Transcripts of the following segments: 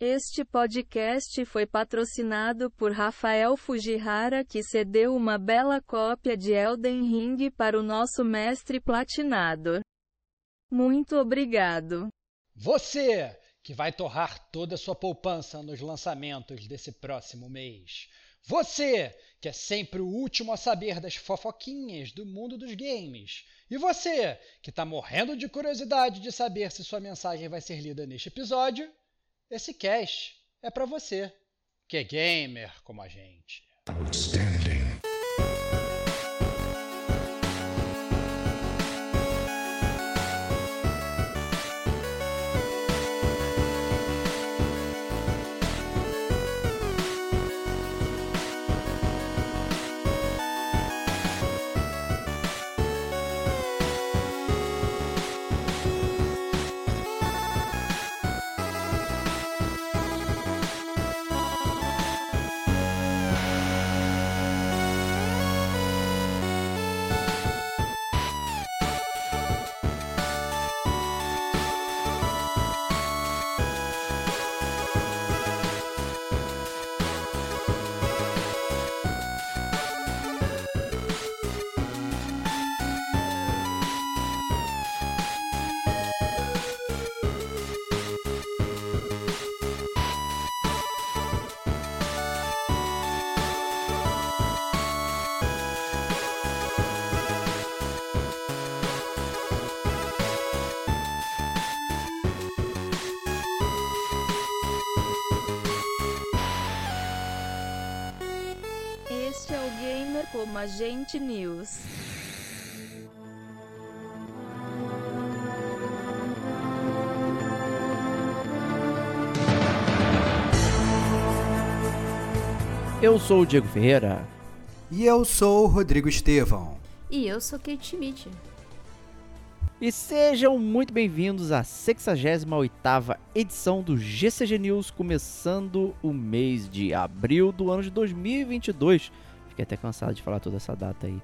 Este podcast foi patrocinado por Rafael Fujihara, que cedeu uma bela cópia de Elden Ring para o nosso mestre platinado. Muito obrigado. Você que vai torrar toda a sua poupança nos lançamentos desse próximo mês. Você que é sempre o último a saber das fofoquinhas do mundo dos games. E você que está morrendo de curiosidade de saber se sua mensagem vai ser lida neste episódio. Esse cast é para você, que é gamer como a gente. Outstanding. Como Agente News. Eu sou o Diego Ferreira. E eu sou o Rodrigo Estevão. E eu sou Kate Schmidt. E sejam muito bem-vindos à 68ª edição do GCG News, começando o mês de abril do ano de 2022. Fiquei até cansado de falar toda essa data aí.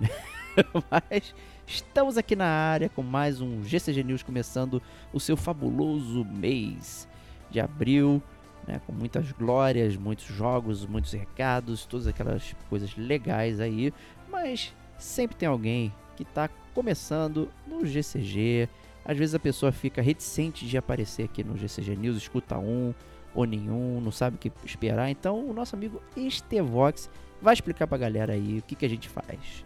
Mas estamos aqui na área com mais um GCG News começando o seu fabuloso mês de abril, né, com muitas glórias, muitos jogos, muitos recados, todas aquelas coisas legais aí. Mas sempre tem alguém que está começando no GCG. Às vezes a pessoa fica reticente de aparecer aqui no GCG News, escuta um ou nenhum, não sabe o que esperar. Então o nosso amigo Estevox vai explicar pra galera aí o que, que a gente faz.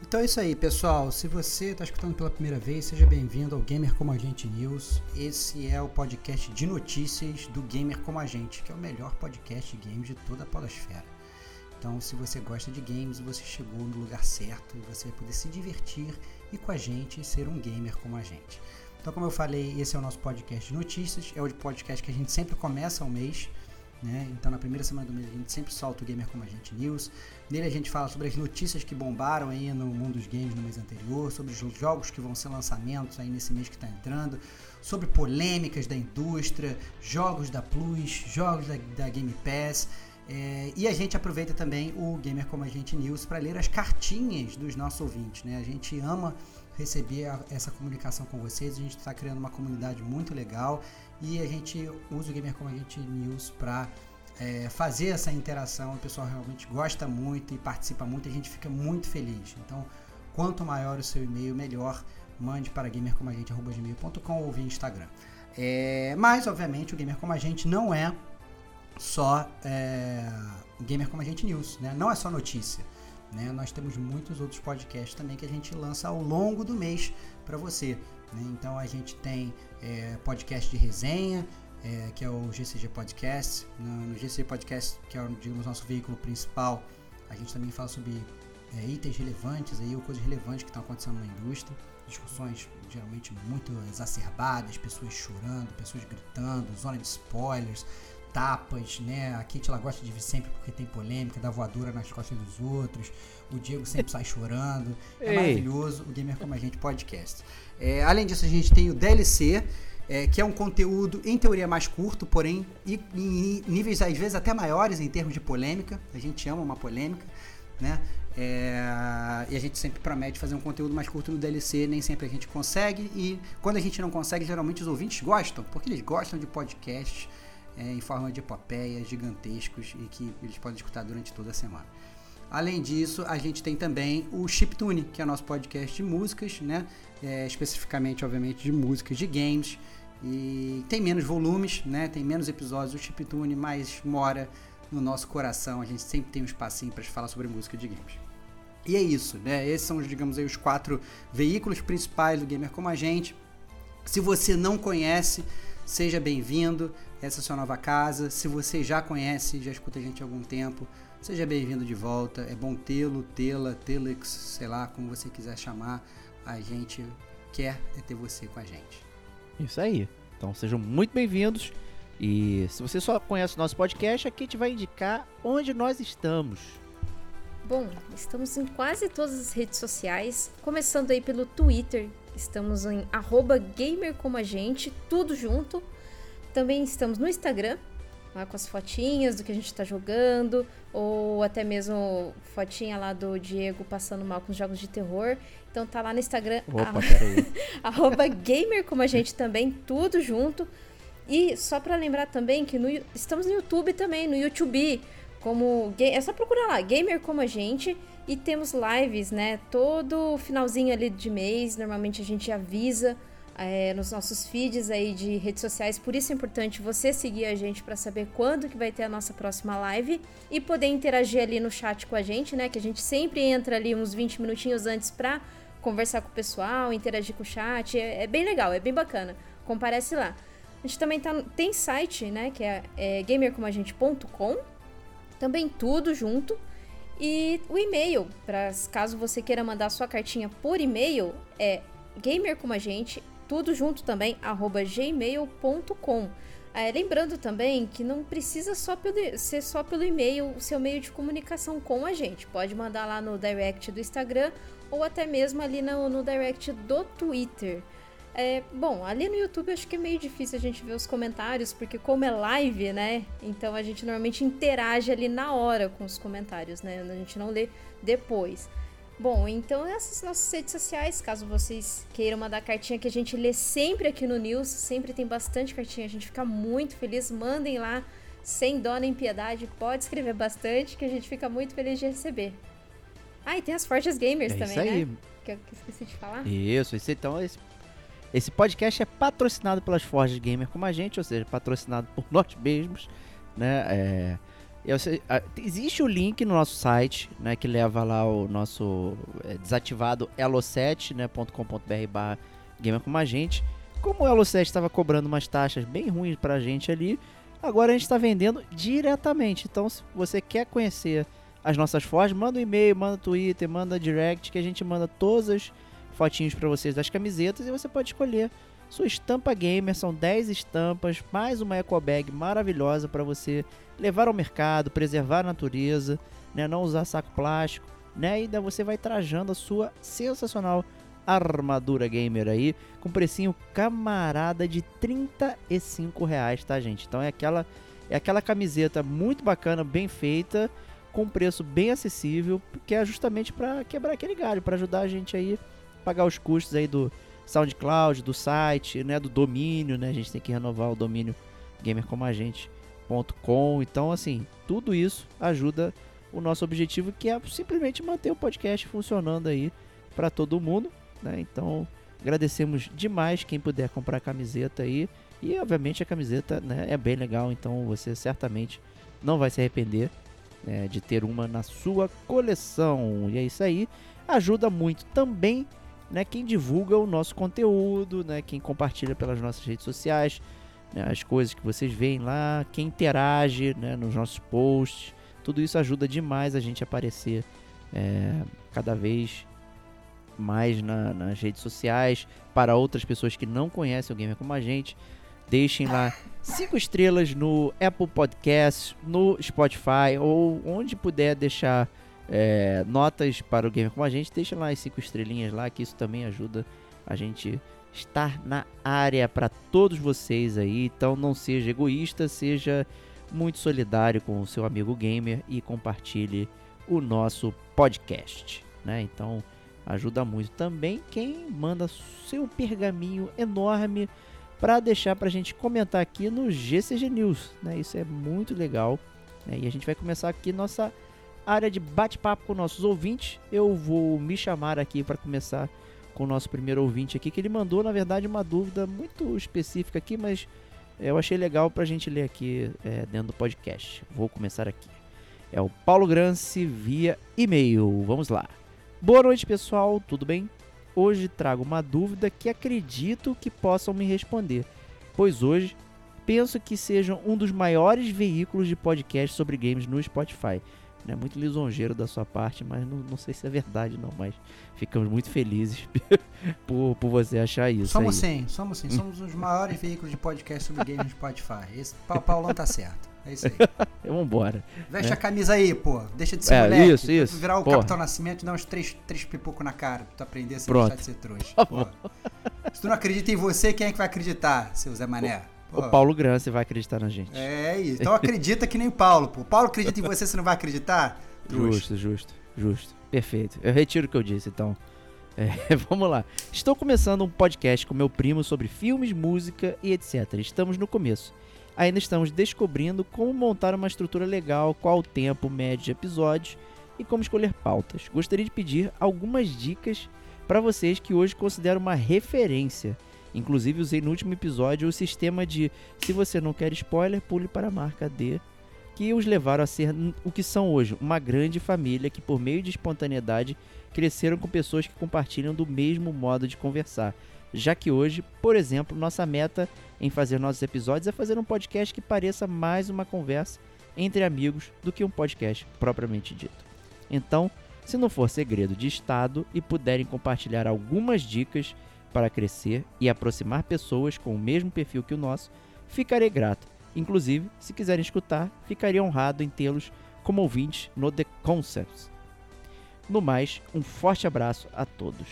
Então é isso aí, pessoal. Se você está escutando pela primeira vez, seja bem-vindo ao Gamer Como a Gente News. Esse é o podcast de notícias do Gamer Como a Gente, que é o melhor podcast de games de toda a podosfera. Então, se você gosta de games, você chegou no lugar certo e você vai poder se divertir e com a gente ser um gamer como a gente. Então, como eu falei, esse é o nosso podcast de notícias, é o podcast que a gente sempre começa o mês né? Então, na primeira semana do mês, a gente sempre solta o Gamer Como a Gente News. Nele, a gente fala sobre as notícias que bombaram aí no mundo dos games no mês anterior, sobre os jogos que vão ser lançamentos aí nesse mês que está entrando, sobre polêmicas da indústria, jogos da Plus, jogos da, da Game Pass. É, e a gente aproveita também o Gamer Como a Gente News para ler as cartinhas dos nossos ouvintes. Né? A gente ama receber a, essa comunicação com vocês, a gente está criando uma comunidade muito legal e a gente usa o Gamer Como Gente News para é, fazer essa interação. O pessoal realmente gosta muito e participa muito, a gente fica muito feliz. Então, quanto maior o seu e-mail, melhor. Mande para gamercomagente.com ou via Instagram. É, mas, obviamente, o Gamer Como Gente não é só é, Gamer Como Gente News, né? não é só notícia. Né? Nós temos muitos outros podcasts também que a gente lança ao longo do mês para você. Né? Então a gente tem é, podcast de resenha, é, que é o GCG Podcast. No, no, GCG Podcast, que é digamos, nosso veículo principal, a gente também fala sobre é, itens relevantes, aí, ou coisas relevantes que estão acontecendo na indústria. Discussões geralmente muito exacerbadas, pessoas chorando, pessoas gritando, zona de spoilers, tapas, né? A Kate ela gosta de vir sempre porque tem polêmica, dá voadora nas costas dos outros. O Diego sempre sai chorando. É Ei. maravilhoso o Gamer Como a Gente podcast. É, além disso, a gente tem o DLC, é, que é um conteúdo, em teoria, mais curto, porém, em níveis às vezes até maiores em termos de polêmica. A gente ama uma polêmica, né? É, e a gente sempre promete fazer um conteúdo mais curto no DLC, nem sempre a gente consegue. E quando a gente não consegue, geralmente os ouvintes gostam, porque eles gostam de podcasts é, em forma de epopeias gigantescos e que eles podem escutar durante toda a semana. Além disso, a gente tem também o Chiptune, que é nosso podcast de músicas, né? É, especificamente, obviamente, de músicas de games. E tem menos volumes, né? Tem menos episódios do Chiptune, mas mora no nosso coração. A gente sempre tem um espacinho para falar sobre música de games. E é isso, né? Esses são, digamos aí, os quatro veículos principais do Gamer Como a Gente. Se você não conhece, seja bem-vindo. Essa é a sua nova casa. Se você já conhece, já escuta a gente há algum tempo, seja bem-vindo de volta. É bom tê-lo, tê-la, tê-lex, sei lá, como você quiser chamar. A gente quer é ter você com a gente. Isso aí. Então sejam muito bem-vindos. E se você só conhece o nosso podcast, aqui a gente vai indicar onde nós estamos. Bom, estamos em quase todas as redes sociais, começando aí pelo Twitter. Estamos em @gamercomagente, tudo junto. Também estamos no Instagram, lá com as fotinhas do que a gente está jogando, ou até mesmo fotinha lá do Diego passando mal com os jogos de terror. Então tá lá no Instagram, Opa, arroba gamer como a gente também, tudo junto. E só para lembrar também que no, estamos no YouTube também, no YouTube como é só procurar lá, gamer como a gente e temos lives, né? Todo finalzinho ali de mês, normalmente a gente avisa é, nos nossos feeds aí de redes sociais, por isso é importante você seguir a gente para saber quando que vai ter a nossa próxima live e poder interagir ali no chat com a gente, né? Que a gente sempre entra ali uns 20 minutinhos antes para conversar com o pessoal, interagir com o chat, é, é, bem legal, é bem bacana. Comparece lá. A gente também tá, tem site, né? Que é, é gamercomagente.com também tudo junto. E o e-mail, para caso você queira mandar sua cartinha por e-mail, é gamercomagente, tudo junto também, arroba gmail.com. É, lembrando também que não precisa só pelo, ser só pelo e-mail o seu meio de comunicação com a gente. Pode mandar lá no direct do Instagram ou até mesmo ali no, no direct do Twitter. É, bom, ali no YouTube acho que é meio difícil a gente ver os comentários, porque como é live, né? Então a gente normalmente interage ali na hora com os comentários, né? A gente não lê depois. Bom, então essas nossas redes sociais, caso vocês queiram mandar cartinha que a gente lê sempre aqui no News, sempre tem bastante cartinha, a gente fica muito feliz, mandem lá, sem dó nem piedade, pode escrever bastante, que a gente fica muito feliz de receber. Ah, e tem as Fortes Gamers é também, isso aí. né? Que eu esqueci de falar. Isso, esse, então esse esse podcast é patrocinado pelas Forges Gamer como a gente, ou seja, patrocinado por nós mesmos, né? É, eu existe o link no nosso site, né, que leva lá o nosso é, desativado elo7.com.br né, barra gamer como a gente. Como o Elo7 estava cobrando umas taxas bem ruins pra gente ali, agora a gente está vendendo diretamente. Então, se você quer conhecer as nossas forjas, manda um e-mail, manda Twitter, manda direct, que a gente manda todas as fotinhos para vocês das camisetas e você pode escolher sua estampa gamer. São 10 estampas, mais uma eco bag maravilhosa para você levar ao mercado, preservar a natureza, né? não usar saco plástico, né? E ainda você vai trajando a sua sensacional armadura gamer aí, com precinho camarada de 35 reais, tá gente? Então é aquela, é aquela camiseta muito bacana, bem feita, com preço bem acessível, que é justamente para quebrar aquele galho, para ajudar a gente aí pagar os custos aí do SoundCloud, do site, né, do domínio, né? A gente tem que renovar o domínio gamercomagente.com. Então, assim, tudo isso ajuda o nosso objetivo, que é simplesmente manter o podcast funcionando aí para todo mundo, né? Então, agradecemos demais quem puder comprar a camiseta aí. E obviamente a camiseta né, é bem legal, então você certamente não vai se arrepender né, de ter uma na sua coleção. E é isso aí, ajuda muito também né, quem divulga o nosso conteúdo, né, quem compartilha pelas nossas redes sociais, né, as coisas que vocês veem lá, quem interage né, nos nossos posts, tudo isso ajuda demais a gente a aparecer é, cada vez mais na, nas redes sociais para outras pessoas que não conhecem o gamer como a gente. Deixem lá cinco estrelas no Apple Podcasts, no Spotify ou onde puder deixar é, notas para o gamer como a gente, deixa lá as cinco estrelinhas lá, que isso também ajuda a gente estar na área para todos vocês aí. Então não seja egoísta, seja muito solidário com o seu amigo gamer e compartilhe o nosso podcast, né? Então ajuda muito também quem manda seu pergaminho enorme para deixar para a gente comentar aqui no GCG News, né? Isso é muito legal. Né? E a gente vai começar aqui nossa área de bate-papo com nossos ouvintes. Eu vou me chamar aqui para começar com o nosso primeiro ouvinte aqui, que ele mandou, na verdade, uma dúvida muito específica aqui, mas eu achei legal para a gente ler aqui é, dentro do podcast. Vou começar aqui. É o Paulo Grance via e-mail. Vamos lá. Boa noite, pessoal. Tudo bem? Hoje trago uma dúvida que acredito que possam me responder, pois hoje penso que sejam um dos maiores veículos de podcast sobre games no Spotify. É muito lisonjeiro da sua parte, mas não, não sei se é verdade não, mas ficamos muito felizes por, por você achar isso. Somos aí. sim, somos sim. Somos os maiores veículos de podcast sobre games no Spotify. Esse Paulão tá certo. É isso aí. Vambora. Veste né? a camisa aí, pô. Deixa de ser É, moleque. isso, isso. Virar o Porra. Capitão Nascimento e dar uns três, três pipocos na cara pra tu aprender a deixar de ser trouxa. Tá. Se tu não acredita em você, quem é que vai acreditar, seu Zé Mané? Pô. O Paulo Grance vai acreditar na gente. É isso. Então acredita que nem o Paulo, pô. O Paulo acredita em você, você não vai acreditar? Trouxa. Justo, justo, justo. Perfeito. Eu retiro o que eu disse, então. É, vamos lá. Estou começando um podcast com meu primo sobre filmes, música e etc. Estamos no começo. Ainda estamos descobrindo como montar uma estrutura legal, qual o tempo médio de episódios e como escolher pautas. Gostaria de pedir algumas dicas para vocês que hoje considero uma referência. Inclusive usei no último episódio o sistema de se você não quer spoiler, pule para a marca D que os levaram a ser o que são hoje, uma grande família que, por meio de espontaneidade, cresceram com pessoas que compartilham do mesmo modo de conversar. Já que hoje, por exemplo, nossa meta em fazer nossos episódios é fazer um podcast que pareça mais uma conversa entre amigos do que um podcast propriamente dito. Então, se não for segredo de Estado e puderem compartilhar algumas dicas para crescer e aproximar pessoas com o mesmo perfil que o nosso, ficarei grato. Inclusive, se quiserem escutar, ficaria honrado em tê-los como ouvintes no The Concepts. No mais, um forte abraço a todos.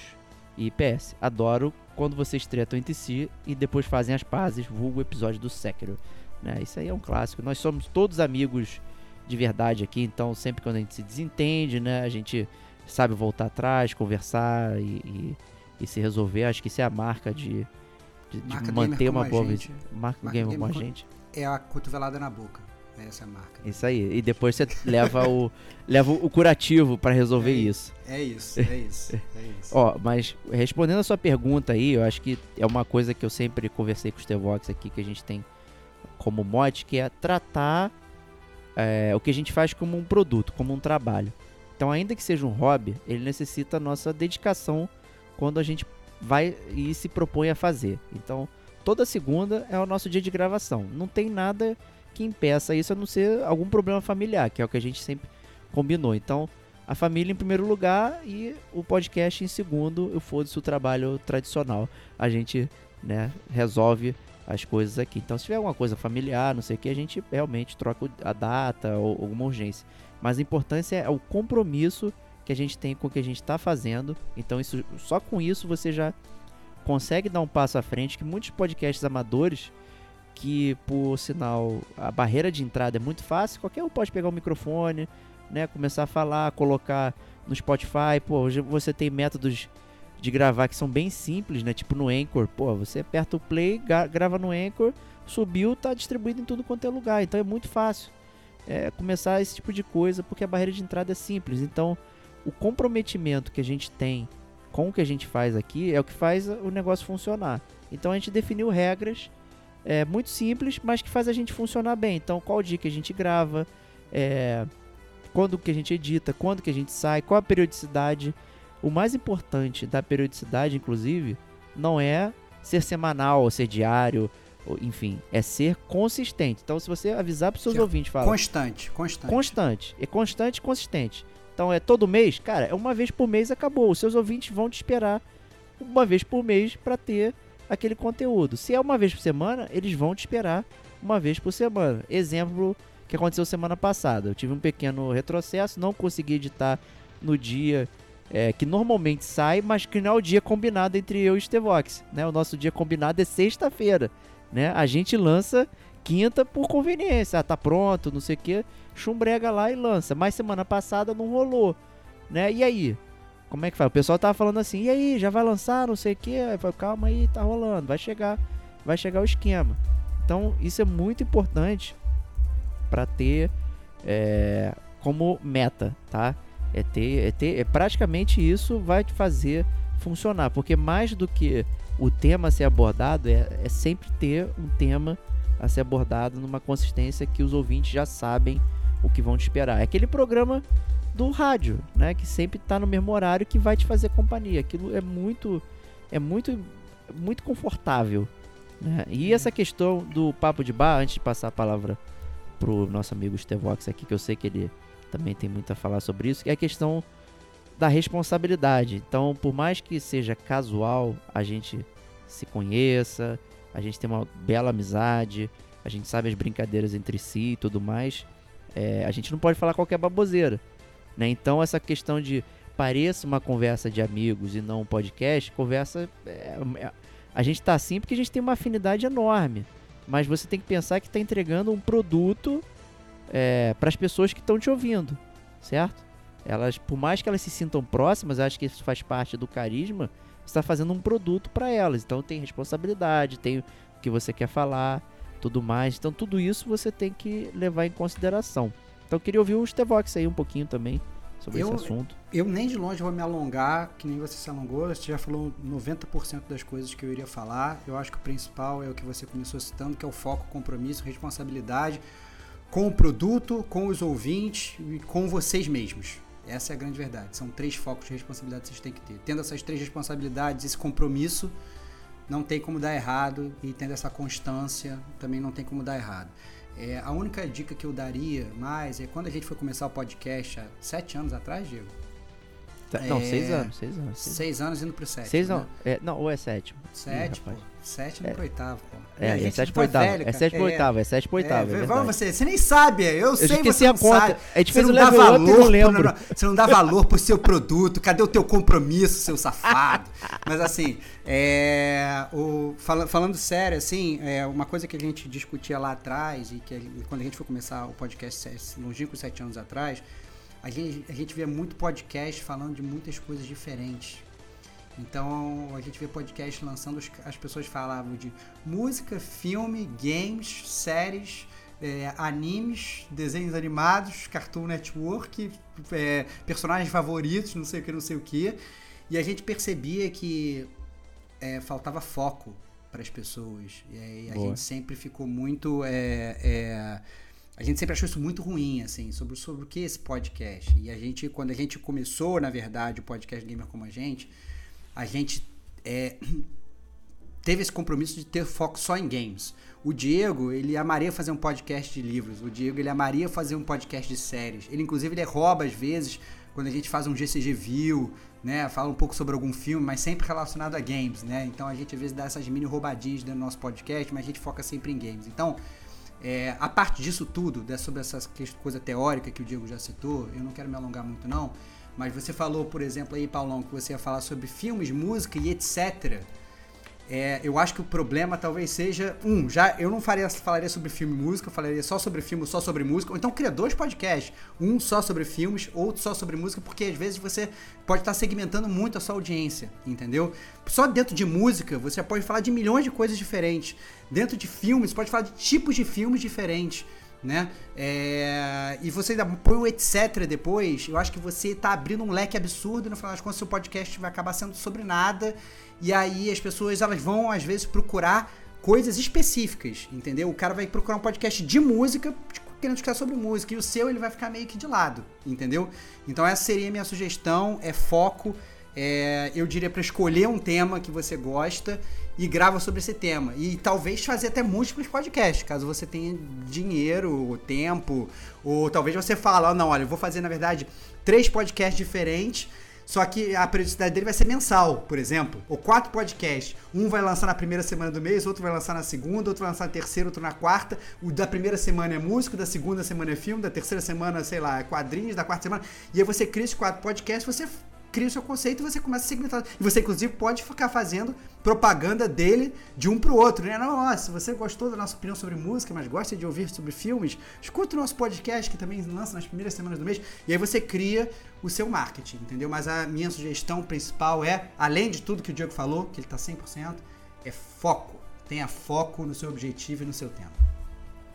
E PS, adoro quando vocês tretam entre si e depois fazem as pazes, vulgo episódio do Sekiro. Né? Isso aí é um clássico. Nós somos todos amigos de verdade aqui, então sempre quando a gente se desentende, né, a gente sabe voltar atrás, conversar e, e- e se resolver. Acho que isso é a marca de, de- de Marca manter gamer uma boa vida. Marca, Marca gamer gamer como a gente. É a cotovelada na boca. Essa é a marca. Isso aí. E depois você leva o, leva o curativo pra resolver É isso. É isso, é isso. É isso. Ó, mas respondendo a sua pergunta aí, eu acho que é uma coisa que eu sempre conversei com os Tevox aqui, que a gente tem como mote, que é tratar é, o que a gente faz como um produto, como um trabalho. Então, ainda que seja um hobby, ele necessita a nossa dedicação quando a gente vai e se propõe a fazer. Então, toda segunda é o nosso dia de gravação. Não tem nada que impeça isso a não ser algum problema familiar, que é o que a gente sempre combinou. Então, a família em primeiro lugar e o podcast em segundo, eu foda-se o trabalho tradicional. A gente, né, resolve as coisas aqui. Então, se tiver alguma coisa familiar, não sei o que, a gente realmente troca a data ou alguma urgência. Mas a importância é o compromisso que a gente tem com o que a gente está fazendo. Então, isso, só com isso você já consegue dar um passo à frente que muitos podcasts amadores que por sinal a barreira de entrada é muito fácil, qualquer um pode pegar o microfone, né, começar a falar, colocar no Spotify, pô, hoje você tem métodos de gravar que são bem simples, né, tipo no Anchor, pô, você aperta o play, gra- grava no Anchor, subiu, tá distribuído em tudo quanto é lugar, então é muito fácil é, começar esse tipo de coisa, porque a barreira de entrada é simples, então o comprometimento que a gente tem com o que a gente faz aqui é o que faz o negócio funcionar. Então a gente definiu regras é, muito simples, mas que faz a gente funcionar bem. Então, qual dia que a gente grava, é, quando que a gente edita, quando que a gente sai, qual a periodicidade. O mais importante da periodicidade, inclusive, não é ser semanal ou ser diário, enfim, é ser consistente. Então, se você avisar para os seus ouvintes, fala Constante, constante. constante, é constante e consistente. Então, é todo mês, cara, é uma vez por mês acabou. Os seus ouvintes vão te esperar uma vez por mês para ter aquele conteúdo. Se é uma vez por semana, eles vão te esperar uma vez por semana. Exemplo que aconteceu semana passada. Eu tive um pequeno retrocesso, não consegui editar no dia é, que normalmente sai, mas que não é o dia combinado entre eu e o Stevox. Né? O nosso dia combinado é sexta-feira. Né? A gente lança quinta por conveniência. Ah, tá pronto, não sei o que. Chumbrega lá e lança. Mas semana passada não rolou, né? E aí? Como é que faz? O pessoal tava falando assim, e aí, já vai lançar, não sei o que. Aí calma aí, tá rolando, vai chegar, vai chegar o esquema. Então, isso é muito importante para ter é, como meta, tá? É ter, é ter, é praticamente isso vai te fazer funcionar, porque mais do que o tema ser abordado é, é sempre ter um tema a ser abordado numa consistência que os ouvintes já sabem o que vão te esperar. É aquele programa do rádio, né, que sempre está no mesmo horário que vai te fazer companhia. Aquilo é muito é muito muito confortável, né? E essa questão do papo de bar, antes de passar a palavra pro nosso amigo Stevox aqui, que eu sei que ele também tem muito a falar sobre isso, é a questão da responsabilidade. Então, por mais que seja casual, a gente se conheça, a gente tem uma bela amizade, a gente sabe as brincadeiras entre si e tudo mais, é, a gente não pode falar qualquer baboseira. Né? Então, essa questão de pareça uma conversa de amigos e não um podcast, conversa. É, é, a gente está assim porque a gente tem uma afinidade enorme. Mas você tem que pensar que está entregando um produto é, para as pessoas que estão te ouvindo, certo? Elas, por mais que elas se sintam próximas, acho que isso faz parte do carisma. Você está fazendo um produto para elas, então tem responsabilidade, tem o que você quer falar, tudo mais. Então tudo isso você tem que levar em consideração. Então eu queria ouvir o Stevox aí um pouquinho também sobre eu, esse assunto. Eu nem de longe vou me alongar, que nem você se alongou. Você já falou 90% das coisas que eu iria falar. Eu acho que o principal é o que você começou citando, que é o foco, compromisso, responsabilidade com o produto, com os ouvintes e com vocês mesmos. Essa é a grande verdade. São três focos de responsabilidade que vocês têm que ter. Tendo essas três responsabilidades, esse compromisso, não tem como dar errado. E tendo essa constância, também não tem como dar errado. É, a única dica que eu daria mais é quando a gente foi começar o podcast há sete anos atrás, Diego. Tá, não, é, seis anos, seis anos. Seis, seis anos indo pro sétimo. Seis né? não, é, não, ou é sétimo. Sétimo. Ih, sétimo é. pro oitavo, pô. É, é, é sétimo pro oitavo. É sétimo pro oitavo, é sétimo pro oitavo. É, vamos você, você nem sabe, eu, eu sei você a conta. sabe. A gente fez não o level valor, up, eu não lembro. Pro, você não dá valor pro seu produto, cadê o teu compromisso, seu safado? Mas assim, é, o, fala, falando sério, assim, é, uma coisa que a gente discutia lá atrás e que quando a gente foi começar o podcast longínquo sete anos atrás, a gente, a gente via muito podcast falando de muitas coisas diferentes. Então a gente vê podcast lançando, as pessoas falavam de música, filme, games, séries, é, animes, desenhos animados, Cartoon Network, é, personagens favoritos, não sei o que, não sei o que. E a gente percebia que é, faltava foco para as pessoas. E a Boa. gente sempre ficou muito. É, é, a gente sempre achou isso muito ruim, assim, sobre, sobre o que esse podcast. E a gente, quando a gente começou, na verdade, o podcast Gamer Como a Gente, a gente é, teve esse compromisso de ter foco só em games. O Diego, ele amaria fazer um podcast de livros. O Diego, ele amaria fazer um podcast de séries. Ele, inclusive, ele rouba, às vezes, quando a gente faz um GCG View, né? Fala um pouco sobre algum filme, mas sempre relacionado a games, né? Então, a gente, às vezes, dá essas mini roubadinhas dentro do nosso podcast, mas a gente foca sempre em games. Então, é, a parte disso tudo, sobre essa coisa teórica que o Diego já citou, eu não quero me alongar muito, não. Mas você falou, por exemplo, aí, Paulão, que você ia falar sobre filmes, música e etc. É, eu acho que o problema talvez seja. Um, já eu não faria, falaria sobre filme e música, eu falaria só sobre filme, só sobre música. Ou então cria dois podcasts. Um só sobre filmes, outro só sobre música, porque às vezes você pode estar segmentando muito a sua audiência, entendeu? Só dentro de música você pode falar de milhões de coisas diferentes. Dentro de filmes, você pode falar de tipos de filmes diferentes né? É, e você ainda põe o etc depois, eu acho que você tá abrindo um leque absurdo no final das contas seu podcast vai acabar sendo sobre nada. E aí as pessoas elas vão às vezes procurar coisas específicas, entendeu? O cara vai procurar um podcast de música querendo escutar sobre música e o seu ele vai ficar meio que de lado, entendeu? Então essa seria a minha sugestão, é foco. É, eu diria para escolher um tema que você gosta e grava sobre esse tema. E talvez fazer até múltiplos podcasts, caso você tenha dinheiro, tempo, ou talvez você fale, oh, não, olha, eu vou fazer, na verdade, três podcasts diferentes, só que a periodicidade dele vai ser mensal, por exemplo. Ou quatro podcasts. Um vai lançar na primeira semana do mês, outro vai lançar na segunda, outro vai lançar na terceira, outro na quarta. O da primeira semana é músico, da segunda semana é filme, da terceira semana, sei lá, é quadrinhos, da quarta semana. E aí você cria esses quatro podcasts, você cria o seu conceito e você começa a segmentar. E você, inclusive, pode ficar fazendo propaganda dele de um pro outro, né? Não, se você gostou da nossa opinião sobre música, mas gosta de ouvir sobre filmes, escuta o nosso podcast que também lança nas primeiras semanas do mês. E aí você cria o seu marketing, entendeu? Mas a minha sugestão principal é, além de tudo que o Diego falou, que ele tá 100%, é foco. Tenha foco no seu objetivo e no seu tempo.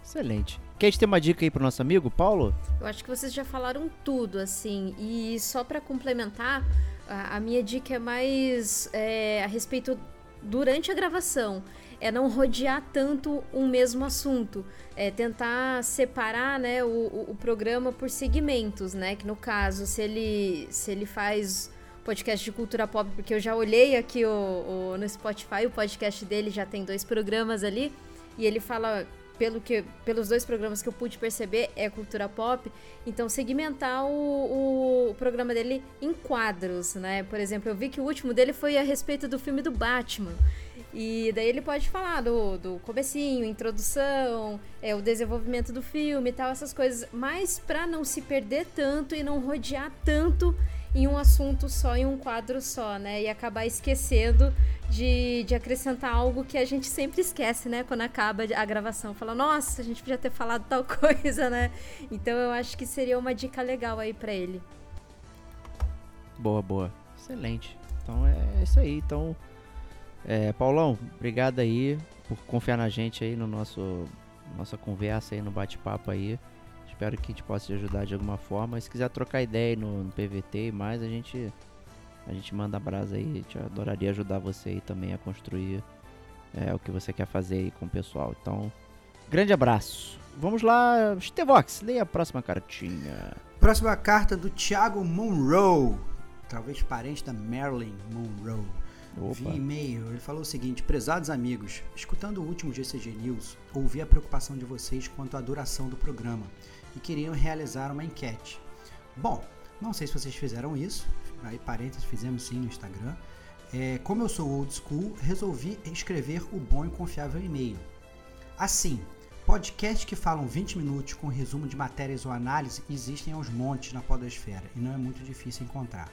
Excelente. Quer ter uma dica aí pro nosso amigo, Paulo? Eu acho que vocês já falaram tudo, assim. E só para complementar, a, a, minha dica é mais é, a respeito durante a gravação. É não rodear tanto um mesmo assunto. É tentar separar né, o, o, programa por segmentos, né? Que no caso, se ele, se ele faz podcast de cultura pop, porque eu já olhei aqui o, o, no Spotify, o podcast dele já tem dois programas ali, e ele fala pelo que, pelos dois programas que eu pude perceber, é cultura pop. Então, segmentar o, o, programa dele em quadros, né? Por exemplo, eu vi que o último dele foi a respeito do filme do Batman. E daí ele pode falar do, do comecinho, introdução, é, o desenvolvimento do filme e tal, essas coisas. Mas para não se perder tanto e não rodear tanto em um assunto só, em um quadro só, né? E acabar esquecendo de, de acrescentar algo que a gente sempre esquece, né? Quando acaba a gravação. Fala, nossa, a gente podia ter falado tal coisa, né? Então eu acho que seria uma dica legal aí para ele. Boa, boa. Excelente. Então é isso aí. Então, é, Paulão, obrigado aí por confiar na gente aí no nosso nossa conversa aí, no bate-papo aí. Espero que a gente possa te ajudar de alguma forma. Se quiser trocar ideia no, no PVT e mais, a gente a gente manda brasa aí. A gente adoraria ajudar você aí também a construir é, o que você quer fazer aí com o pessoal. Então, grande abraço. Vamos lá, Stevox, leia a próxima cartinha. Próxima carta do Thiago Monroe, talvez parente da Marilyn Monroe. Opa. Via e-mail, ele falou o seguinte: Prezados amigos, escutando o último GCG News, ouvi a preocupação de vocês quanto à duração do programa e queriam realizar uma enquete. Bom, não sei se vocês fizeram isso, aí parênteses, fizemos sim no Instagram. É, como eu sou old school, resolvi escrever o bom e confiável e-mail. Assim, podcasts que falam 20 minutos com resumo de matérias ou análise existem aos montes na podosfera e não é muito difícil encontrar.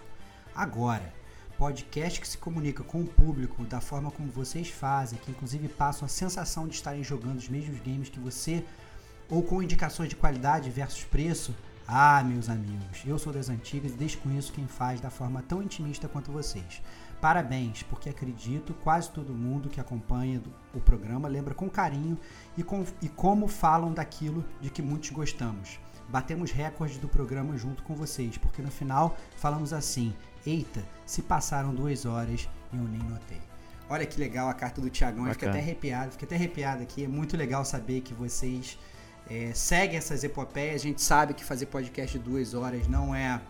Agora, podcast que se comunica com o público da forma como vocês fazem, que inclusive passam a sensação de estarem jogando os mesmos games que você ou com indicações de qualidade versus preço, ah, meus amigos, eu sou das antigas e desconheço quem faz da forma tão intimista quanto vocês. Parabéns, porque acredito quase todo mundo que acompanha o programa lembra com carinho e, com, e como falam daquilo de que muitos gostamos. Batemos recordes do programa junto com vocês, porque no final falamos assim: Eita, se passaram duas horas e eu nem notei. Olha que legal a carta do Tiagão, eu fiquei até arrepiado, fiquei até arrepiado aqui. É muito legal saber que vocês é, segue essas epopeias. A gente sabe que fazer podcast de duas horas não é,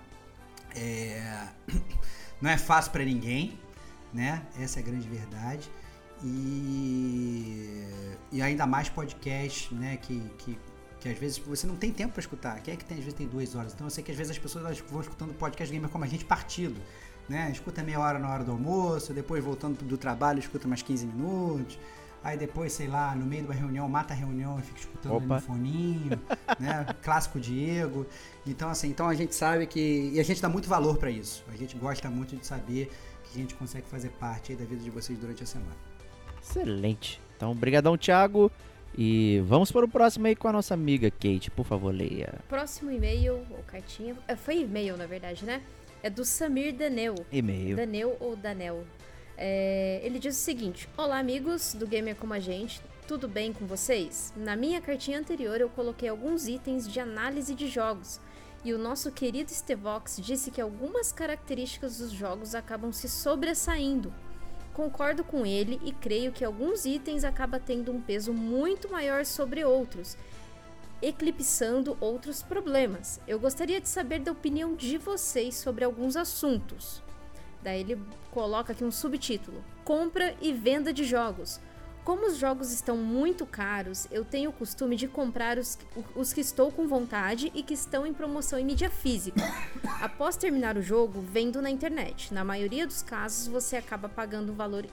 é não é fácil para ninguém, né? Essa é a grande verdade. E, e ainda mais podcast, né? Que, que, que às vezes você não tem tempo para escutar. Quem é que tem, às vezes tem duas horas? Então eu sei que às vezes as pessoas vão escutando podcast gamer como a gente partido. Né? Escuta meia hora na hora do almoço, depois voltando do trabalho, escuta mais 15 minutos aí depois, sei lá, no meio de uma reunião, mata a reunião e fica escutando no foninho, né? Clássico Diego. Então, assim, então a gente sabe que. E a gente dá muito valor para isso. A gente gosta muito de saber que a gente consegue fazer parte da vida de vocês durante a semana. Excelente. Então, brigadão, Thiago. E vamos para o próximo aí com a nossa amiga Kate, por favor, leia. Próximo e-mail, ou cartinha. É, foi e-mail, na verdade, né? É do Samir Danel. E-mail. Danel ou Danel? É, ele diz o seguinte: Olá, amigos do Gamer Como a Gente, tudo bem com vocês? Na minha cartinha anterior eu coloquei alguns itens de análise de jogos. E o nosso querido Stevox disse que algumas características dos jogos acabam se sobressaindo. Concordo com ele e creio que alguns itens acabam tendo um peso muito maior sobre outros, eclipsando outros problemas. Eu gostaria de saber da opinião de vocês sobre alguns assuntos. Daí ele coloca aqui um subtítulo: Compra e venda de jogos. Como os jogos estão muito caros, eu tenho o costume de comprar os, os que estou com vontade e que estão em promoção em mídia física. Após terminar o jogo, vendo na internet. Na maioria dos casos, você acaba pagando um valor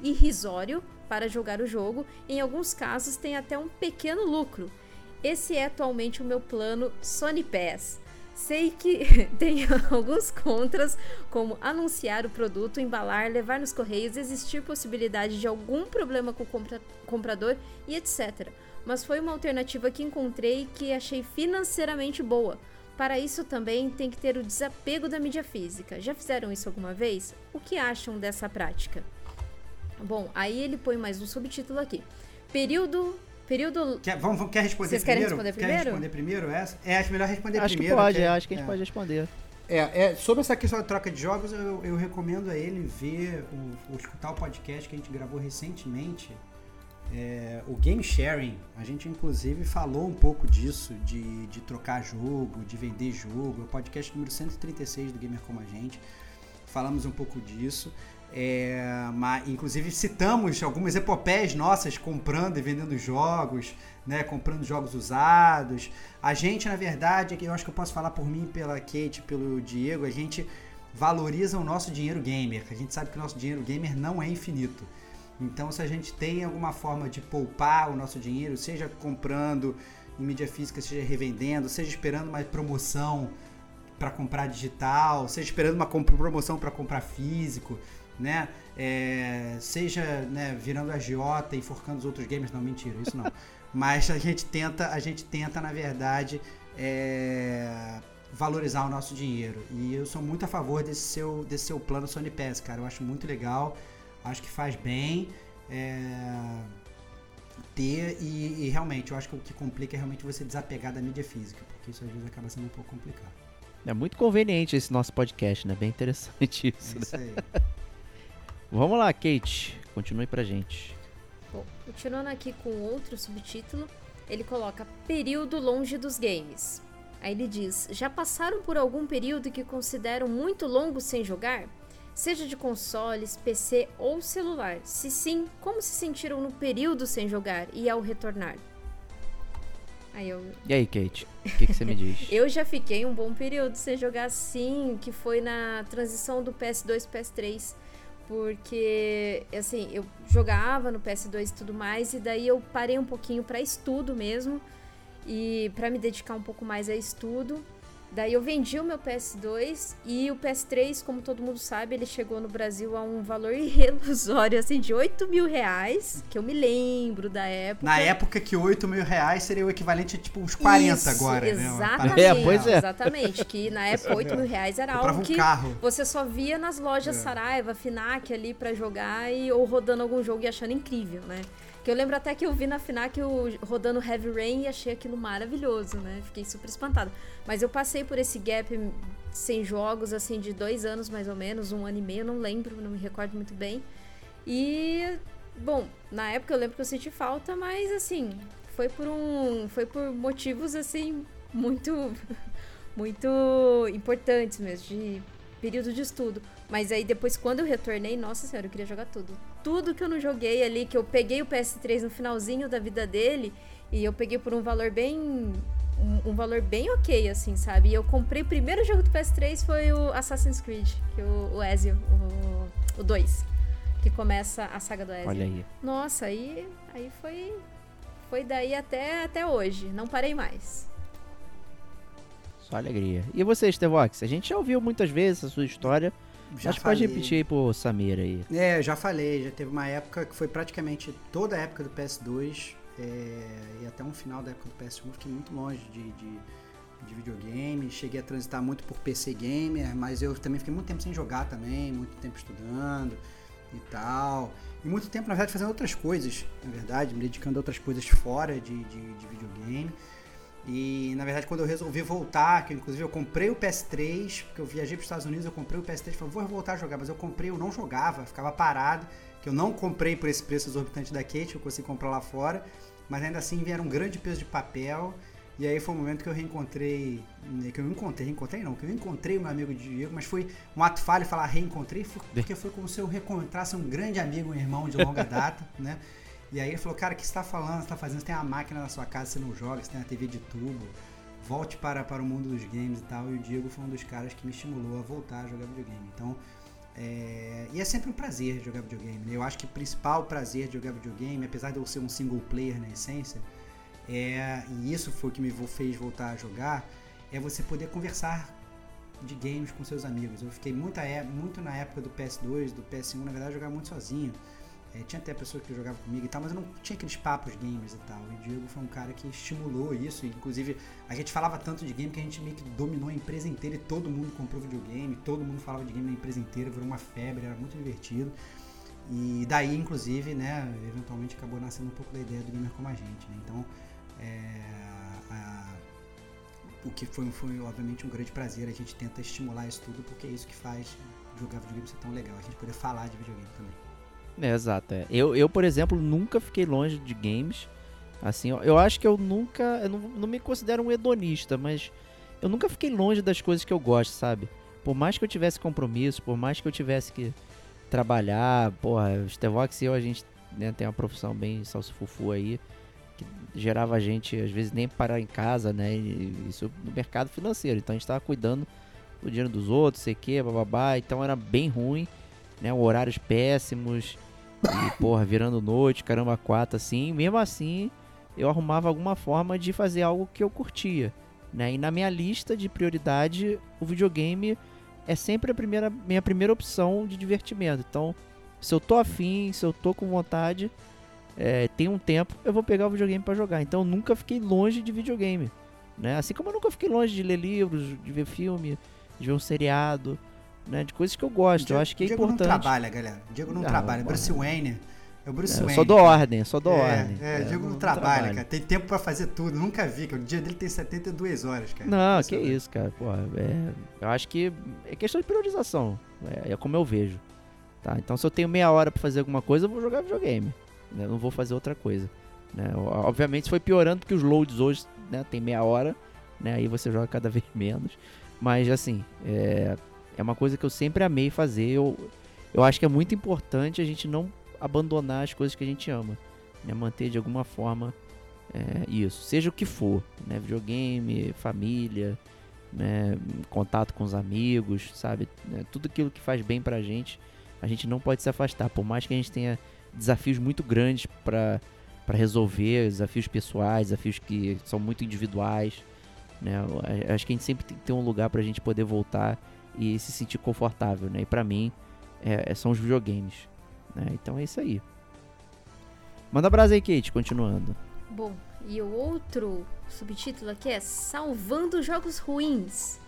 irrisório para jogar o jogo, em alguns casos, tem até um pequeno lucro. Esse é atualmente o meu plano Sony Pass. Sei que tem alguns contras, como anunciar o produto, embalar, levar nos correios, existir possibilidade de algum problema com o compra comprador e etc. Mas foi uma alternativa que encontrei que achei financeiramente boa. Para isso também tem que ter o desapego da mídia física. Já fizeram isso alguma vez? O que acham dessa prática? Bom, aí ele põe mais um subtítulo aqui. Período Período. Quer, vamos, quer responder Vocês primeiro? querem responder primeiro? Quer responder primeiro essa? É, acho melhor responder acho primeiro. que pode, é- acho que a gente é. pode responder. É, é, sobre essa questão da troca de jogos, eu, eu recomendo a ele ver, o, o escutar o podcast que a gente gravou recentemente, é, o Game Sharing. A gente, inclusive, falou um pouco disso, de, de trocar jogo, de vender jogo. É o podcast número 136 do Gamer Como a Gente. Falamos um pouco disso. É, mas, inclusive, citamos algumas epopeias nossas comprando e vendendo jogos, né, comprando jogos usados. A gente, na verdade, eu acho que eu posso falar por mim, pela Kate, pelo Diego, a gente valoriza o nosso dinheiro gamer. A gente sabe que o nosso dinheiro gamer não é infinito. Então, se a gente tem alguma forma de poupar o nosso dinheiro, seja comprando em mídia física, seja revendendo, seja esperando uma promoção para comprar digital, seja esperando uma promoção para comprar físico, né? É, seja né, virando agiota e enforcando os outros gamers, não mentira, isso não. Mas a gente tenta, a gente tenta na verdade é, valorizar o nosso dinheiro. E eu sou muito a favor desse seu, desse seu plano Sony Pass, cara. Eu acho muito legal, acho que faz bem. é, ter e, e realmente eu acho que o que complica é realmente você desapegar da mídia física, porque isso às vezes acaba sendo um pouco complicado. É muito conveniente esse nosso podcast, né? Bem interessante isso. É isso aí. Vamos lá, Kate. Continue pra gente. Bom, continuando aqui com outro subtítulo, ele coloca período longe dos games. Aí ele diz: Já passaram por algum período que consideram muito longo sem jogar? Seja de consoles, PC ou celular. Se sim, como se sentiram no período sem jogar e ao retornar? Aí eu, E aí, Kate? O que, que você me diz? eu já fiquei um bom período sem jogar sim, que foi na transição do PS2 pro PS3. Porque, assim, eu jogava no PS2 e tudo mais, e daí eu parei um pouquinho pra estudo mesmo, e pra me dedicar um pouco mais a estudo. Daí eu vendi o meu PS2 e o PS3, como todo mundo sabe, ele chegou no Brasil a um valor irrisório, assim, de 8 mil reais, que eu me lembro da época. Na época que 8 mil reais seria o equivalente a tipo uns 40 Isso, agora, né? Exatamente, É, pois é. exatamente. Que na época 8 mil reais era algo um que carro. você só via nas lojas É. Saraiva, Finac ali pra jogar e, ou rodando algum jogo e achando incrível, né? Que eu lembro até que eu vi na Finac o, rodando Heavy Rain e achei aquilo maravilhoso, né? Fiquei super espantada. Mas eu passei por esse gap sem jogos, assim, de dois anos mais ou menos, um ano e meio, não lembro, não me recordo muito bem. E, bom, na época eu lembro que eu senti falta, mas assim, foi por um. Foi por motivos assim, muito. muito importantes mesmo, de período de estudo. Mas aí depois, quando eu retornei, nossa senhora, eu queria jogar tudo. Tudo que eu não joguei ali, que eu peguei o PS3 no finalzinho da vida dele, e eu peguei por um valor bem. Um, um valor bem ok, assim, sabe? E eu comprei o primeiro jogo do PS3 foi o Assassin's Creed, que o, o Ezio, o, o 2, que começa a saga do Ezio. Olha aí. Nossa, aí, aí foi. Foi daí até, até hoje. Não parei mais. Só alegria. E você, Stevox? A gente já ouviu muitas vezes a sua história. Já Acho que pode falei. repetir aí pro Samir aí. É, eu já falei, já teve uma época que foi praticamente toda a época do PS2 é, e até um final da época do PS1 eu fiquei muito longe de, de, de videogame, cheguei a transitar muito por PC Gamer, mas eu também fiquei muito tempo sem jogar também, muito tempo estudando e tal. E muito tempo, na verdade, fazendo outras coisas, na verdade, me dedicando a outras coisas fora de, de, de videogame. E na verdade, quando eu resolvi voltar, que inclusive eu comprei o PS3, porque eu viajei para os Estados Unidos, eu comprei o PS3 e falei, vou voltar a jogar, mas eu comprei, eu não jogava, ficava parado, que eu não comprei por esse preço exorbitante da Kate, eu consegui comprar lá fora, mas ainda assim vieram um grande peso de papel. E aí foi o momento que eu reencontrei, né, que eu encontrei, reencontrei não, que eu encontrei meu amigo Diego, mas foi um ato falho falar reencontrei, porque foi como se eu reencontrasse um grande amigo, um irmão de longa data, né? E aí ele falou, cara, o que você tá falando? Você tá fazendo? Você tem uma máquina na sua casa, você não joga, você tem uma TV de tubo, volte para, para o mundo dos games e tal. E o Diego foi um dos caras que me estimulou a voltar a jogar videogame. Então, é... e é sempre um prazer jogar videogame. né? Eu acho que o principal prazer de jogar videogame, apesar de eu ser um single player na essência, é... e isso foi o que me fez voltar a jogar, é você poder conversar de games com seus amigos. Eu fiquei muito, muito na época do PS2, do PS1, na verdade eu jogava muito sozinho. É, tinha até pessoas que jogavam comigo e tal, mas eu não tinha aqueles papos gamers e tal. E o Diego foi um cara que estimulou isso. Inclusive, a gente falava tanto de game que a gente meio que dominou a empresa inteira e todo mundo comprou videogame, todo mundo falava de game na empresa inteira, virou uma febre, era muito divertido. E daí, inclusive, né, eventualmente acabou nascendo um pouco da ideia do gamer como a gente. Né? Então, é, a, o que foi, foi, obviamente, um grande prazer. A gente tenta estimular isso tudo porque é isso que faz jogar videogame ser tão legal. A gente poder falar de videogame também. É, exato. É. Eu, eu, por exemplo, nunca fiquei longe de games. Assim, eu acho que eu nunca. Eu não, não me considero um hedonista, mas eu nunca fiquei longe das coisas que eu gosto, sabe? Por mais que eu tivesse compromisso, por mais que eu tivesse que trabalhar, porra, o Stevox e eu, a gente né, tem uma profissão bem salsifufu aí, que gerava a gente, às vezes, nem parar em casa, né? Isso no mercado financeiro. Então a gente tava cuidando do dinheiro dos outros, sei que, bababá. Então era bem ruim, né? Horários péssimos, e, porra, virando noite, caramba, quatro, assim. Mesmo assim, eu arrumava alguma forma de fazer algo que eu curtia, né? E na minha lista de prioridade, o videogame é sempre a primeira, minha primeira opção de divertimento. Então, se eu tô afim, se eu tô com vontade, é, tem um tempo, eu vou pegar o videogame para jogar. Então, eu nunca fiquei longe de videogame, né? Assim como eu nunca fiquei longe de ler livros, de ver filme, de ver um seriado né? De coisas que eu gosto. Diego, eu acho que é Diego importante. não trabalha, galera. Diego não ah, trabalha. Bruce Wayne. É o Bruce é, Wayne. Só dou ordem, só dou é, ordem. É, é Diego não, não trabalha, trabalha, cara. Tem tempo pra fazer tudo. Nunca vi, que O dia dele tem 72 horas, cara. Não, que isso, cara. Pô, é, eu acho que é questão de priorização. É, é, como eu vejo. Tá? Então, se eu tenho meia hora pra fazer alguma coisa, eu vou jogar videogame. Né? Eu não vou fazer outra coisa. Né? Obviamente, foi piorando porque os loads hoje né, tem meia hora. Né? Aí você joga cada vez menos. Mas, assim, é, é uma coisa que eu sempre amei fazer. Eu, eu acho que é muito importante a gente não abandonar as coisas que a gente ama. Né? Manter de alguma forma é, isso. Seja o que for. Né? Videogame, família, né? contato com os amigos, sabe? É, tudo aquilo que faz bem pra gente, a gente não pode se afastar. Por mais que a gente tenha desafios muito grandes para para resolver, desafios pessoais, desafios que são muito individuais. Né? Acho que a gente sempre tem que ter um lugar para a gente poder voltar e se sentir confortável, né? E para mim é, é, são os videogames, né? Então é isso aí. Manda brasa aí, Kate, continuando. Bom, e o outro subtítulo aqui é Salvando Jogos Ruins.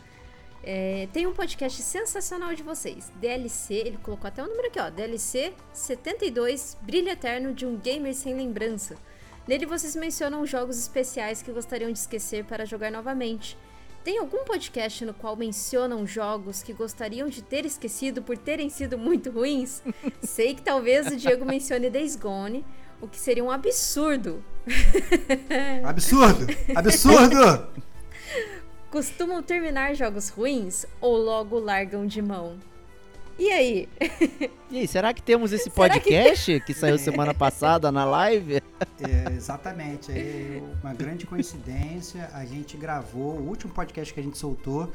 É, tem um podcast sensacional de vocês. DLC, ele colocou até o um número aqui, ó. DLC 72, Brilho Eterno de um Gamer Sem Lembrança. Nele vocês mencionam jogos especiais que gostariam de esquecer para jogar novamente. Tem algum podcast no qual mencionam jogos que gostariam de ter esquecido por terem sido muito ruins? Sei que talvez o Diego mencione Days Gone, o que seria um absurdo. Absurdo! Absurdo! Costumam terminar jogos ruins ou logo largam de mão? E aí? E aí, será que temos esse podcast que, que, saiu semana passada na live? É, exatamente. É uma grande coincidência. A gente gravou, o último podcast que a gente soltou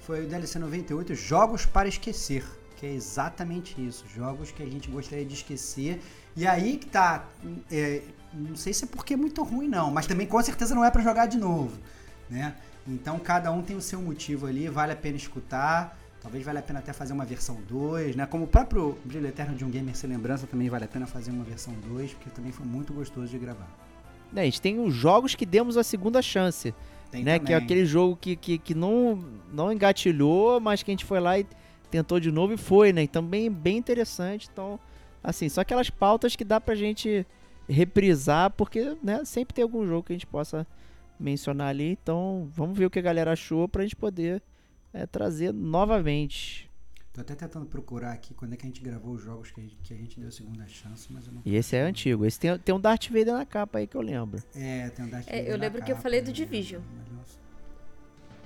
foi o DLC 98, Jogos para Esquecer. Que é exatamente isso. Jogos que a gente gostaria de esquecer. E aí que tá. É, não sei se é porque é muito ruim, não. Mas também com certeza não é para jogar de novo. Né? Então cada um tem o seu motivo ali, vale a pena escutar. Talvez valha a pena até fazer uma versão 2, né? Como o próprio Brilho Eterno de um Gamer Sem Lembrança também vale a pena fazer uma versão 2, porque também foi muito gostoso de gravar. É, a gente tem os jogos que demos a segunda chance. Tem né? Também. Que é aquele jogo que, que, que não, não engatilhou, mas que a gente foi lá e tentou de novo e foi, né? E também bem interessante. Então, assim, só aquelas pautas que dá pra gente reprisar, porque né, sempre tem algum jogo que a gente possa mencionar ali. Então, vamos ver o que a galera achou pra gente poder é, trazer novamente. Tô até tentando procurar aqui quando é que a gente gravou os jogos que a gente, que a gente deu segunda chance, mas eu não. E esse é antigo. Esse tem, tem um Darth Vader na capa aí que eu lembro. É, tem um Darth é, Vader. Eu lembro que eu falei do Division.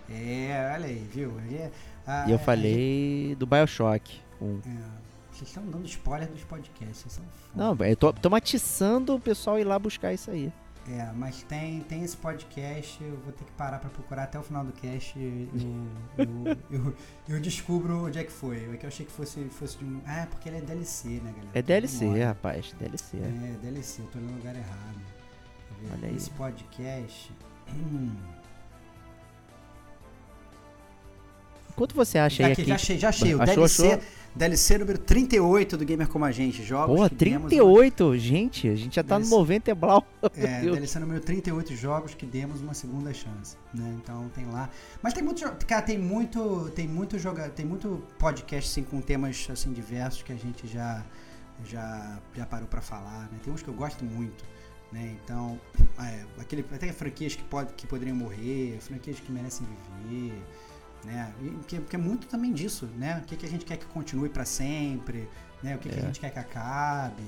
É, olha aí, viu? É, ah, e eu falei do Bioshock. Um. É, vocês estão dando spoiler dos podcasts, vocês são Não, eu tô, tô matiçando o pessoal ir lá buscar isso aí. É, mas tem, tem esse podcast, eu vou ter que parar para procurar até o final do cast e eu, eu, eu, eu, descubro onde é que foi. É que eu achei que fosse, fosse de um. Ah, porque ele é DLC, né, galera? É DLC, rapaz, DLC. É, DLC, eu tô no lugar errado. Olha aí. Esse podcast. Hum, enquanto você acha aí Aqui, já achei, já achei. O Achou, DLC, achou? DLC número 38 do Gamer Como a Gente. Jogos que demos uma- 38, gente, a gente já tá no DLC. 90 e blau. É, Deus. DLC número 38 jogos que demos uma segunda chance, né? Então tem lá. Mas tem muito, cara, tem muito, tem muito joga, tem muito podcast assim com temas assim diversos que a gente já já já parou pra falar, né? Tem uns que eu gosto muito, né? Então, é, aquele até franquias que pode que poderiam morrer, franquias que merecem viver, né? E que, que é muito também disso, né? O que, que a gente quer que continue pra sempre, né? O que, que a É. gente quer que acabe,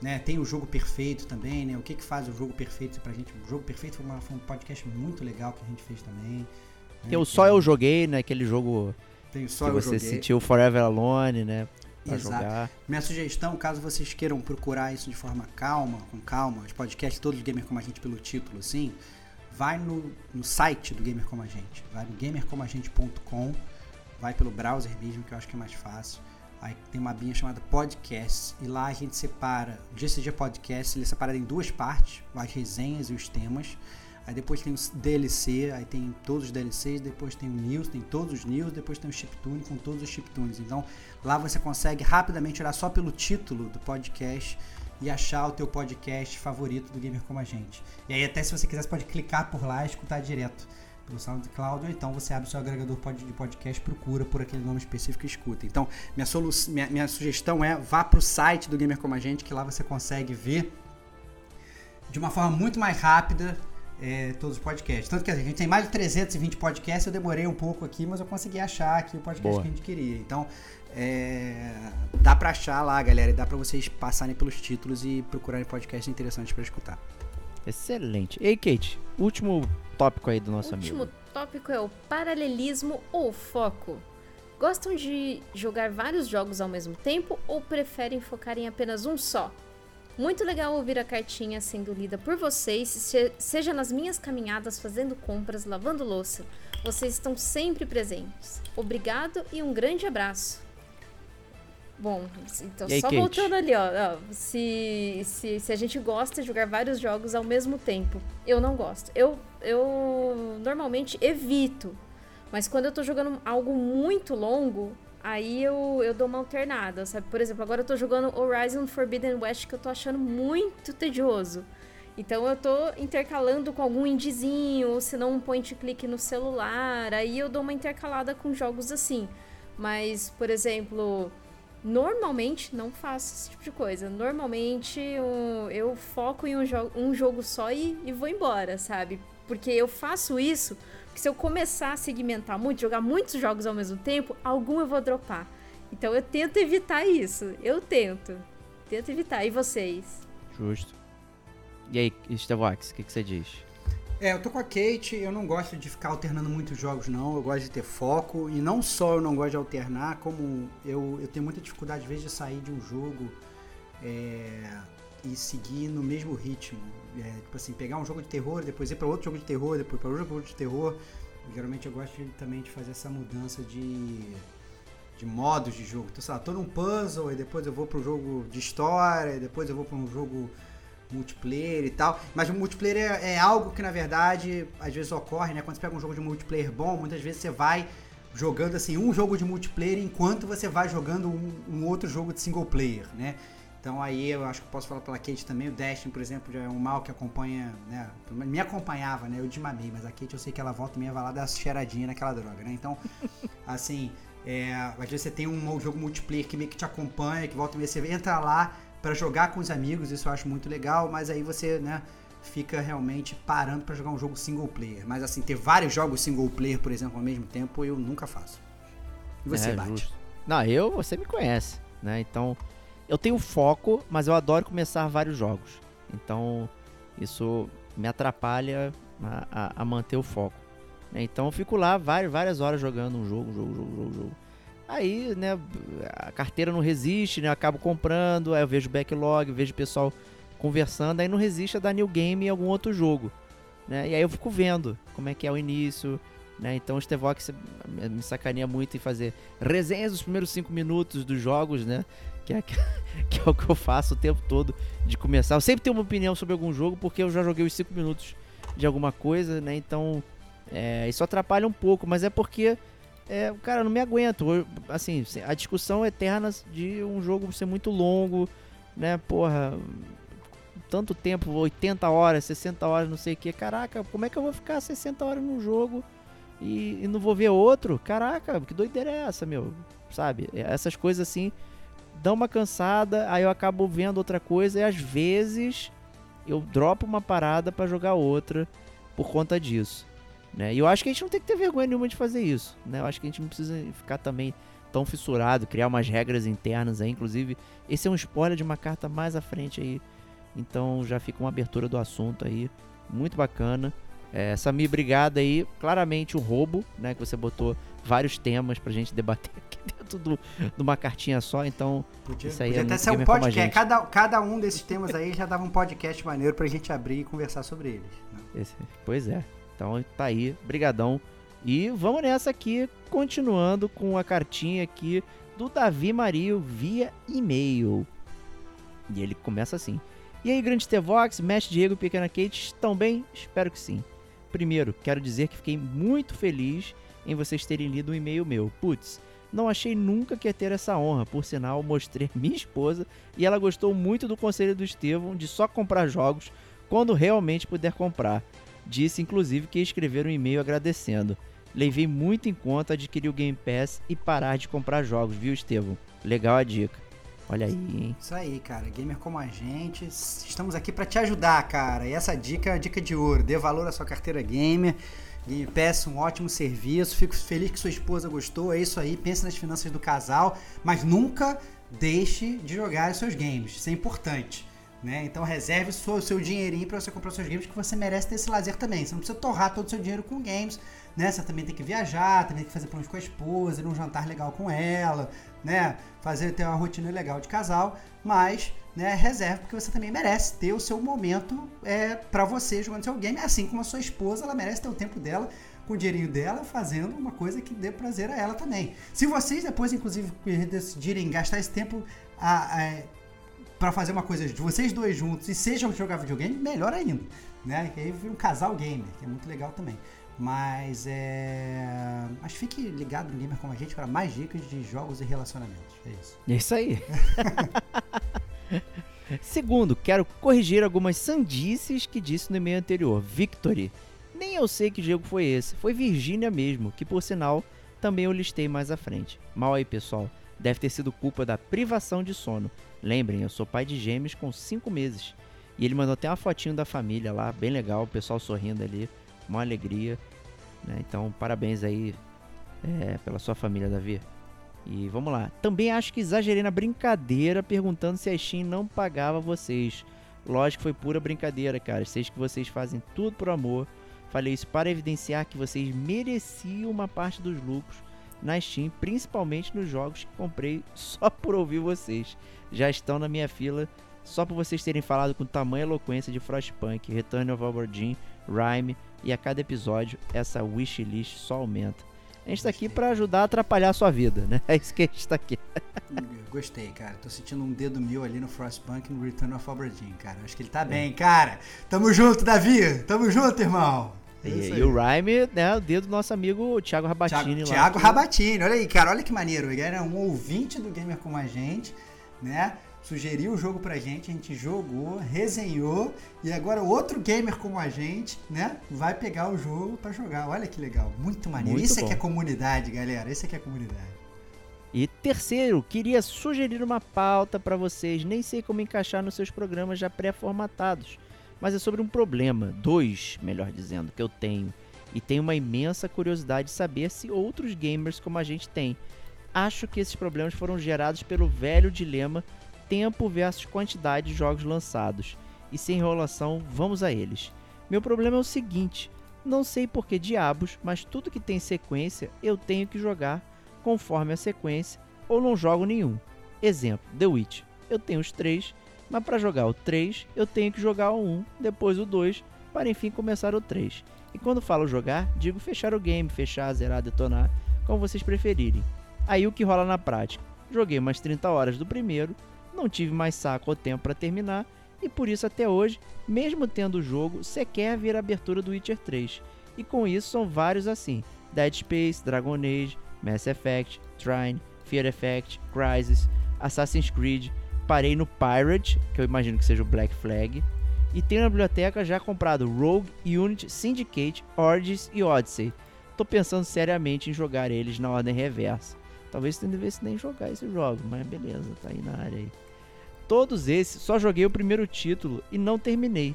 né? Tem o jogo perfeito também, né? O que, que faz o jogo perfeito pra gente? O jogo perfeito foi, uma- foi um podcast muito legal que a gente fez também. né? Eu só eu joguei, né? Aquele jogo Tem o só que eu você joguei. sentiu Forever Alone, né? Pra Exato. jogar. Minha sugestão, caso vocês queiram procurar isso de forma calma, com calma, os podcasts todos do Gamer Como a Gente pelo título, assim, vai no, no site do Gamer Como a Gente, vai no gamercomagente.com, vai pelo browser mesmo, que eu acho que é mais fácil. Aí tem uma abinha chamada Podcasts, e lá a gente separa, o GCG Podcast, ele é separado em duas partes, as resenhas e os temas. Aí depois tem os DLC, aí tem todos os DLCs, depois tem o News, tem todos os News, depois tem o Chiptune com todos os Chiptunes. Então lá você consegue rapidamente olhar só pelo título do podcast e achar o teu podcast favorito do Gamer Como a Gente. E aí até se você quiser você pode clicar por lá e escutar direto pelo SoundCloud, ou então você abre o seu agregador de podcast, procura por aquele nome específico e escuta. Então, minha, solu minha, minha sugestão é vá pro site do Gamer Como a Gente, que lá você consegue ver de uma forma muito mais rápida é, todos os podcasts. Tanto que assim, a gente tem mais de 320 podcasts, eu demorei um pouco aqui, mas eu consegui achar aqui o podcast Boa. que a gente queria. Então, é, dá pra achar lá, galera, e dá pra vocês passarem pelos títulos e procurarem podcasts interessantes pra escutar. Excelente. Ei, Kate, último tópico aí do nosso o último amigo. tópico é o paralelismo ou foco. Gostam de jogar vários jogos ao mesmo tempo ou preferem focar em apenas um só? Muito legal ouvir a cartinha sendo lida por vocês, se- seja nas minhas caminhadas fazendo compras, lavando louça. Vocês estão sempre presentes. Obrigado e um grande abraço. Bom, então aí, só Kate? voltando ali, ó, ó, se, se, se a gente gosta de jogar vários jogos ao mesmo tempo, eu não gosto. Eu, eu normalmente evito, mas quando eu tô jogando algo muito longo, aí eu, eu dou uma alternada, sabe? Por exemplo, agora eu tô jogando Horizon Forbidden West que eu tô achando muito tedioso. Então eu tô intercalando com algum indizinho, ou se não um point click no celular, aí eu dou uma intercalada com jogos assim. Mas, por exemplo, normalmente não faço esse tipo de coisa. Normalmente um, eu foco em um, jo um jogo só e, e vou embora, sabe? Porque eu faço isso, porque se eu começar a segmentar muito, jogar muitos jogos ao mesmo tempo, algum eu vou dropar. Então eu tento evitar isso. Eu tento. Tento evitar. E vocês? Justo. E aí, Stevox, o que, que você diz? É, eu tô com a Kate, eu não gosto de ficar alternando muitos jogos, não. Eu gosto de ter foco. E não só eu não gosto de alternar, como eu, eu tenho muita dificuldade, às vezes, de sair de um jogo é, e seguir no mesmo ritmo. É, tipo assim, pegar um jogo de terror, depois ir para outro jogo de terror, depois para outro jogo de terror. Geralmente eu gosto também de fazer essa mudança de, de modos de jogo. Então, sei lá, tô num puzzle, e depois eu vou para um jogo de história, e depois eu vou para um jogo multiplayer e tal. Mas o multiplayer é, é algo que, na verdade, às vezes ocorre, né? Quando você pega um jogo de multiplayer bom, muitas vezes você vai jogando assim um jogo de multiplayer enquanto você vai jogando um, um outro jogo de single player, né? Então aí eu acho que posso falar pela Kate também. O Destiny, por exemplo, já é um mal que acompanha, né? Me acompanhava, né? Eu desmamei, mas a Kate eu sei que ela volta e meia vai lá dar cheiradinha naquela droga, né? Então, assim, é, às vezes você tem um jogo multiplayer que meio que te acompanha, que volta e meia você entra lá para jogar com os amigos, isso eu acho muito legal, mas aí você, né, fica realmente parando para jogar um jogo single player. Mas assim, ter vários jogos single player, por exemplo, ao mesmo tempo, eu nunca faço. E você, É, Bate? justo. Não, eu, você me conhece, né? Então, eu tenho foco, mas eu adoro começar vários jogos. Então, isso me atrapalha a, a- a manter o foco. Então, eu fico lá várias, várias horas jogando um jogo, jogo, jogo, jogo, jogo. Aí, né, a carteira não resiste, né? Eu acabo comprando, aí eu vejo backlog, vejo o pessoal conversando, aí não resiste a dar new game em algum outro jogo. Né? E aí eu fico vendo como é que é o início, né? Então o Stevox me sacaneia muito em fazer resenhas dos primeiros cinco minutos dos jogos, né? Que é, que é o que eu faço o tempo todo de começar. Eu sempre tenho uma opinião sobre algum jogo porque eu já joguei os cinco minutos de alguma coisa, né? Então é, isso atrapalha um pouco, mas é porque é, cara, não me aguento. Assim, a discussão eterna de um jogo ser muito longo, né? Porra, tanto tempo, 80 horas, 60 horas, não sei o que. Caraca, como é que eu vou ficar 60 horas num jogo e, e não vou ver outro? Caraca, que doideira é essa, meu? Sabe? Essas coisas assim dão uma cansada, aí eu acabo vendo outra coisa e às vezes eu dropo uma parada para jogar outra por conta disso. Né? E eu acho que a gente não tem que ter vergonha nenhuma de fazer isso. Né? Eu acho que a gente não precisa ficar também tão fissurado, criar umas regras internas aí. Inclusive, esse é um spoiler de uma carta mais à frente aí. Então já fica uma abertura do assunto aí. Muito bacana. É, Samir, obrigado aí. Claramente um roubo, né? Que você botou vários temas pra gente debater aqui dentro do, de uma cartinha só. Então, podia, isso aí podia é até ser um podcast. Cada, cada um desses temas aí já dava um podcast maneiro pra gente abrir e conversar sobre eles. Né? Esse, pois é. Então tá aí, brigadão. E vamos nessa aqui, continuando com a cartinha aqui do Davi Mario via e-mail. E ele começa assim. E aí, grande T-Vox, Mestre Diego e Pequena Kate, estão bem? Espero que sim. Primeiro, quero dizer que fiquei muito feliz em vocês terem lido um e-mail meu. Putz, não achei nunca que ia ter essa honra. Por sinal, mostrei minha esposa e ela gostou muito do conselho do Estevão de só comprar jogos quando realmente puder comprar. Disse inclusive que ia escrever um e-mail agradecendo. Levei muito em conta adquirir o Game Pass e parar de comprar jogos, viu, Estevão? Legal a dica. Olha aí, hein? Isso aí, cara. Gamer como a gente, estamos aqui para te ajudar, cara. E essa dica é a dica de ouro. Dê valor à sua carteira gamer. Game Pass, um ótimo serviço. Fico feliz que sua esposa gostou. É isso aí. Pense nas finanças do casal, mas nunca deixe de jogar os seus games. Isso é importante. Né? Então reserve o seu dinheirinho para você comprar seus games, que você merece ter esse lazer também. Você não precisa torrar todo o seu dinheiro com games, né? Você também tem que viajar, também tem que fazer planos com a esposa, ir num jantar legal com ela, né? Fazer ter uma rotina legal de casal, mas né, reserve porque você também merece ter o seu momento é, para você jogando seu game, assim como a sua esposa, ela merece ter o tempo dela com o dinheirinho dela, fazendo uma coisa que dê prazer a ela também. Se vocês depois, inclusive, decidirem gastar esse tempo a, a para fazer uma coisa de vocês dois juntos e sejam jogar videogame, melhor ainda, né? Aí vira um casal gamer, que é muito legal também. Mas é. Mas fique ligado no Gamer como a gente para mais dicas de jogos e relacionamentos. É isso. É isso aí. Segundo, quero corrigir algumas sandices que disse no e-mail anterior. Victory. Nem eu sei que jogo foi esse. Foi Virgínia mesmo, que por sinal também eu listei mais à frente. Mal aí, pessoal. Deve ter sido culpa da privação de sono. Lembrem, eu sou pai de gêmeos com 5 meses. E ele mandou até uma fotinho da família lá, bem legal, o pessoal sorrindo ali, uma alegria. Né? Então, parabéns aí é, pela sua família, Davi. E vamos lá. Também acho que exagerei na brincadeira perguntando se a Steam não pagava vocês. Lógico que foi pura brincadeira, cara. Sei que vocês fazem tudo por amor. Falei isso para evidenciar que vocês mereciam uma parte dos lucros na Steam, principalmente nos jogos que comprei só por ouvir vocês. Já estão na minha fila só por vocês terem falado com tamanha eloquência de Frostpunk, Return of Aberdeen, Rhyme e a cada episódio essa wishlist só aumenta. A gente está aqui para ajudar a atrapalhar a sua vida, né? É isso que a gente está aqui. Gostei, cara. Tô sentindo um dedo meu ali no Frostpunk e no Return of Aberdeen, cara. Acho que ele tá é. bem, cara. Tamo junto, Davi. Tamo junto, irmão. É e, e, o Rhyme, né, o dedo do nosso amigo Thiago Rabatini Thiago, lá. Thiago Rabatini, olha aí, cara, olha que maneiro. Ele era um ouvinte do Gamer como a gente, né? Sugeriu o jogo pra gente, a gente jogou, resenhou, e agora outro gamer como a gente, né, vai pegar o jogo para jogar. Olha que legal, muito maneiro. Muito Isso bom. é que é comunidade, galera. Isso é que é comunidade. E terceiro, queria sugerir uma pauta para vocês, nem sei como encaixar nos seus programas já pré-formatados mas é sobre um problema, dois, melhor dizendo, que eu tenho. E tenho uma imensa curiosidade de saber se outros gamers como a gente tem. Acho que esses problemas foram gerados pelo velho dilema tempo versus quantidade de jogos lançados. E sem enrolação, vamos a eles. Meu problema é o seguinte: não sei por que diabos, mas tudo que tem sequência eu tenho que jogar conforme a sequência ou não jogo nenhum. Exemplo: The Witch. Eu tenho os três mas para jogar o 3, eu tenho que jogar o 1, depois o 2, para enfim começar o 3. E quando falo jogar, digo fechar o game, fechar, zerar, detonar, como vocês preferirem. Aí o que rola na prática? Joguei umas 30 horas do primeiro, não tive mais saco ou tempo para terminar, e por isso até hoje, mesmo tendo o jogo, sequer vir a abertura do Witcher 3. E com isso são vários assim: Dead Space, Dragon Age, Mass Effect, Trine, Fear Effect, Crysis, Assassin's Creed. Parei no Pirate, que eu imagino que seja o Black Flag. E tenho na biblioteca já comprado Rogue, Unity, Syndicate, Origins e Odyssey. Tô pensando seriamente em jogar eles na ordem reversa. Talvez você não devesse nem jogar esse jogo, mas beleza, tá aí na área aí. Todos esses só joguei o primeiro título e não terminei,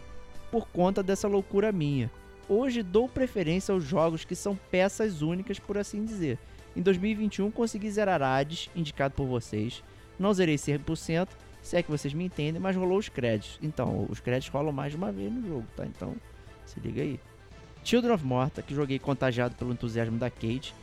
por conta dessa loucura minha. Hoje dou preferência aos jogos que são peças únicas, por assim dizer. Em 2021 consegui zerar Hades, indicado por vocês. Não zerei 100%, se é que vocês me entendem, mas rolou os créditos. Então, os créditos rolam mais de uma vez no jogo, tá? Então, se liga aí. Children of Morta, que joguei contagiado pelo entusiasmo da Kate,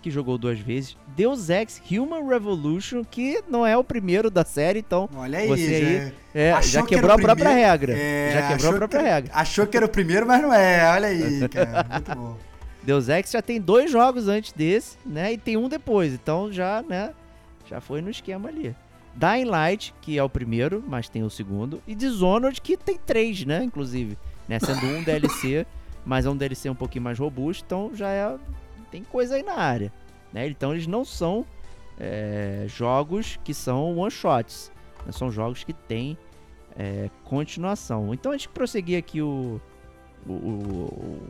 que jogou duas vezes. Deus Ex Human Revolution, que não é o primeiro da série, então Olha aí, você aí já, é, já quebrou a própria primeiro, regra. é, já quebrou a própria que, regra. Achou que era o primeiro, mas não é. Olha aí, cara. Muito bom. Deus Ex já tem dois jogos antes desse, né? E tem um depois. Então já, né? Já foi no esquema ali. Dying Light, que é o primeiro, mas tem o segundo. E Dishonored, que tem três, né? Inclusive. Né? Sendo um DLC, mas é um DLC um pouquinho mais robusto. Então já é. Tem coisa aí na área. Né? Então eles não são é, jogos que são one-shots. Né? São jogos que têm é, continuação. Então a gente prosseguir aqui o, o, o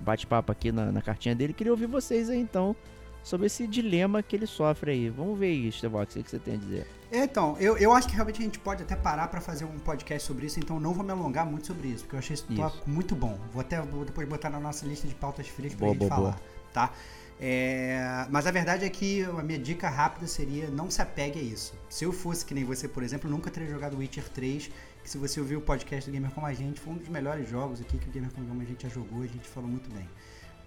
bate-papo aqui na, na, cartinha dele. Queria ouvir vocês aí então sobre esse dilema que ele sofre aí. Vamos ver aí, Stevox, o que você tem a dizer. Então, eu, eu acho que realmente a gente pode até parar para fazer um podcast sobre isso, então não vou me alongar muito sobre isso, porque eu achei esse tópico muito bom. Vou até vou depois botar na nossa lista de pautas frias pra boa, gente boa, falar, boa. Tá? É, mas a verdade é que a minha dica rápida seria não se apegue a isso. Se eu fosse que nem você, por exemplo, nunca teria jogado Witcher 3, que se você ouviu o podcast do Gamer Como a Gente, foi um dos melhores jogos aqui que o Gamer Como a Gente já jogou, a gente falou muito bem.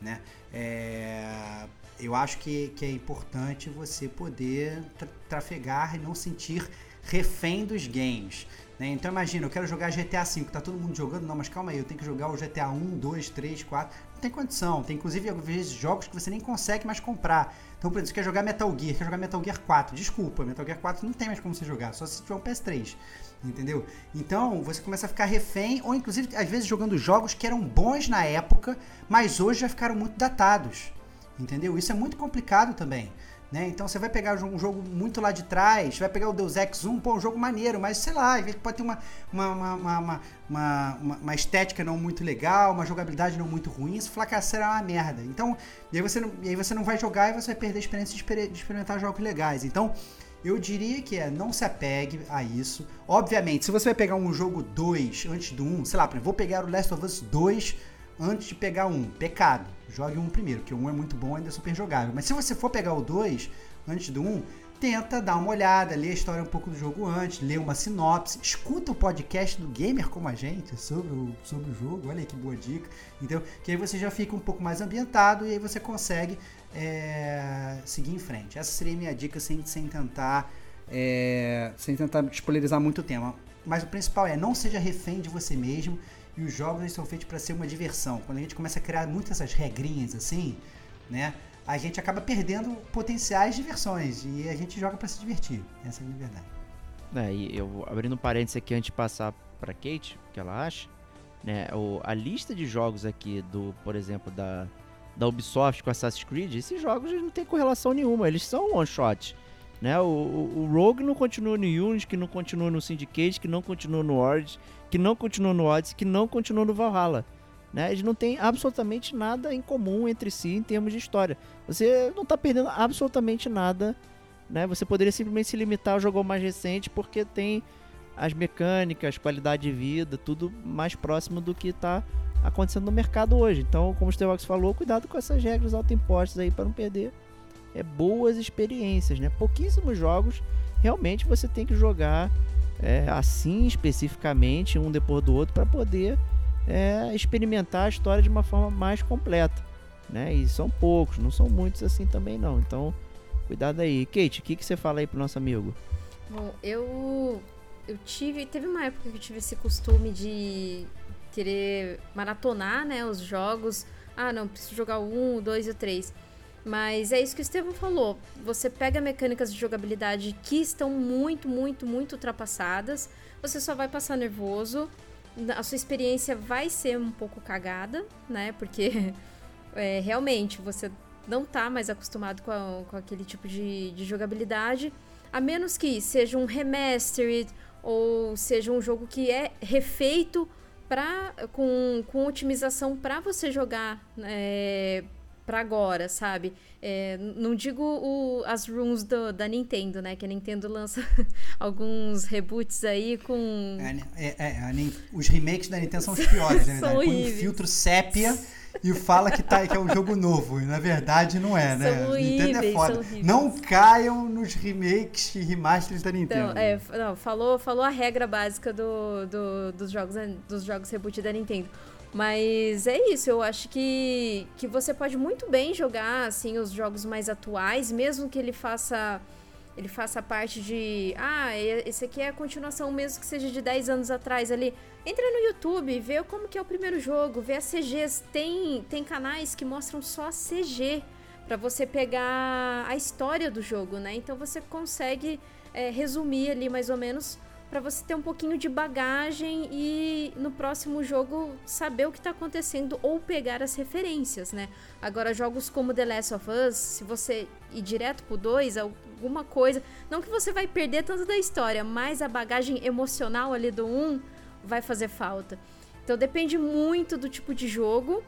Né? É, eu acho que, que é importante você poder tra trafegar e não sentir refém dos games. Né? Então imagina, eu quero jogar GTA V, tá todo mundo jogando, não, mas calma aí, eu tenho que jogar o GTA 1, 2, 3, 4. Tem condição. Tem inclusive vezes jogos que você nem consegue mais comprar. Então, por exemplo, você quer jogar Metal Gear, quer jogar Metal Gear 4. Desculpa, Metal Gear 4 não tem mais como você jogar, só se tiver um PS3. Entendeu? Então você começa a ficar refém, ou inclusive às vezes jogando jogos que eram bons na época, mas hoje já ficaram muito datados. Entendeu? Isso é muito complicado também. Né? Então você vai pegar um jogo muito lá de trás, vai pegar o Deus Ex 1, pô, um jogo maneiro, mas sei lá, pode ter uma, uma, uma, uma, uma, estética não muito legal, uma jogabilidade não muito ruim, isso fracassar é uma merda. Então, e aí, você não, aí você não vai jogar e você vai perder a experiência de experimentar jogos legais. Então, eu diria que é, não se apegue a isso. Obviamente, se você vai pegar um jogo 2 antes do 1, um, sei lá, vou pegar o Last of Us 2 antes de pegar um. Pecado. Jogue um primeiro, porque um é muito bom, ainda é super jogável. Mas se você for pegar o 2 antes do 1, um, tenta dar uma olhada, ler a história um pouco do jogo antes, ler uma sinopse, escuta o podcast do gamer como a gente sobre o, sobre o jogo, olha aí que boa dica, então que aí você já fica um pouco mais ambientado e aí você consegue é, seguir em frente. Essa seria a minha dica sem, sem tentar é, sem tentar spoilerizar muito o tema. Mas o principal é não seja refém de você mesmo e os jogos são feitos para ser uma diversão. Quando a gente começa a criar muitas essas regrinhas assim, né? A gente acaba perdendo potenciais diversões e a gente joga para se divertir. Essa é a verdade. É, e eu abrindo um parênteses aqui antes de passar para Kate, o que ela acha, né? O, a lista de jogos aqui do, por exemplo, da da Ubisoft com Assassin's Creed, esses jogos não tem correlação nenhuma, eles são one shot. Né? O, o, o, Rogue não continua no Unity, que não continua no Syndicate, que não continua no Origin, que não continua no Odyssey, que não continua no Valhalla. Né? Eles não têm absolutamente nada em comum entre si em termos de história. Você não está perdendo absolutamente nada. Né? Você poderia simplesmente se limitar ao jogo mais recente porque tem as mecânicas, qualidade de vida, tudo mais próximo do que está acontecendo no mercado hoje. Então, como o Stevox falou, cuidado com essas regras autoimpostas aí para não perder é, boas experiências, né? Pouquíssimos jogos realmente você tem que jogar é, assim especificamente, um depois do outro, para poder é, experimentar a história de uma forma mais completa. Né? E são poucos, não são muitos assim também não. Então, cuidado aí. Kate, o que, que você fala aí pro nosso amigo? Bom, eu eu tive, teve uma época que eu tive esse costume de querer maratonar, né, os jogos. Ah, não, preciso jogar o 1, o 2 e o 3. Mas é isso que o Estevão falou. Você pega mecânicas de jogabilidade que estão muito, muito, muito ultrapassadas. Você só vai passar nervoso. A sua experiência vai ser um pouco cagada, né? Porque é, realmente você não tá mais acostumado com, a, com aquele tipo de, de jogabilidade, a menos que seja um remastered ou seja um jogo que é refeito pra, com, com otimização para você jogar é, para agora, sabe? É, não digo o, as runs do, da Nintendo, né? Que a Nintendo lança alguns reboots aí com. É, é, os remakes da Nintendo são os piores, né? Põe um filtro sépia e fala que, tá, que é um jogo novo. E na verdade não é, né? São Nintendo é foda. Não caiam nos remakes e remasters da Nintendo. Então, é, não, falou, falou a regra básica do, do, dos, jogos, dos jogos reboot da Nintendo. Mas é isso, eu acho que, que você pode muito bem jogar assim os jogos mais atuais, mesmo que ele faça ele faça parte de, ah, esse aqui é a continuação mesmo que seja de 10 anos atrás ali. Entra no YouTube, vê como que é o primeiro jogo, vê as CGs, tem tem canais que mostram só a CG para você pegar a história do jogo, né? Então você consegue é, resumir ali mais ou menos para você ter um pouquinho de bagagem e no próximo jogo saber o que está acontecendo ou pegar as referências, né? Agora, jogos como The Last of Us, se você ir direto pro 2, alguma coisa. Não que você vai perder tanto da história, mas a bagagem emocional ali do 1 um vai fazer falta. Então depende muito do tipo de jogo.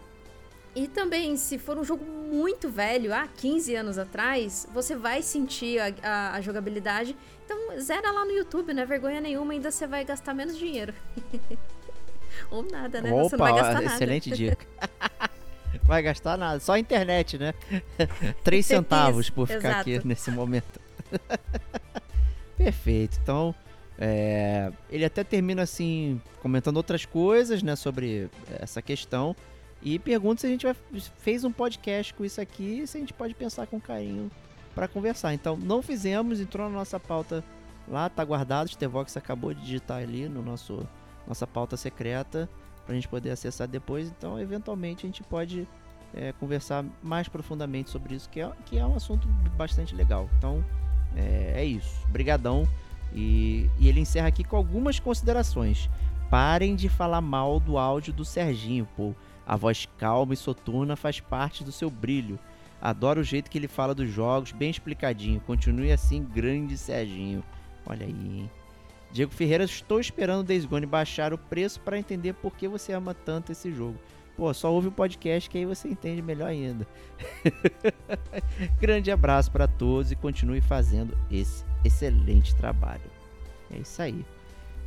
E também, se for um jogo muito velho, há 15 anos atrás, você vai sentir a, a, a jogabilidade então, zera lá no YouTube, não é vergonha nenhuma, ainda você vai gastar menos dinheiro. Ou nada, né? Opa, você não vai gastar nada. Excelente dica. vai gastar nada, só a internet, né? Três centavos por ficar Exato. aqui nesse momento. Perfeito. Então, é, ele até termina assim, comentando outras coisas, né, sobre essa questão. E pergunta se a gente vai, fez um podcast com isso aqui, se a gente pode pensar com carinho para conversar. Então, não fizemos, entrou na nossa pauta lá, tá guardado. Stevox acabou de digitar ali no nosso nossa pauta secreta para a gente poder acessar depois. Então, eventualmente, a gente pode é, conversar mais profundamente sobre isso, que é, que é um assunto bastante legal. Então, é, é isso. Brigadão. E, e ele encerra aqui com algumas considerações. Parem de falar mal do áudio do Serginho, pô. A voz calma e soturna faz parte do seu brilho. Adoro o jeito que ele fala dos jogos, bem explicadinho. Continue assim, grande Serginho. Olha aí, hein? Diego Ferreira, estou esperando o Days baixar o preço para entender por que você ama tanto esse jogo. Pô, só ouve o podcast que aí você entende melhor ainda. Grande abraço para todos e continue fazendo esse excelente trabalho. É isso aí.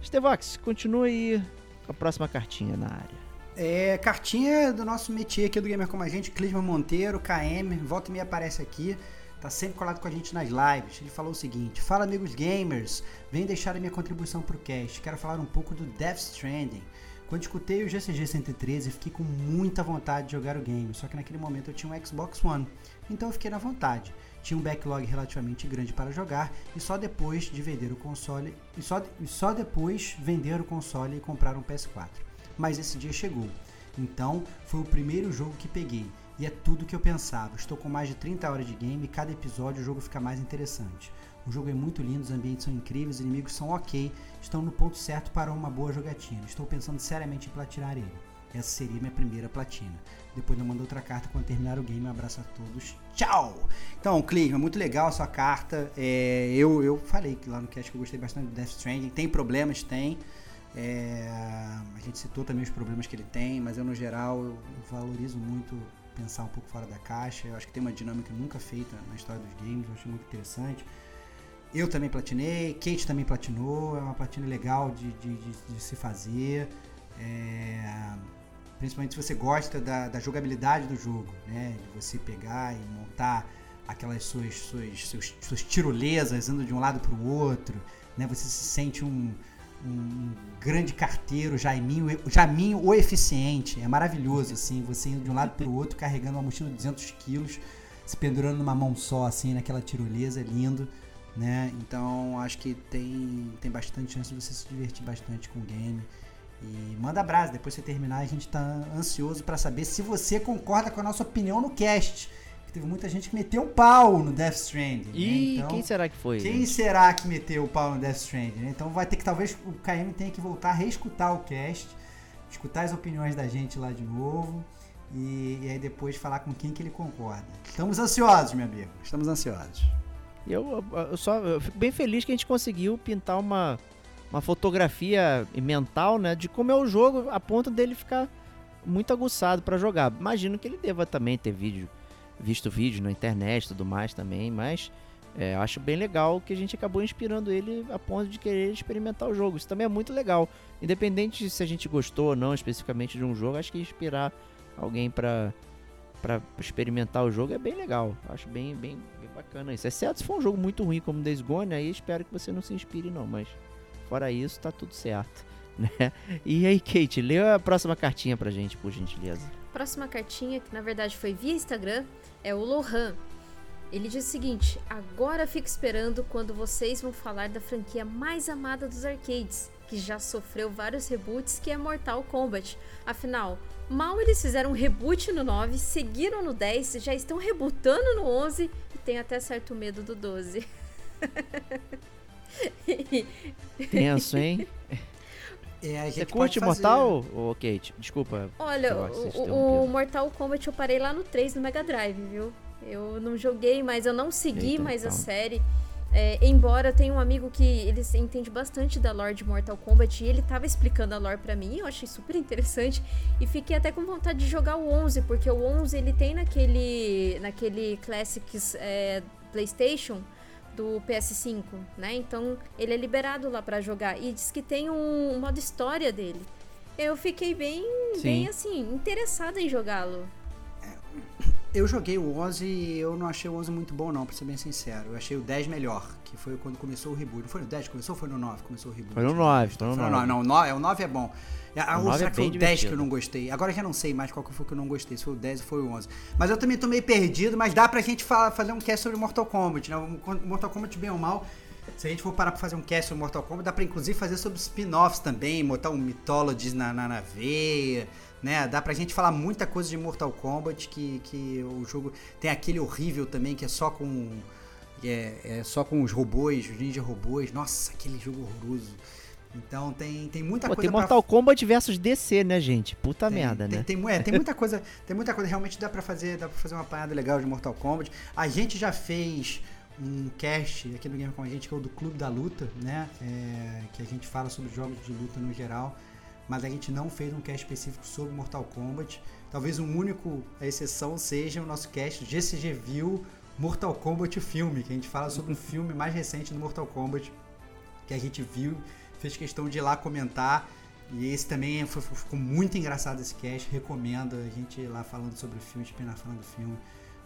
Stevox, continue aí com a próxima cartinha na área. É, cartinha do nosso métier aqui do Gamer Como a Gente, Clisma Monteiro, KM, volta e meia aparece aqui, tá sempre colado com a gente nas lives. Ele falou o seguinte: Fala amigos gamers, vem deixar a minha contribuição pro cast. Quero falar um pouco do Death Stranding. Quando escutei o GCG 113, fiquei com muita vontade de jogar o game, só que naquele momento eu tinha um Xbox One, então eu fiquei na vontade. Tinha um backlog relativamente grande para jogar e só depois de vender o console e só, e só depois vender o console e comprar um PS4 mas esse dia chegou. Então, foi o primeiro jogo que peguei. E é tudo que eu pensava. Estou com mais de 30 horas de game e cada episódio o jogo fica mais interessante. O jogo é muito lindo, os ambientes são incríveis, os inimigos são ok, estão no ponto certo para uma boa jogatina. Estou pensando seriamente em platinar ele. Essa seria minha primeira platina. Depois eu mando outra carta quando terminar o game. Um abraço a todos. Tchau! Então, Clisma, muito legal a sua carta. É, eu, eu falei que lá no cast que eu gostei bastante do Death Stranding. Tem problemas? Tem. É, a gente citou também os problemas que ele tem, mas eu no geral eu, valorizo muito pensar um pouco fora da caixa. Eu acho que tem uma dinâmica nunca feita na história dos games, eu acho muito interessante. Eu também platinei, Kate também platinou, é uma platina legal de, de, de, de se fazer. É, principalmente se você gosta da, da, jogabilidade do jogo, né? De você pegar e montar aquelas suas, suas, suas, suas tirolesas indo de um lado para o outro, né? Você se sente um, um grande carteiro, Jaiminho, Jaiminho o eficiente. É maravilhoso, assim, você indo de um lado para o outro, carregando uma mochila de 200 quilos, se pendurando numa mão só, assim, naquela tirolesa, é lindo, né? Então, acho que tem, tem bastante chance de você se divertir bastante com o game. E manda abraço, depois que você terminar, a gente está ansioso para saber se você concorda com a nossa opinião no cast teve muita gente que meteu o pau no Death Stranding. E né? então, quem será que foi? Quem gente? será que meteu o pau no Death Stranding? Né? Então vai ter que, talvez, o KM tenha que voltar a reescutar o cast, escutar as opiniões da gente lá de novo. e, e aí depois falar com quem que ele concorda. Estamos ansiosos, meu amigo. Estamos ansiosos. Eu, eu só eu fico bem feliz que a gente conseguiu pintar uma, uma fotografia mental, né, de como é o jogo, a ponto dele ficar muito aguçado para jogar. Imagino que ele deva também ter vídeo, visto vídeo na internet e tudo mais também, mas é, acho bem legal que a gente acabou inspirando ele a ponto de querer experimentar o jogo. Isso também é muito legal. Independente se a gente gostou ou não especificamente de um jogo, acho que inspirar alguém para para experimentar o jogo é bem legal. Acho bem, bem, bem bacana isso. Exceto se for um jogo muito ruim como Days Gone, aí espero que você não se inspire não, mas fora isso tá tudo certo, né? E aí, Kate, lê a próxima cartinha pra gente, por gentileza. Próxima cartinha, que na verdade foi via Instagram, é o Lohan. Ele diz o seguinte: Agora fico esperando quando vocês vão falar da franquia mais amada dos arcades, que já sofreu vários reboots, que é Mortal Kombat. Afinal, mal eles fizeram um reboot no 9, seguiram no 10, já estão rebootando no 11 e tem até certo medo do 12. Tenso, hein? É, Você curte Mortal, ou Kate? Desculpa. Olha, o, o, Mortal Kombat eu parei lá no 3 no Mega Drive, viu? Eu não joguei, mas eu não segui Eita, mais então. a série. É, embora tenha um amigo que ele entende bastante da lore de Mortal Kombat e ele tava explicando a lore para mim, eu achei super interessante e fiquei até com vontade de jogar o 11, porque o 11 ele tem naquele naquele Classics é, PlayStation do PS5, né? Então ele é liberado lá para jogar e diz que tem um, um, modo história dele. Eu fiquei bem, Sim. bem assim interessada em jogá-lo. Eu joguei o 11 e eu não achei o 11 muito bom não, pra ser bem sincero. Eu achei o 10 melhor, que foi quando começou o reboot. Não foi no 10 que começou ou foi no 9 começou o reboot? Foi no 9, foi no 9. Não, não, não, o 9 é bom. A, o 9 será é que foi o 10 que eu não gostei? Agora já não sei mais qual que foi que eu não gostei, se foi o 10 ou foi o 11. Mas eu também tô meio perdido, mas dá pra gente falar, fazer um cast sobre Mortal Kombat, né? Mortal Kombat, bem ou mal, se a gente for parar pra fazer um cast sobre Mortal Kombat, dá pra inclusive fazer sobre spin-offs também, botar um Mythologies na, na, na veia né? Dá pra gente falar muita coisa de Mortal Kombat, que, que o jogo tem aquele horrível também, que é só com. É, é só com os robôs, os ninja robôs. Nossa, aquele jogo horroroso. Então tem, tem muita Pô, coisa. Tem Mortal pra... Kombat versus DC, né, gente? Puta tem, merda, tem, né? Tem, é, tem muita coisa. Tem muita coisa. Realmente dá pra fazer, dá pra fazer uma parada legal de Mortal Kombat. A gente já fez um cast aqui no Game com a gente, que é o do Clube da Luta, né? É, que a gente fala sobre jogos de luta no geral mas a gente não fez um cast específico sobre Mortal Kombat. Talvez um único exceção seja o nosso cast GCG View Mortal Kombat filme, que a gente fala sobre o filme mais recente do Mortal Kombat que a gente viu, fez questão de ir lá comentar. E esse também foi, ficou muito engraçado esse cast, recomendo a gente ir lá falando sobre o filme, Espinar falando do filme.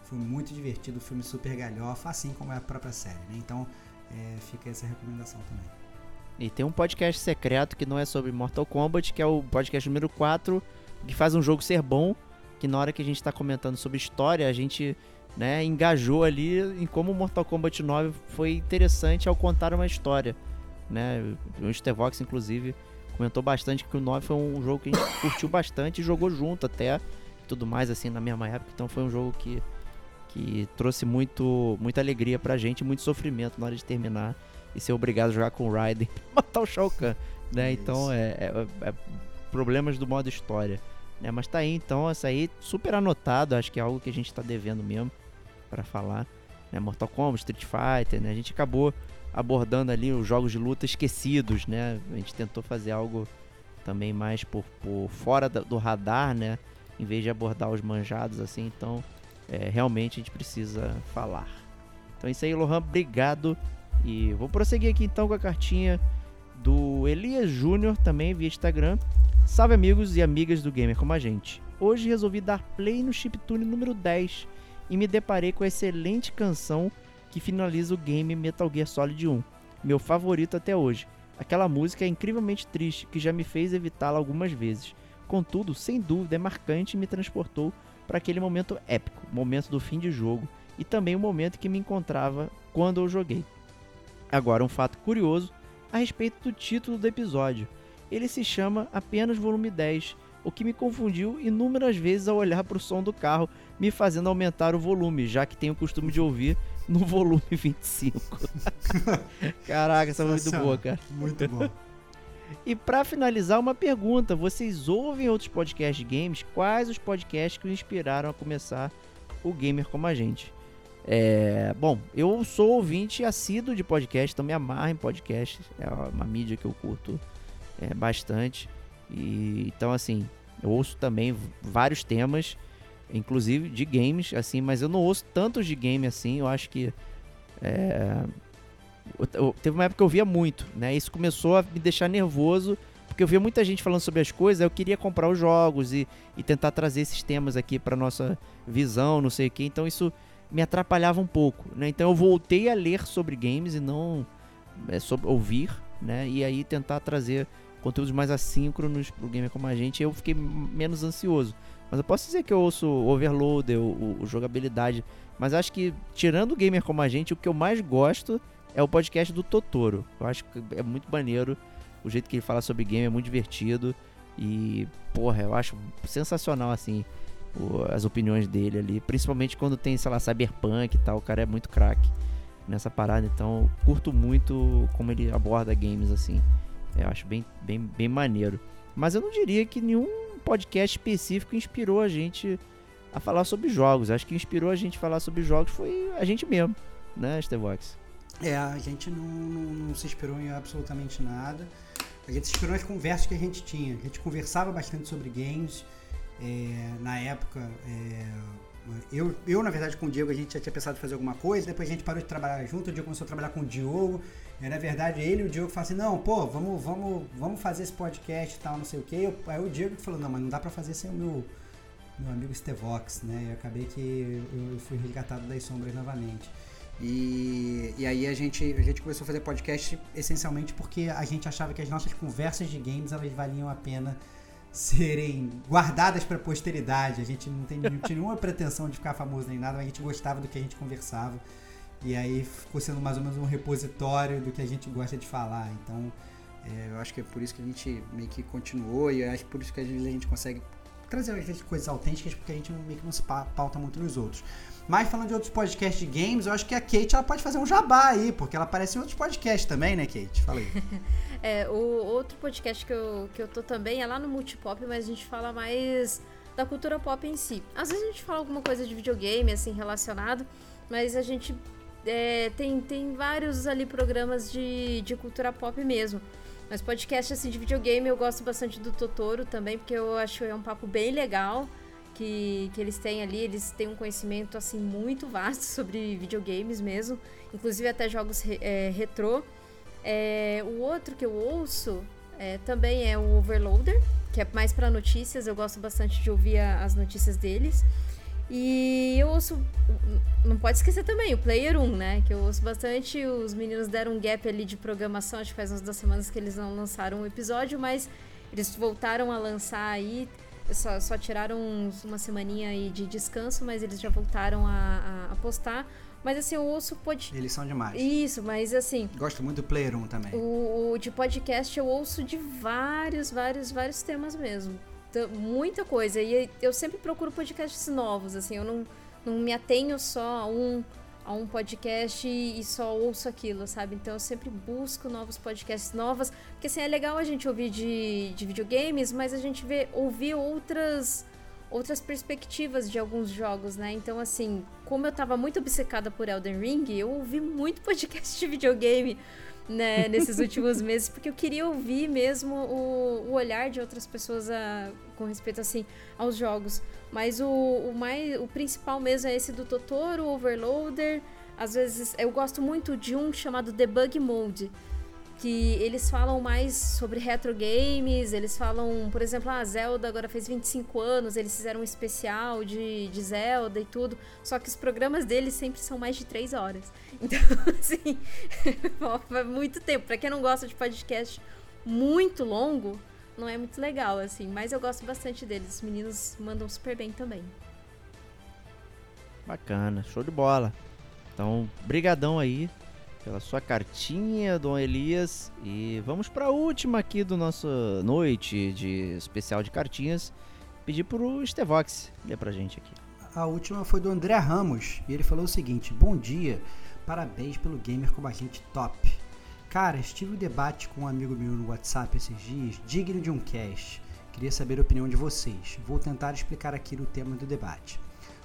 Foi muito divertido, o filme super galhofa, assim como é a própria série, né? Então é, fica essa recomendação também. E tem um podcast secreto que não é sobre Mortal Kombat, que é o podcast número 4, que faz um jogo ser bom, que na hora que a gente está comentando sobre história, a gente né, engajou ali em como Mortal Kombat 9 foi interessante ao contar uma história. Né? O Stevox, inclusive, comentou bastante que o 9 foi um jogo que a gente curtiu bastante e jogou junto até tudo mais assim na mesma época. Então foi um jogo que, que trouxe muito, muita alegria pra gente, muito sofrimento na hora de terminar e ser obrigado a jogar com o Raiden pra matar o Shao Kahn, né? Isso. Então é, é, é, problemas do modo história. Né? Mas tá aí, então, essa aí super anotado, acho que é algo que a gente tá devendo mesmo para falar. Né? Mortal Kombat, Street Fighter, né? A gente acabou abordando ali os jogos de luta esquecidos, né? A gente tentou fazer algo também mais por, por fora do radar, né? Em vez de abordar os manjados assim, então é, realmente a gente precisa falar. Então é isso aí, Lohan, obrigado e vou prosseguir aqui então com a cartinha do Elias Júnior, também via Instagram. Salve amigos e amigas do Gamer como a gente. Hoje resolvi dar play no chiptune número 10 e me deparei com a excelente canção que finaliza o game Metal Gear Solid 1, meu favorito até hoje. Aquela música é incrivelmente triste que já me fez evitá-la algumas vezes. Contudo, sem dúvida é marcante e me transportou para aquele momento épico, momento do fim de jogo e também o momento que me encontrava quando eu joguei. Agora, um fato curioso a respeito do título do episódio. Ele se chama apenas Volume 10, o que me confundiu inúmeras vezes ao olhar para o som do carro, me fazendo aumentar o volume, já que tenho o costume de ouvir no volume 25. Caraca, essa é muito boa, cara. Muito bom. E para finalizar, uma pergunta: vocês ouvem outros podcasts de games? Quais os podcasts que o inspiraram a começar o gamer como a gente? É, bom, eu sou ouvinte assíduo de podcast, então me amarro em podcast. É uma mídia que eu curto é, bastante. E então assim, eu ouço também vários temas, inclusive de games, assim, mas eu não ouço tantos de game assim. Eu acho que é, eu, teve uma época que eu via muito, né? Isso começou a me deixar nervoso porque eu via muita gente falando sobre as coisas, eu queria comprar os jogos e, e tentar trazer esses temas aqui para nossa visão, não sei o que. Então isso me atrapalhava um pouco, né? Então eu voltei a ler sobre games e não é, sobre ouvir, né? E aí tentar trazer conteúdos mais assíncronos pro gamer como a gente, eu fiquei menos ansioso. Mas eu posso dizer que eu ouço Overloader, o, o, o jogabilidade, mas acho que tirando o gamer como a gente, o que eu mais gosto é o podcast do Totoro. Eu acho que é muito maneiro o jeito que ele fala sobre game, é muito divertido e porra, eu acho sensacional assim as opiniões dele ali, principalmente quando tem, sei lá, cyberpunk e tal, o cara é muito craque nessa parada, então curto muito como ele aborda games assim. Eu acho bem, bem, bem maneiro. Mas eu não diria que nenhum podcast específico inspirou a gente a falar sobre jogos. Acho que inspirou a gente a falar sobre jogos foi a gente mesmo, né, Stevox? É, a gente não, não, não, se inspirou em absolutamente nada. A gente se inspirou nas conversas que a gente tinha. A gente conversava bastante sobre games. É, na época, é, eu, eu, na verdade, com o Diego, a gente já tinha pensado em fazer alguma coisa. Depois a gente parou de trabalhar junto. O Diego começou a trabalhar com o Diogo. E, na verdade, ele e o Diogo falaram assim: não, pô, vamos, vamos, vamos fazer esse podcast e tal, não sei o quê. Aí o Diego falou: não, mas não dá pra fazer sem o meu, meu amigo Stevox, né? E acabei que eu fui resgatado das sombras novamente. E, e aí a gente, a gente começou a fazer podcast essencialmente porque a gente achava que as nossas conversas de games elas valiam a pena serem guardadas para posteridade. A gente não, tem, não tinha nenhuma pretensão de ficar famoso nem nada, mas a gente gostava do que a gente conversava. E aí ficou sendo mais ou menos um repositório do que a gente gosta de falar. Então, é, eu acho que é por isso que a gente meio que continuou e eu acho por isso que às vezes a gente consegue trazer às vezes coisas autênticas porque a gente meio que não se pauta muito nos outros. Mas falando de outros podcasts de games, eu acho que a Kate ela pode fazer um jabá aí, porque ela aparece em outros podcasts também, né, Kate? Fala aí. é, o outro podcast que eu, que eu tô também é lá no Multipop, mas a gente fala mais da cultura pop em si. Às vezes a gente fala alguma coisa de videogame, assim, relacionado, mas a gente é, tem, tem vários ali programas de, de cultura pop mesmo. Mas podcast assim de videogame eu gosto bastante do Totoro também, porque eu acho que é um papo bem legal que, que eles têm ali. Eles têm um conhecimento assim muito vasto sobre videogames mesmo, inclusive até jogos re, é, retrô. É, o outro que eu ouço é, também é o Overloader, que é mais para notícias. Eu gosto bastante de ouvir a, as notícias deles. E eu ouço. Não pode esquecer também o Player 1, né? Que eu ouço bastante. Os meninos deram um gap ali de programação, acho que faz umas duas semanas que eles não lançaram um episódio, mas eles voltaram a lançar aí. Só, só tiraram uns, uma semaninha aí de descanso, mas eles já voltaram a, a, a postar. Mas assim, eu ouço podcast. Eles são demais. Isso, mas assim. Gosto muito do Player 1 também. O, o de podcast eu ouço de vários, vários, vários temas mesmo muita coisa. E eu sempre procuro podcasts novos, assim, eu não, não me atenho só a um, a um podcast e só ouço aquilo, sabe? Então eu sempre busco novos podcasts novos, porque assim, é legal a gente ouvir de, de videogames, mas a gente vê, ouvir outras outras perspectivas de alguns jogos, né? Então, assim, como eu tava muito obcecada por Elden Ring, eu ouvi muito podcast de videogame né, nesses últimos meses, porque eu queria ouvir mesmo o, o olhar de outras pessoas a, com respeito assim aos jogos. Mas o, o, mais, o principal mesmo é esse do Totoro, Overloader. Às vezes eu gosto muito de um chamado Debug Mode, que eles falam mais sobre retro games, eles falam, por exemplo, a ah, Zelda agora fez 25 anos, eles fizeram um especial de, de Zelda e tudo, só que os programas deles sempre são mais de 3 horas. Então, assim, é muito tempo. Pra quem não gosta de podcast muito longo, não é muito legal, assim, mas eu gosto bastante deles. Os meninos mandam super bem também. Bacana, show de bola. Então, brigadão aí pela sua cartinha, Dom Elias. E vamos para a última aqui do nosso noite de especial de cartinhas. Pedir pro Estevox ler pra gente aqui. A última foi do André Ramos e ele falou o seguinte: Bom dia, parabéns pelo gamer como top. Cara, estive um debate com um amigo meu no WhatsApp esses dias, digno de um cast. Queria saber a opinião de vocês. Vou tentar explicar aqui o tema do debate.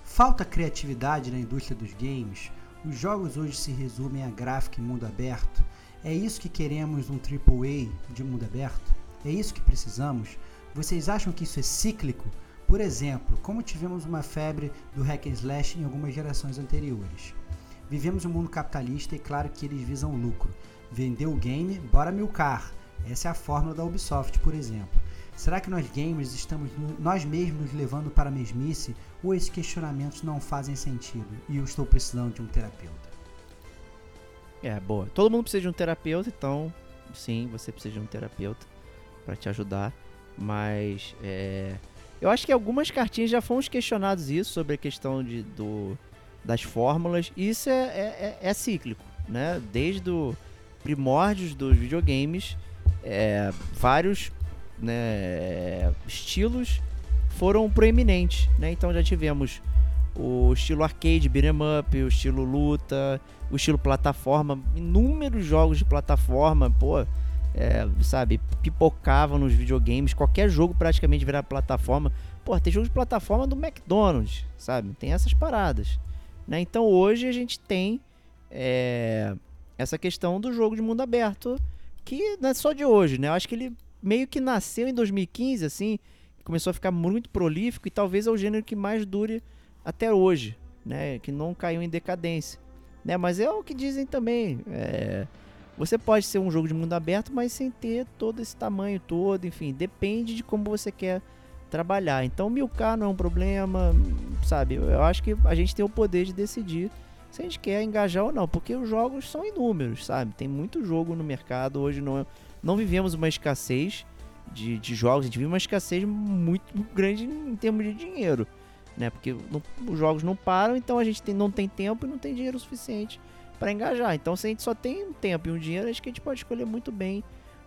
Falta criatividade na indústria dos games? Os jogos hoje se resumem a gráfico e mundo aberto? É isso que queremos num AAA de mundo aberto? É isso que precisamos? Vocês acham que isso é cíclico? Por exemplo, como tivemos uma febre do hack and slash em algumas gerações anteriores. Vivemos um mundo capitalista e claro que eles visam lucro. Vender o game, bora milcar. Essa é a fórmula da Ubisoft, por exemplo. Será que nós gamers estamos nós mesmos levando para a mesmice ou esses questionamentos não fazem sentido e eu estou precisando de um terapeuta? É, boa. Todo mundo precisa de um terapeuta, então sim, você precisa de um terapeuta para te ajudar. Mas é, eu acho que algumas cartinhas já foram questionados isso sobre a questão de, do, das fórmulas. Isso é, é, é, é cíclico, né? Desde o primórdios dos videogames, é, vários né, estilos foram proeminentes, né? Então já tivemos o estilo arcade, beat'em up, o estilo luta, o estilo plataforma, inúmeros jogos de plataforma, pô, é, sabe, pipocavam nos videogames, qualquer jogo praticamente virar plataforma. Pô, tem jogo de plataforma do McDonald's, sabe? Tem essas paradas, né? Então hoje a gente tem é, essa questão do jogo de mundo aberto, que não é só de hoje, né? Eu acho que ele meio que nasceu em 2015, assim, começou a ficar muito prolífico e talvez é o gênero que mais dure até hoje, né? Que não caiu em decadência, né? Mas é o que dizem também. É... Você pode ser um jogo de mundo aberto, mas sem ter todo esse tamanho todo, enfim, depende de como você quer trabalhar. Então, 1000K não é um problema, sabe? Eu acho que a gente tem o poder de decidir se a gente quer engajar ou não, porque os jogos são inúmeros, sabe? Tem muito jogo no mercado, hoje não, não vivemos uma escassez de, de jogos, a gente vive uma escassez muito grande em termos de dinheiro né? Porque não, os jogos não param, então a gente tem, não tem tempo e não tem dinheiro suficiente para engajar. Então, se a gente só tem um tempo e um dinheiro, acho que a gente pode escolher muito bem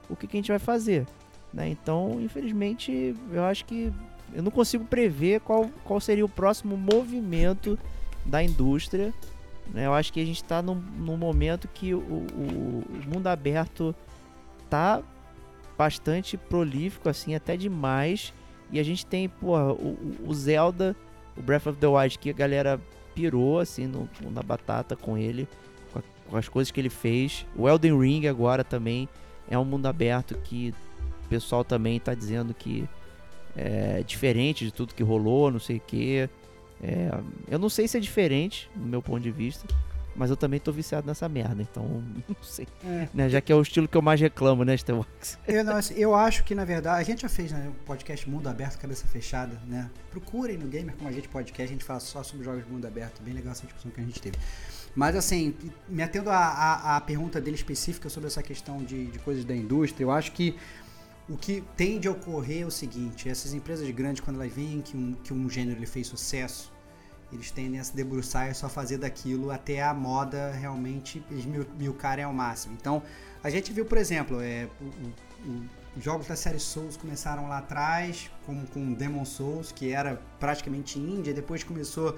o que, que a gente vai fazer, né? Então, infelizmente, eu acho que eu não consigo prever qual, qual seria o próximo movimento da indústria. Né? Eu acho que a gente está num, num, momento que o, o, o mundo aberto tá bastante prolífico, assim, até demais. E a gente tem, porra, o, o Zelda o Breath of the Wild que a galera pirou assim no, na batata com ele, com, a, com, as coisas que ele fez. O Elden Ring agora também é um mundo aberto que pessoal também tá dizendo que é diferente de tudo que rolou, não sei o que. É, eu não sei se é diferente, no meu ponto de vista, mas eu também tô viciado nessa merda, então não sei. É. Né, já que é o estilo que eu mais reclamo, né, Starbucks? Eu, não, assim, eu acho que, na verdade, a gente já fez né, um podcast Mundo Aberto, Cabeça Fechada, né? Procurem no Gamer como a gente podcast, a gente fala só sobre jogos de mundo aberto, bem legal essa discussão que a gente teve. Mas assim, me atendo à, pergunta dele específica sobre essa questão de, de coisas da indústria, eu acho que o que tende a ocorrer é o seguinte, essas empresas grandes, quando elas veem que um, que um gênero ele fez sucesso, eles tendem a se debruçar e só fazer daquilo até a moda realmente eles milcarem ao máximo. Então, a gente viu, por exemplo, é, o, o, os jogos da série Souls começaram lá atrás, como com Demon Souls, que era praticamente índia, depois começou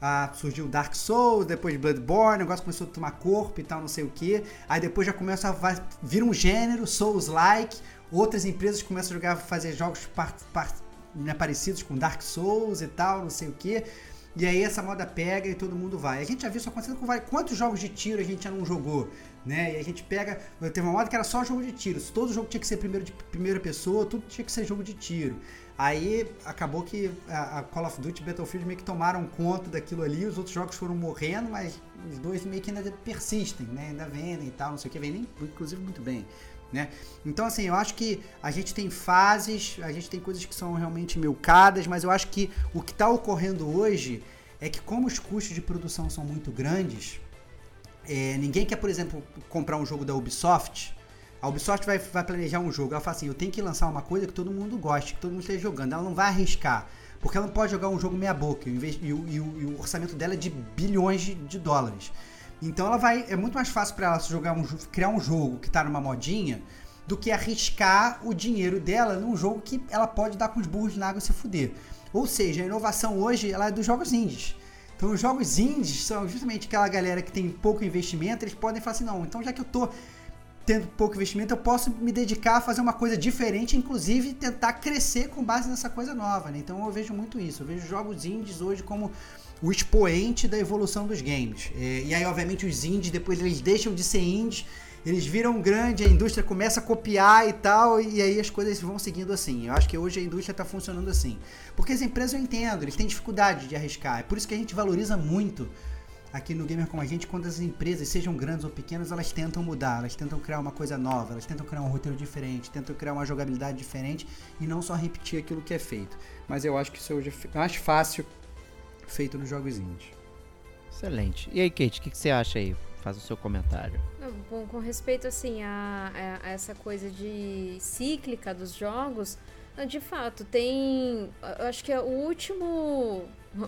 a surgir o Dark Souls, depois Bloodborne, o negócio começou a tomar corpo e tal, não sei o que. Aí depois já começa a vir um gênero, Souls-like, outras empresas começam a jogar, fazer jogos né, parecidos com Dark Souls e tal, não sei o que. E aí essa moda pega e todo mundo vai. A gente já viu isso acontecendo com vários. Quantos jogos de tiro a gente já não jogou? Né? E a gente pega. Teve uma moda que era só jogo de tiro. Todo jogo tinha que ser primeiro de primeira pessoa, tudo tinha que ser jogo de tiro. Aí acabou que a, a Call of Duty e Battlefield meio que tomaram conta daquilo ali, os outros jogos foram morrendo, mas os dois meio que ainda persistem, né? Ainda vendem e tal, não sei o que, vendem inclusive muito bem. Né? Então, assim, eu acho que a gente tem fases, a gente tem coisas que são realmente milcadas, mas eu acho que o que está ocorrendo hoje é que, como os custos de produção são muito grandes, é, ninguém quer, por exemplo, comprar um jogo da Ubisoft. A Ubisoft vai, vai planejar um jogo, ela fala assim: eu tenho que lançar uma coisa que todo mundo goste, que todo mundo esteja jogando. Ela não vai arriscar, porque ela não pode jogar um jogo meia-boca, e, e, e, e, o orçamento dela é de bilhões de, de dólares. Então ela vai. É muito mais fácil para ela jogar um, criar um jogo que tá numa modinha do que arriscar o dinheiro dela num jogo que ela pode dar com os burros na água e se fuder. Ou seja, a inovação hoje ela é dos jogos indies. Então os jogos indies são justamente aquela galera que tem pouco investimento, eles podem falar assim, não, então já que eu tô tendo pouco investimento, eu posso me dedicar a fazer uma coisa diferente, inclusive tentar crescer com base nessa coisa nova, né? Então eu vejo muito isso. Eu vejo jogos indies hoje como o expoente da evolução dos games. É, e aí, obviamente, os indies depois eles deixam de ser indies, eles viram grande, a indústria começa a copiar e tal, e aí as coisas vão seguindo assim. Eu acho que hoje a indústria está funcionando assim. Porque as empresas eu entendo, eles têm dificuldade de arriscar. É por isso que a gente valoriza muito aqui no Gamer Como a Gente, quando as empresas, sejam grandes ou pequenas, elas tentam mudar, elas tentam criar uma coisa nova, elas tentam criar um roteiro diferente, tentam criar uma jogabilidade diferente e não só repetir aquilo que é feito. Mas eu acho que isso hoje é mais fácil feito nos jogos indies. Excelente. E aí, Kate, o que, que, você acha aí? Faz o seu comentário. Bom, com respeito assim a, a, a essa coisa de cíclica dos jogos, de fato, tem. Eu acho que é o último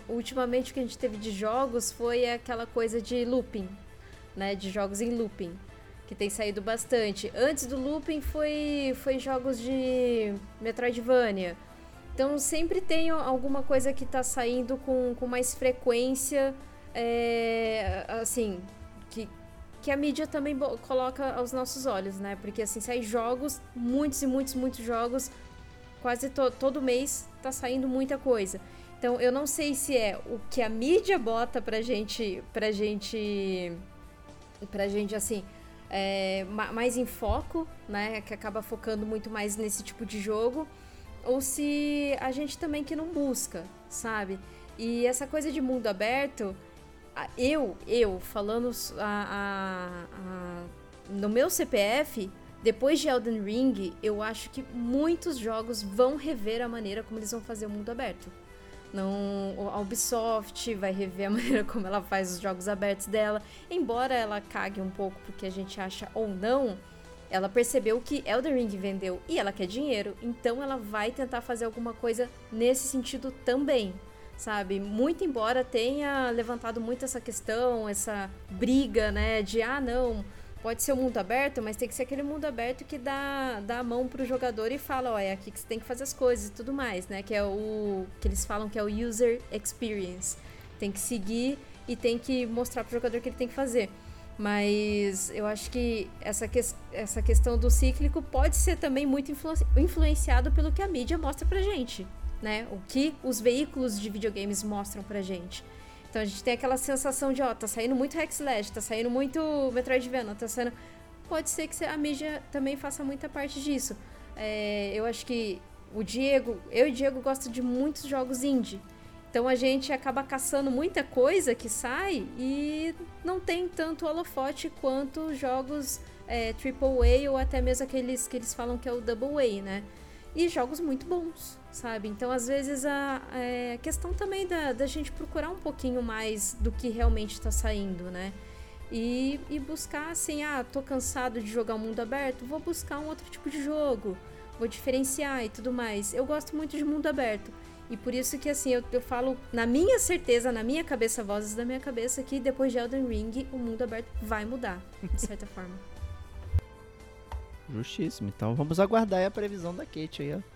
ultimamente o que a gente teve de jogos foi aquela coisa de looping, né? De jogos em looping, que tem saído bastante. Antes do looping foi, foi jogos de Metroidvania. Então sempre tem alguma coisa que está saindo com, com mais frequência, é, assim, que, que a mídia também coloca aos nossos olhos, né? Porque assim, sai jogos, muitos e muitos, muitos jogos, quase to, todo mês tá saindo muita coisa. Então, eu não sei se é o que a mídia bota pra gente, pra gente, pra gente assim, é, mais em foco, né, que acaba focando muito mais nesse tipo de jogo, ou se a gente também que não busca, sabe? E essa coisa de mundo aberto, eu, eu, falando a, a, a, no meu CPF, depois de Elden Ring, eu acho que muitos jogos vão rever a maneira como eles vão fazer o mundo aberto. Não, a Ubisoft vai rever a maneira como ela faz os jogos abertos dela. Embora ela cague um pouco porque a gente acha ou não, ela percebeu que Elden Ring vendeu e ela quer dinheiro, então ela vai tentar fazer alguma coisa nesse sentido também, sabe? Muito embora tenha levantado muito essa questão, essa briga, né, de ah, não, pode ser um mundo aberto, mas tem que ser aquele mundo aberto que dá, dá a mão pro jogador e fala, ó, é aqui que você tem que fazer as coisas e tudo mais, né? Que é o que eles falam que é o user experience. Tem que seguir e tem que mostrar pro jogador o que ele tem que fazer. Mas eu acho que essa, que, essa questão do cíclico pode ser também muito influ, influenciado pelo que a mídia mostra pra gente, né? O que os veículos de videogames mostram pra gente. Então a gente tem aquela sensação de, ó, tá saindo muito Hack Slash, tá saindo muito Metroidvania, tá saindo... Pode ser que a mídia também faça muita parte disso. É, eu acho que o Diego, eu e o Diego gosto de muitos jogos indie. Então a gente acaba caçando muita coisa que sai e não tem tanto holofote quanto jogos é, AAA ou até mesmo aqueles que eles falam que é o Double A, né? E jogos muito bons sabe? Então, às vezes, a, é, questão também da, da gente procurar um pouquinho mais do que realmente está saindo, né? E, e buscar assim, ah, tô cansado de jogar o mundo aberto, vou buscar um outro tipo de jogo, vou diferenciar e tudo mais. Eu gosto muito de mundo aberto. E por isso que assim, eu, eu falo na minha certeza, na minha cabeça, vozes da minha cabeça, que depois de Elden Ring, o mundo aberto vai mudar, de certa forma. Justíssimo. Então vamos aguardar a previsão da Kate aí, ó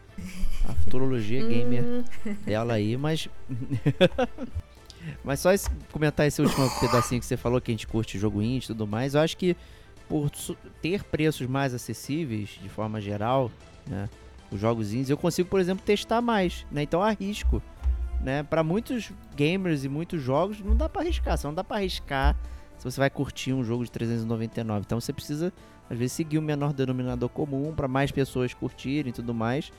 a futurologia gamer hum. dela aí, mas. mas só esse, comentar esse último pedacinho que você falou que a gente curte jogo indie e tudo mais, eu acho que por ter preços mais acessíveis de forma geral, né, os jogos indies, eu consigo, por exemplo, testar mais, né? Então arrisco, né? Para muitos gamers e muitos jogos não dá para arriscar, só não dá para arriscar se você vai curtir um jogo de 399. Então você precisa às vezes seguir o menor denominador comum para mais pessoas curtirem e tudo mais.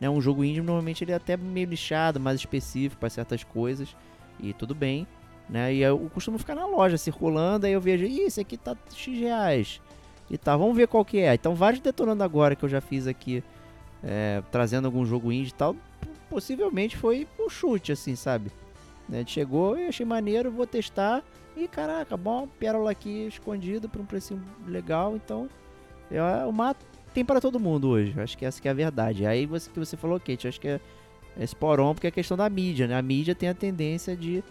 Né? Um jogo indie normalmente ele é até meio lixado, mais específico para certas coisas e tudo bem. Né? E eu costumo ficar na loja circulando, aí eu vejo, Ih, esse aqui tá X reais. E tá, vamos ver qual que é. Então vários detonando agora que eu já fiz aqui, é, trazendo algum jogo indie e tal, possivelmente foi um chute, assim, sabe? Né? Chegou e achei maneiro, vou testar. E caraca, bom, pérola aqui escondido por um preço legal, então é uma tem para todo mundo hoje. Acho que essa que é a verdade. Aí você que você falou, Kate, acho que é, é esporão porque é questão da mídia, né? A mídia tem a tendência de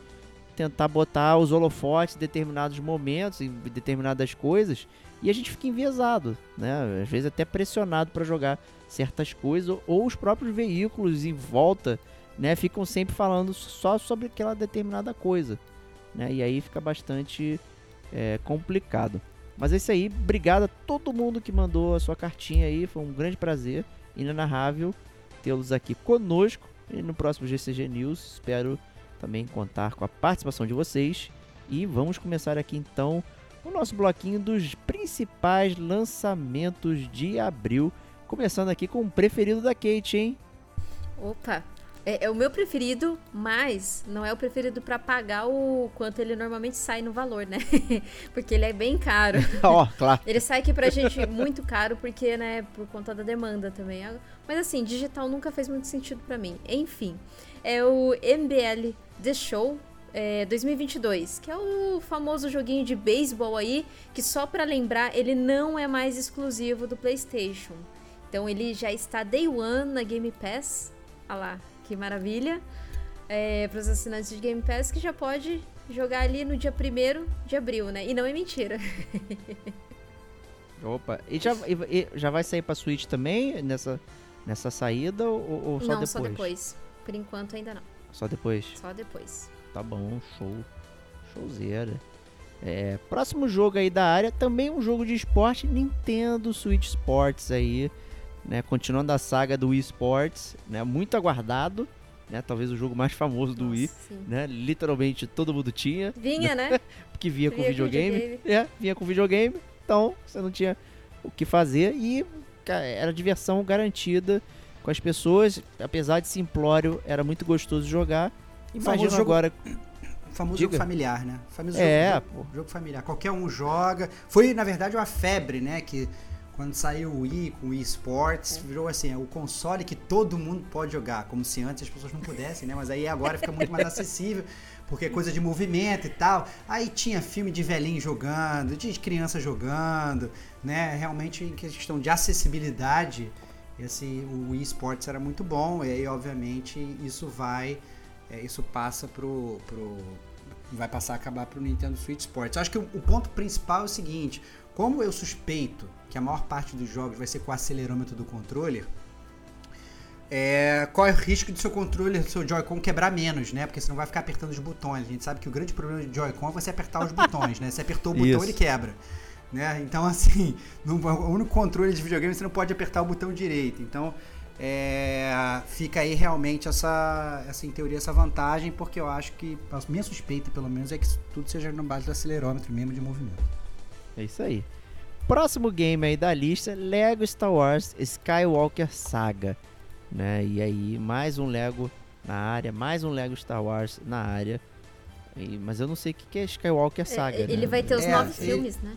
tentar botar os holofotes em determinados momentos, em determinadas coisas, e a gente fica enviesado, né? Às vezes até pressionado para jogar certas coisas, ou os próprios veículos em volta, né, ficam sempre falando só sobre aquela determinada coisa, né? E aí fica bastante é, complicado. Mas é isso aí. Obrigado a todo mundo que mandou a sua cartinha aí. Foi um grande prazer, inenarrável tê-los aqui conosco. E no próximo GCG News, espero também contar com a participação de vocês. E vamos começar aqui então o nosso bloquinho dos principais lançamentos de abril. Começando aqui com o preferido da Kate, hein? Opa! É, é, o meu preferido, mas não é o preferido para pagar o quanto ele normalmente sai no valor, né? porque ele é bem caro. Ó, oh, claro. Ele sai aqui pra gente muito caro porque, né, por conta da demanda também. Mas assim, digital nunca fez muito sentido para mim. Enfim, é o MBL The Show é, 2022, que é o famoso joguinho de beisebol aí, que só para lembrar, ele não é mais exclusivo do PlayStation. Então ele já está day one na Game Pass. Olha lá, que maravilha. É, para os assinantes de Game Pass que já pode jogar ali no dia 1 de abril, né? E não é mentira. Opa, e já, e, já vai sair para Switch também nessa, nessa saída ou, ou só não, depois? Não, só depois. Por enquanto ainda não. Só depois? Só depois. Tá bom, show. Showzeira. É, próximo jogo aí da área, também um jogo de esporte, Nintendo Switch Sports aí né? Continuando a saga do Wii Sports, né? Muito aguardado, né? Talvez o jogo mais famoso do Wii, sim. né? Literalmente todo mundo tinha. Vinha, né? Porque vinha, vinha com videogame. videogame. É, vinha com videogame. Então, você não tinha o que fazer e era diversão garantida com as pessoas, apesar de simplório, era muito gostoso jogar. Imagina jogo... agora famoso Diga. jogo familiar, né? Famoso é, jogo, jogo, jogo, familiar. Qualquer um joga. Foi, na verdade, uma febre, né? Que quando saiu o Wii com o Wii Sports, é. virou assim, é o console que todo mundo pode jogar, como se antes as pessoas não pudessem, né? Mas aí agora fica muito mais acessível, porque é coisa de movimento e tal. Aí tinha filme de velhinho jogando, de criança jogando, né? Realmente em questão de acessibilidade, esse o Wii Sports era muito bom, e aí obviamente isso vai é, isso passa pro, pro vai passar a acabar pro Nintendo Switch Sports. Eu acho que o, o ponto principal é o seguinte, como eu suspeito que a maior parte dos jogos vai ser com o acelerômetro do controller, é, qual é o risco de seu controle, do seu Joy-Con quebrar menos, né? Porque você não vai ficar apertando os botões. A gente sabe que o grande problema do Joy-Con é você apertar os botões, né? Você apertou o botão, Isso. ele quebra. Né? Então, assim, no, o único controle de videogame você não pode apertar o botão direito. Então, é, fica aí realmente essa, essa, em teoria, essa vantagem, porque eu acho que, a minha suspeita, pelo menos, é que tudo seja no base do acelerômetro mesmo de movimento. É isso aí. Próximo game aí da lista, Lego Star Wars Skywalker Saga. Né? E aí, mais um Lego na área, mais um Lego Star Wars na área. E, mas eu não sei o que, que é Skywalker Saga. É, né? Ele vai ter os é, nove filmes, né?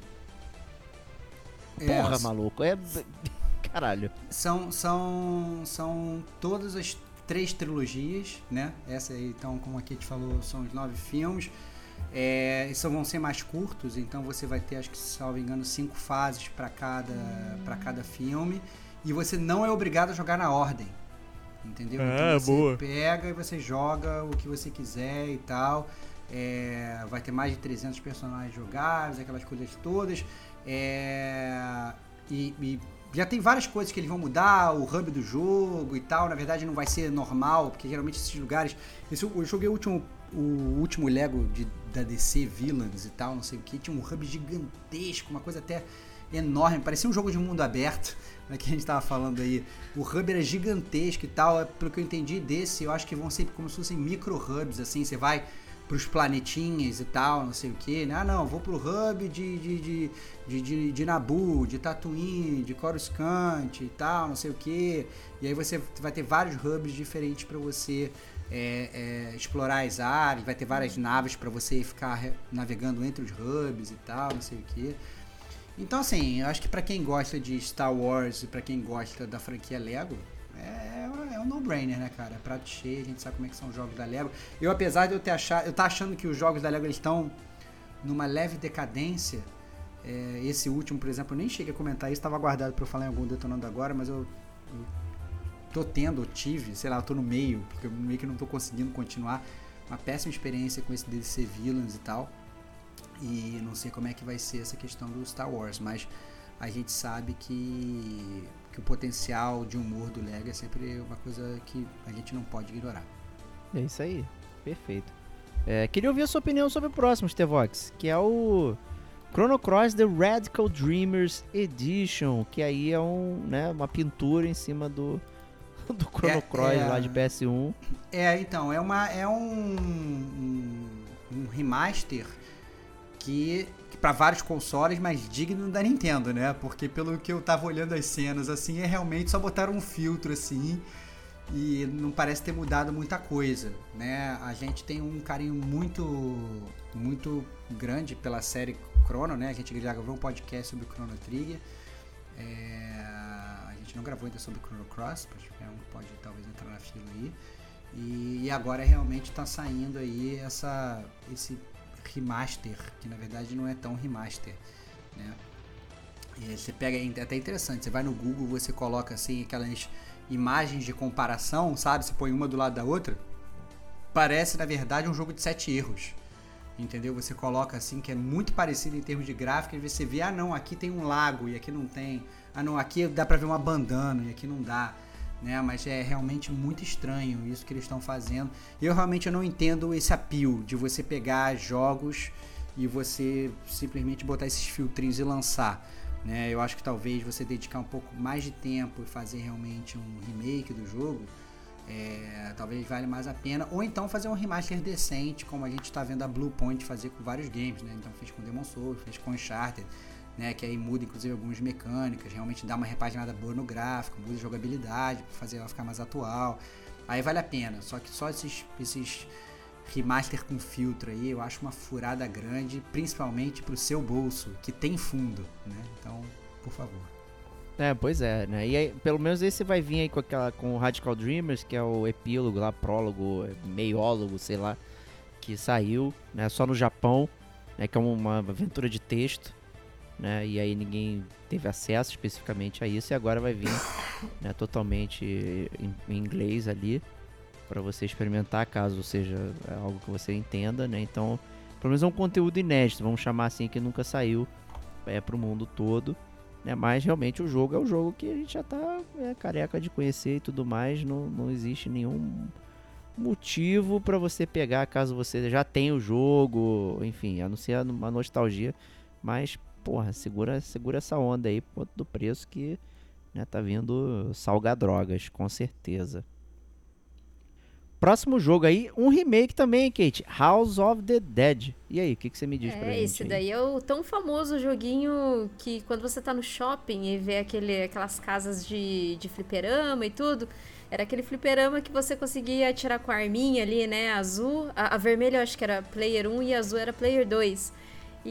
Porra, é, maluco. É. Caralho. São, são, são todas as três trilogias, né? Essa aí, então, como a Kate falou, são os nove filmes. É, vão ser mais curtos, então você vai ter, acho que, se não me engano, cinco fases para cada, para cada filme. E você não é obrigado a jogar na ordem. Entendeu? Ah, então você boa. pega e você joga o que você quiser e tal. É, vai ter mais de 300 personagens jogáveis, aquelas coisas todas. É, e, e, já tem várias coisas que eles vão mudar, o hub do jogo e tal. Na verdade, não vai ser normal, porque geralmente esses lugares. Eu joguei o último o último Lego de, da DC Villains e tal, não sei o que, tinha um hub gigantesco, uma coisa até enorme, parecia um jogo de mundo aberto, né, que a gente estava falando aí. O hub era gigantesco e tal, é, pelo que eu entendi desse, eu acho que vão ser como se fossem micro hubs, assim, você vai para os planetinhas e tal, não sei o que, né? Ah, não, vou pro hub de, de, de, de, de, de Nabu, de Tatooine, de Coruscant e tal, não sei o que. E aí você vai ter vários hubs diferentes para você é, é, explorar as áreas, vai ter várias naves para você ficar navegando entre os hubs e tal, não sei o que. Então, assim, eu acho que para quem gosta de Star Wars e para quem gosta da franquia Lego, é, é um no-brainer, né, cara? É prato cheio, a gente sabe como é que são os jogos da Lego. Eu, apesar de eu ter achado, eu tá achando que os jogos da Lego estão numa leve decadência. É, esse último, por exemplo, eu nem cheguei a comentar isso, estava guardado para eu falar em algum detonando agora, mas eu, eu tô tendo, tive, sei lá, eu tô no meio, porque eu meio que não tô conseguindo continuar. Uma péssima experiência com esse DLC Villains e tal. E não sei como é que vai ser essa questão do Star Wars, mas a gente sabe que, que o potencial de humor do Lego é sempre uma coisa que a gente não pode ignorar. É isso aí, perfeito. É, queria ouvir a sua opinião sobre o próximo, Stevox, que é o Chrono Cross The Radical Dreamers Edition, que aí é um, né, uma pintura em cima do, do Chrono É, Cross é. lá de PS1. É, então, é, uma, é um, um, um remaster que, que para vários consoles, mas digno da Nintendo, né? Porque pelo que eu tava olhando as cenas, assim, é realmente só botaram um filtro, assim, e não parece ter mudado muita coisa, né? A gente tem um carinho muito, muito grande pela série Chrono, né? A gente já gravou um podcast sobre Chrono Trigger. É, a gente não gravou ainda sobre Chrono Cross, pode talvez entrar na fila aí. E, e agora realmente está saindo aí essa, esse remaster, que na verdade não é tão remaster, né? E você pega, é até interessante, você vai no Google, você coloca assim aquelas imagens de comparação, sabe? Você põe uma do lado da outra, parece na verdade um jogo de sete erros. Entendeu? Você coloca assim que é muito parecido em termos de gráfico e você vê, ah não, aqui tem um lago e aqui não tem. Ah não, aqui dá pra ver uma bandana e aqui não dá. Né? Mas é realmente muito estranho isso que eles estão fazendo. Eu realmente não entendo esse apio de você pegar jogos e você simplesmente botar esses filtrinhos e lançar. Né? Eu acho que talvez você dedicar um pouco mais de tempo e fazer realmente um remake do jogo, é, talvez vale mais a pena. Ou então fazer um remaster decente, como a gente está vendo a Blue Point fazer com vários games. Né? Então fez com Demon Souls, fez com Uncharted, né? que aí muda inclusive algumas mecânicas, realmente dá uma repaginada boa no gráfico, muda a jogabilidade para fazer ela ficar mais atual. Aí vale a pena. Só que só esses, esses remaster com filtro aí, eu acho uma furada grande, principalmente pro seu bolso, que tem fundo, né? Então, por favor. É, pois é, né? E aí, pelo menos esse vai vir aí com aquela com o Radical Dreamers, que é o epílogo lá, prólogo, meiólogo, sei lá, que saiu, né, só no Japão, né, que é uma aventura de texto, né? E aí ninguém teve acesso especificamente a isso e agora vai vir, né, totalmente em, em inglês ali para você experimentar, caso seja algo que você entenda, né? Então, pelo menos é um conteúdo inédito, vamos chamar assim, que nunca saiu é, pro mundo todo. Né? Mas realmente o jogo é o jogo que a gente já tá é, careca de conhecer e tudo mais. Não, não existe nenhum motivo para você pegar caso você já tenha o jogo, enfim, a não ser uma nostalgia. Mas, porra, segura, segura essa onda aí por do preço que né, tá vindo salgar drogas, com certeza. Próximo jogo aí, um remake também, Kate. House of the Dead. E aí, o que, que você me diz pra É, gente? esse aí? daí é o tão famoso joguinho que quando você tá no shopping e vê aquele, aquelas casas de, de fliperama e tudo, era aquele fliperama que você conseguia atirar com a arminha ali, né? Azul, a, a vermelha eu acho que era player 1 e a azul era player 2.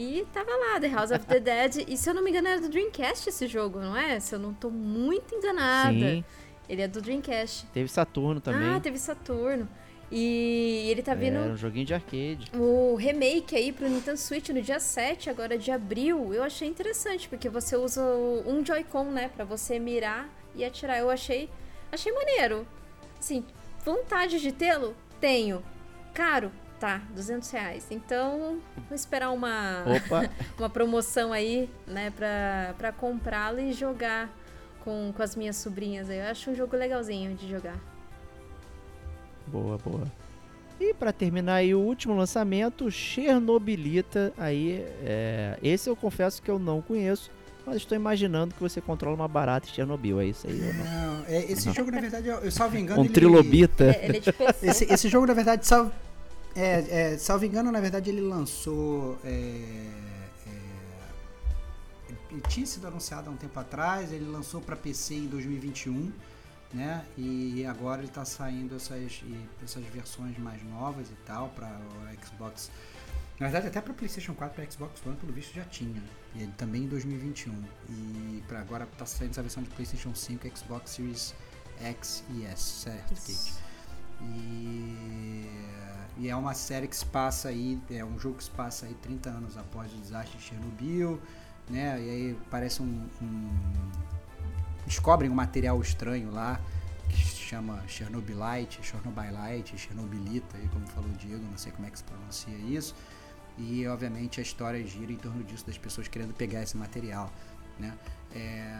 E tava lá, The House of the Dead. E se eu não me engano, era do Dreamcast esse jogo, não é? Se eu não tô muito enganada. Sim, Ele é do Dreamcast. teve Saturno também. Ah, teve Saturno. E ele tá vindo Era um joguinho de arcade. o remake aí pro Nintendo Switch no dia 7 agora de abril, eu achei interessante, porque você usa um Joy-Con, né, pra você mirar e atirar. Eu achei, achei maneiro. Assim, vontade de tê-lo? Tenho. Caro? Tá, 200 reais. Então, vou esperar uma, Opa, uma promoção aí, né, pra, pra comprá-lo e jogar com, com as minhas sobrinhas. aí. Eu acho um jogo legalzinho de jogar. boa, boa. E pra terminar aí o último lançamento, Chernobylita. Aí, é, esse eu confesso que eu não conheço, mas estou imaginando que você controla uma barata em Chernobyl. É isso aí ou não? Não, é, esse jogo, na verdade, eu, eu salvo engano. Um ele- trilobita. É, ele é de PC. Esse, esse jogo, na verdade, salvo, é, é, salvo engano, na verdade, ele lançou. É, é, ele tinha sido anunciado há um tempo atrás, ele lançou para PC em 2021, né? E agora ele está saindo essas, essas versões mais novas e tal para o Xbox. Na verdade, até para PlayStation 4 para Xbox One, pelo visto, já tinha. E ele também em 2021. E para agora está saindo essa versão de PlayStation 5, Xbox Series X e S, certo, Kate? E, e é uma série que se passa aí, é um jogo que se passa aí 30 anos após o desastre de Chernobyl, né? E aí parece um, um- descobrem um material estranho lá que se chama Chernobylite, Chernobylite, Chernobylita, aí como falou o Diego, não sei como é que se pronuncia isso. E obviamente a história gira em torno disso das pessoas querendo pegar esse material, né? É,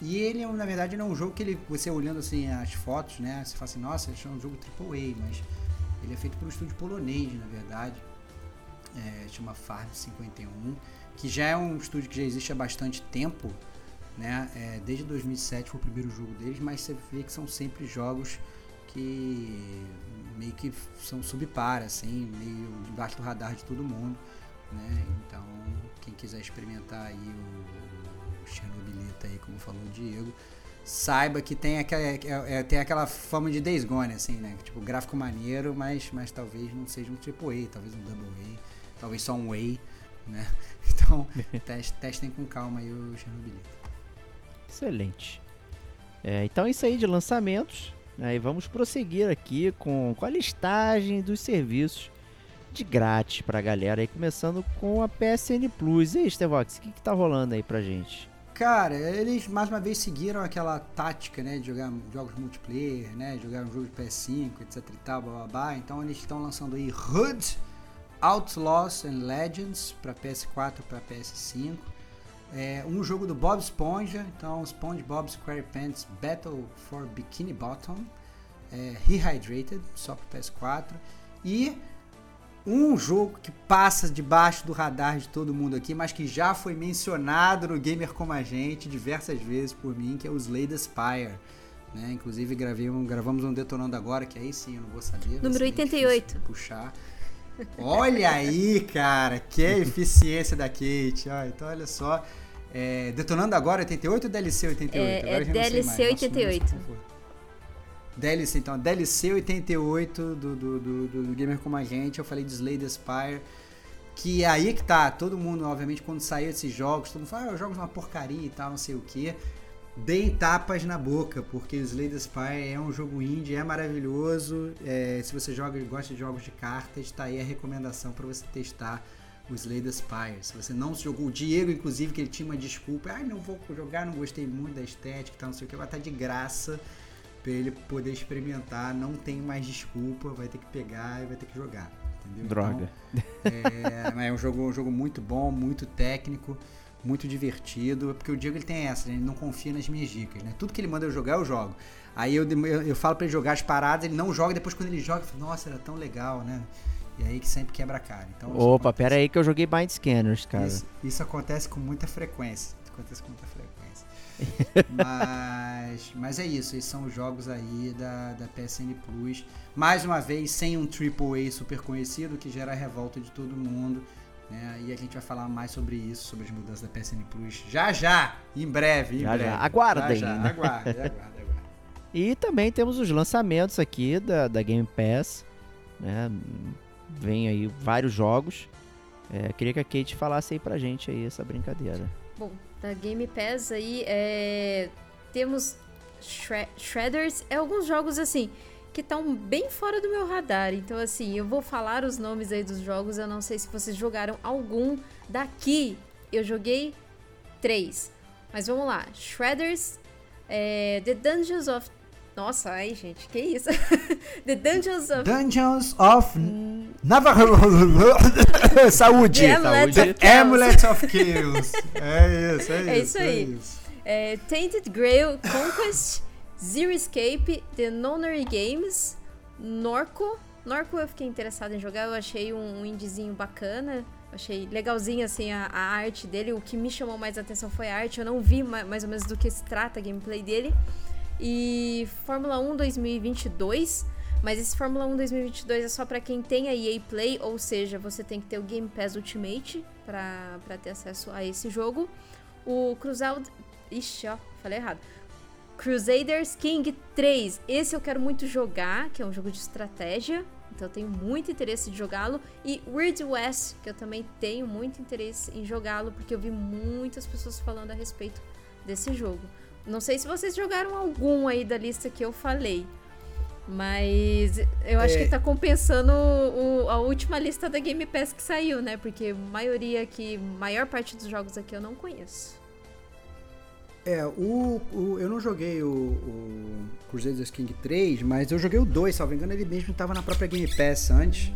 E ele, na verdade, não é um jogo que ele, você olhando assim as fotos, né? Você fala assim, nossa, ele é um jogo AAA, mas ele é feito por um estúdio polonês, na verdade. é, chama Farm 51, que já é um estúdio que já existe há bastante tempo, né? É, desde 2007 foi o primeiro jogo deles, mas você vê que são sempre jogos que meio que são subpar, assim, meio debaixo do radar de todo mundo, né? Então, quem quiser experimentar aí o, o Chernobylita aí, como falou o Diego, saiba que tem aquela, é, é, tem aquela fama de Days Gone, assim, né? Tipo, gráfico maneiro, mas, mas talvez não seja um AAA, talvez um Double A, talvez só um A, né? Então, testem com calma aí o Chernobylita. Excelente. É, então é isso aí de lançamentos. Né? E vamos prosseguir aqui com, com a listagem dos serviços de grátis pra galera aí, começando com a PSN Plus. E aí, Stevox, o que, que tá rolando aí pra gente? Cara, eles mais uma vez seguiram aquela tática, né, de jogar jogos multiplayer, né, jogar um jogo de PS5, etc e tal, blá, blá, blá. Então eles estão lançando aí Hood, Outlaws and Legends para PS4 para PS5. É, um jogo do Bob Esponja, então SpongeBob SquarePants Battle for Bikini Bottom, é, Rehydrated, só para PS4. E um jogo que passa debaixo do radar de todo mundo aqui, mas que já foi mencionado no Gamer Como a Gente diversas vezes por mim, que é o Slay the Spire. Né? Inclusive gravei um, gravamos um Detonando Agora, que aí sim eu não vou saber. Número 88. Puxar. Olha aí, cara, que eficiência da Kate. Ah, então, olha só. É, Detonando Agora 88 ou DLC 88? É, agora é DLC 88. DLC, então, DLC 88 do, do, do, do Gamer Como a Gente, eu falei de Slay the Spire, que é aí que tá, todo mundo, obviamente, quando saiu esses jogos, todo mundo fala, ah, jogos uma porcaria e tal, não sei o que. Deem tapas na boca, porque Slay the Spire é um jogo indie, é maravilhoso. É, se você joga gosta de jogos de cartas, está aí a recomendação para você testar o Slay the Spire. Se você não jogou, o Diego, inclusive, que ele tinha uma desculpa, ah, não vou jogar, não gostei muito da estética tal, não sei o que, vai estar tá de graça para ele poder experimentar, não tem mais desculpa, vai ter que pegar e vai ter que jogar. Entendeu? Droga. Então, é, é um jogo, um jogo muito bom, muito técnico, muito divertido, porque o Diego ele tem essa, né? ele não confia nas minhas dicas, né? Tudo que ele manda eu jogar, eu jogo. Aí eu, eu, eu falo para ele jogar as paradas, ele não joga, depois quando ele joga, eu falo, nossa, era tão legal, né? E aí que sempre quebra a cara. Então, Opa, pera aí que eu joguei Mind Scanners, cara. Isso, isso acontece com muita frequência. Acontece com muita frequência. Mas, mas é isso, esses são os jogos aí da, da PSN Plus. Mais uma vez, sem um AAA super conhecido que gera a revolta de todo mundo. Né? E a gente vai falar mais sobre isso, sobre as mudanças da PSN Plus já já, em breve, em já, breve. Já. Aguardem. Já, já. Aguarde, aguarde, aguarde. E também temos os lançamentos aqui da, da Game Pass. Né? Vem aí vários jogos. É, queria que a Kate falasse aí pra gente aí essa brincadeira. Bom, da Game Pass aí é, temos Shred Shredders, é alguns jogos assim que estão bem fora do meu radar. Então assim, eu vou falar os nomes aí dos jogos, eu não sei se vocês jogaram algum daqui. Eu joguei três. Mas vamos lá. Shredders, é, The Dungeons of nossa, ai, gente, que isso? The Dungeons of. Dungeons of. Navarro. Saúde! The Amulet Saúde. of. Amulet of Chaos. É isso, é, É isso. isso aí. É isso. É, Tainted Grail Conquest, Zero Escape, The Nonary Games, Norco. Norco eu fiquei interessado em jogar, eu achei um, um indiezinho bacana. Achei legalzinho assim a, a, arte dele. O que me chamou mais atenção foi a arte. Eu não vi ma mais ou menos do que se trata a gameplay dele. E Fórmula 1 2022, mas esse Fórmula 1 2022 é só para quem tem a EA Play, ou seja, você tem que ter o Game Pass Ultimate para ter acesso a esse jogo. O Crusader. Ixi, ó, falei errado. Crusaders King 3. Esse eu quero muito jogar, que é um jogo de estratégia. Então eu tenho muito interesse de jogá-lo. E Weird West, que eu também tenho muito interesse em jogá-lo, porque eu vi muitas pessoas falando a respeito desse jogo. Não sei se vocês jogaram algum aí da lista que eu falei. Mas eu acho É. que tá compensando o- a última lista da Game Pass que saiu, né? Porque a maioria aqui, maior parte dos jogos aqui eu não conheço. É, o, o- eu não joguei o, o Crusaders King 3, mas eu joguei o 2, salvo engano, ele mesmo estava na própria Game Pass antes.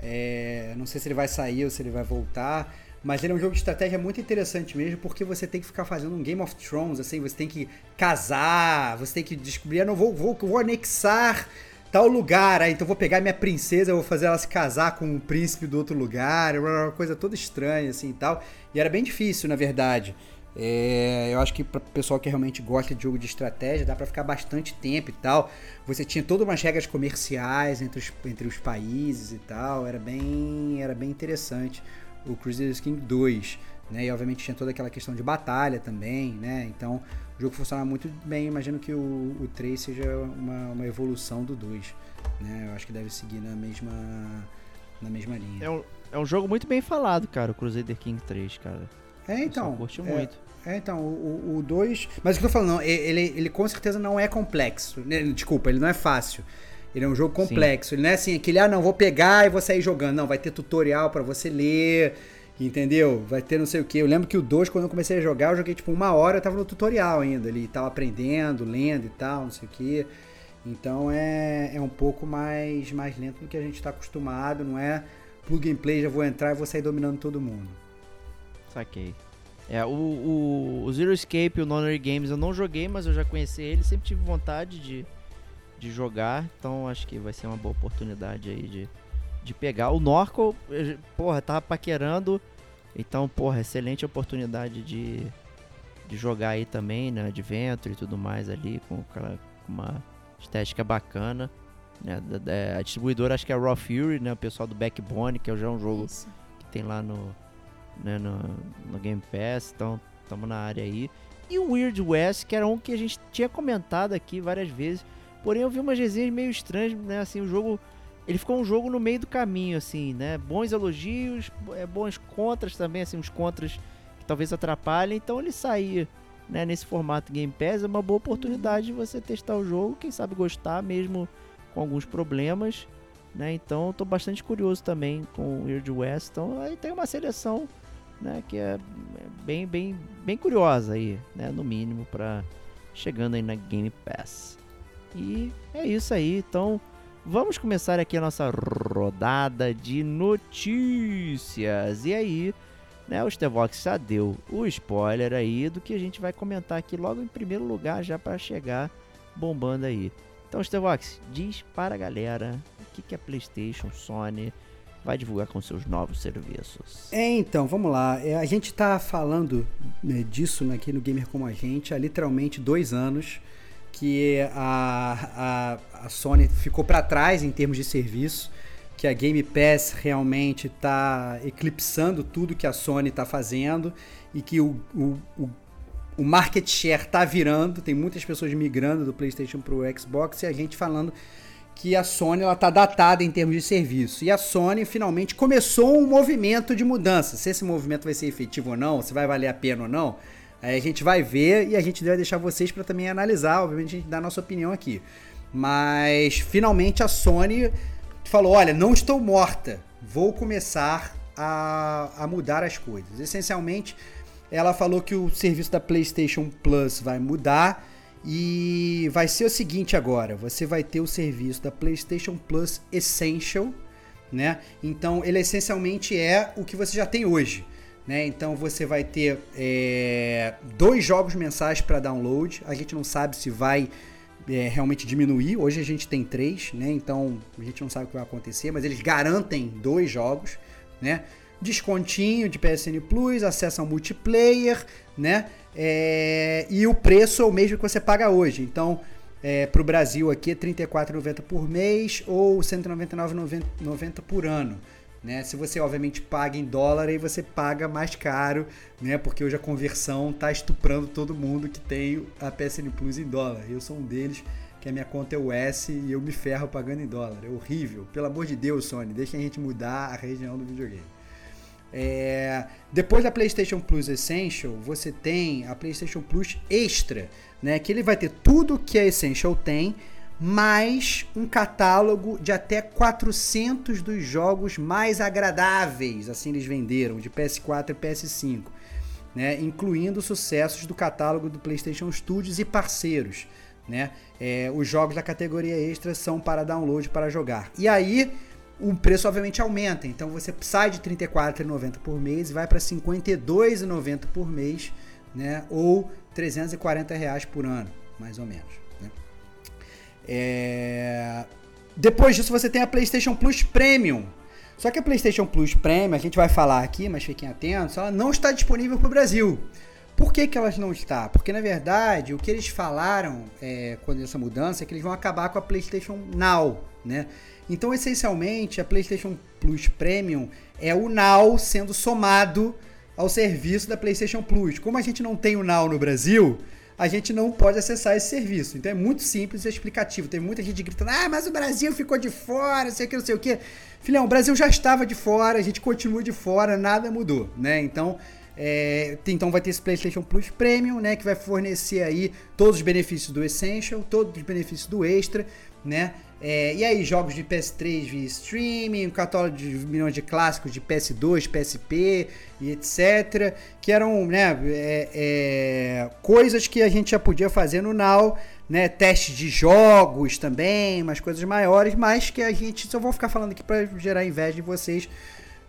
É, não sei se ele vai sair ou se ele vai voltar, mas ele é um jogo de estratégia muito interessante mesmo, porque você tem que ficar fazendo um Game of Thrones, assim, você tem que casar, você tem que descobrir, ah, não vou, vou, vou anexar tal lugar, então vou pegar minha princesa, vou fazer ela se casar com um príncipe do outro lugar, uma coisa toda estranha assim e tal. E era bem difícil, na verdade. É, eu acho que para o pessoal que realmente gosta de jogo de estratégia, dá para ficar bastante tempo e tal. Você tinha todas umas regras comerciais entre os, entre os países e tal. Era bem, era bem interessante o Crusader King 2. Né? E obviamente tinha toda aquela questão de batalha também. Né? Então o jogo funciona muito bem. Imagino que o, o 3 seja uma, uma evolução do 2. Né? Eu acho que deve seguir na mesma, na mesma linha. É um, é um jogo muito bem falado, cara, o Crusader King 3, cara. É, então. Curte é, muito. É, então, o 2. Mas o que eu tô falando, ele, ele com certeza não é complexo. Né, desculpa, ele não é fácil. Ele é um jogo complexo. Sim. Ele não é assim, aquele, ah, não, vou pegar e vou sair jogando. Não, vai ter tutorial para você ler, entendeu? Vai ter não sei o que. Eu lembro que o 2, quando eu comecei a jogar, eu joguei tipo uma hora, eu tava no tutorial ainda. Ele tava aprendendo, lendo e tal, não sei o que. Então é, é um pouco mais, mais lento do que a gente está acostumado, não é plug and play, já vou entrar e vou sair dominando todo mundo. Saquei. É, o, o, o Zero Escape e o Nonary Games eu não joguei, mas eu já conheci ele, sempre tive vontade de, de jogar, então acho que vai ser uma boa oportunidade aí de, de pegar. O Norco, porra, tava paquerando, então, porra, excelente oportunidade de, de jogar aí também, né, Adventure e tudo mais ali, com, aquela, com uma estética bacana. Né, da, da, a distribuidora acho que é a Raw Fury, né, o pessoal do Backbone, que é já um jogo Isso. que tem lá no né, no, no Game Pass, então estamos na área aí. E o Weird West, que era um que a gente tinha comentado aqui várias vezes, porém eu vi umas resenhas meio estranhas, né, assim, o jogo, ele ficou um jogo no meio do caminho, assim, né, bons elogios, é, bons contras também, assim, uns contras que talvez atrapalhem, então ele sair, né, nesse formato Game Pass é uma boa oportunidade de você testar o jogo, quem sabe gostar mesmo com alguns problemas, né, então estou bastante curioso também com o Weird West, então aí tem uma seleção né, que é, é bem, bem, bem curiosa aí, né, no mínimo, para chegando aí na Game Pass. E é isso aí, então vamos começar aqui a nossa rodada de notícias. E aí, né, o Stevox já deu o spoiler aí do que a gente vai comentar aqui logo em primeiro lugar já para chegar bombando aí. Então, Stevox, diz para a galera o que, que é PlayStation, Sony, vai divulgar com seus novos serviços. É, então, vamos lá. É, a gente está falando né, disso aqui no Gamer Como a Gente há literalmente dois anos que a, a, a Sony ficou para trás em termos de serviço, que a Game Pass realmente está eclipsando tudo que a Sony está fazendo e que o, o, o, o market share está virando, tem muitas pessoas migrando do PlayStation para o Xbox e a gente falando que a Sony ela tá datada em termos de serviço. E a Sony finalmente começou um movimento de mudança. Se esse movimento vai ser efetivo ou não, se vai valer a pena ou não, aí a gente vai ver e a gente vai deixar vocês para também analisar, obviamente a gente dá a nossa opinião aqui. Mas finalmente a Sony falou: olha, não estou morta, vou começar a, a mudar as coisas. Essencialmente, ela falou que o serviço da PlayStation Plus vai mudar e vai ser o seguinte agora, você vai ter o serviço da PlayStation Plus Essential, né? Então ele essencialmente é o que você já tem hoje, né? Então você vai ter é, dois jogos mensais para download. A gente não sabe se vai é, realmente diminuir. Hoje a gente tem três, né? Então a gente não sabe o que vai acontecer, mas eles garantem dois jogos, né? Descontinho de PSN Plus, acesso ao multiplayer, né? É, e o preço é o mesmo que você paga hoje. Então, é, para o Brasil aqui é R$ 34,90 por mês ou R$ 199,90 por ano. Né? Se você obviamente paga em dólar, aí você paga mais caro, né? Porque hoje a conversão está estuprando todo mundo que tem a PSN Plus em dólar. Eu sou um deles, que a minha conta é o S e eu me ferro pagando em dólar. É horrível. Pelo amor de Deus, Sony, deixa a gente mudar a região do videogame. É, depois da PlayStation Plus Essential, você tem a PlayStation Plus Extra, né? Que ele vai ter tudo que a Essential tem, mais um catálogo de até 400 dos jogos mais agradáveis, assim eles venderam, de PS4 e PS5, né? Incluindo sucessos do catálogo do PlayStation Studios e parceiros, né? É, os jogos da categoria Extra são para download para jogar. E aí o preço obviamente aumenta. Então você sai de R$ 34,90 por mês e vai para R$ 52,90 por mês, né? Ou 340 reais por ano, mais ou menos. É... depois disso você tem a PlayStation Plus Premium. Só que a PlayStation Plus Premium, a gente vai falar aqui, mas fiquem atentos, ela não está disponível para o Brasil. Por que, que elas não está? Porque na verdade o que eles falaram é, quando essa mudança é que eles vão acabar com a PlayStation Now, né? Então essencialmente a PlayStation Plus Premium é o Now sendo somado ao serviço da PlayStation Plus. Como a gente não tem o Now no Brasil, a gente não pode acessar esse serviço. Então é muito simples e explicativo. Tem muita gente gritando: ah, mas o Brasil ficou de fora, sei o que, não sei o que. Filhão, o Brasil já estava de fora, a gente continua de fora, nada mudou, né? Então. É, então vai ter esse PlayStation Plus Premium, né, que vai fornecer aí todos os benefícios do Essential, todos os benefícios do Extra, né? É, e aí, jogos de PS3 via streaming, um catálogo de milhões de clássicos de PS2, PSP e etc. Que eram né, é, é, coisas que a gente já podia fazer no Now, né? Testes de jogos também, umas coisas maiores, mas que a gente só vou ficar falando aqui para gerar inveja de vocês.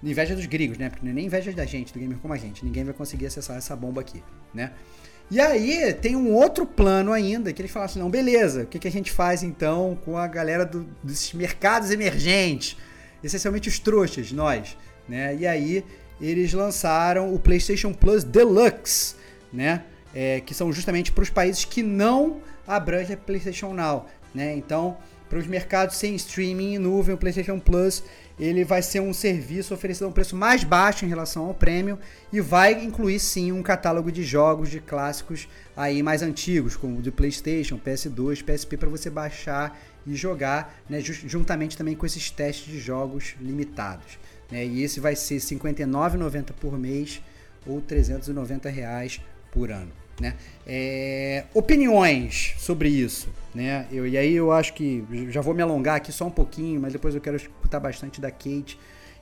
Inveja dos gringos, né? Porque é nem inveja da gente, do gamer como a gente. Ninguém vai conseguir acessar essa bomba aqui, né? E aí tem um outro plano ainda, que eles falam assim, não, beleza, o que, que a gente faz então com a galera do, desses mercados emergentes? Essencialmente os trouxas, nós, né? E aí eles lançaram o PlayStation Plus Deluxe, né? É, que são justamente para os países que não abrangem a PlayStation Now, né? Então, para os mercados sem streaming em nuvem, o PlayStation Plus ele vai ser um serviço oferecido a um preço mais baixo em relação ao prêmio e vai incluir sim um catálogo de jogos de clássicos aí mais antigos, como de PlayStation, PS2, PSP para você baixar e jogar, né, juntamente também com esses testes de jogos limitados. Né, e esse vai ser R$ 59,90 por mês ou 390 reais por ano. Né? É, opiniões sobre isso, né? Eu, e aí eu acho que já vou me alongar aqui só um pouquinho, mas depois eu quero escutar bastante da Kate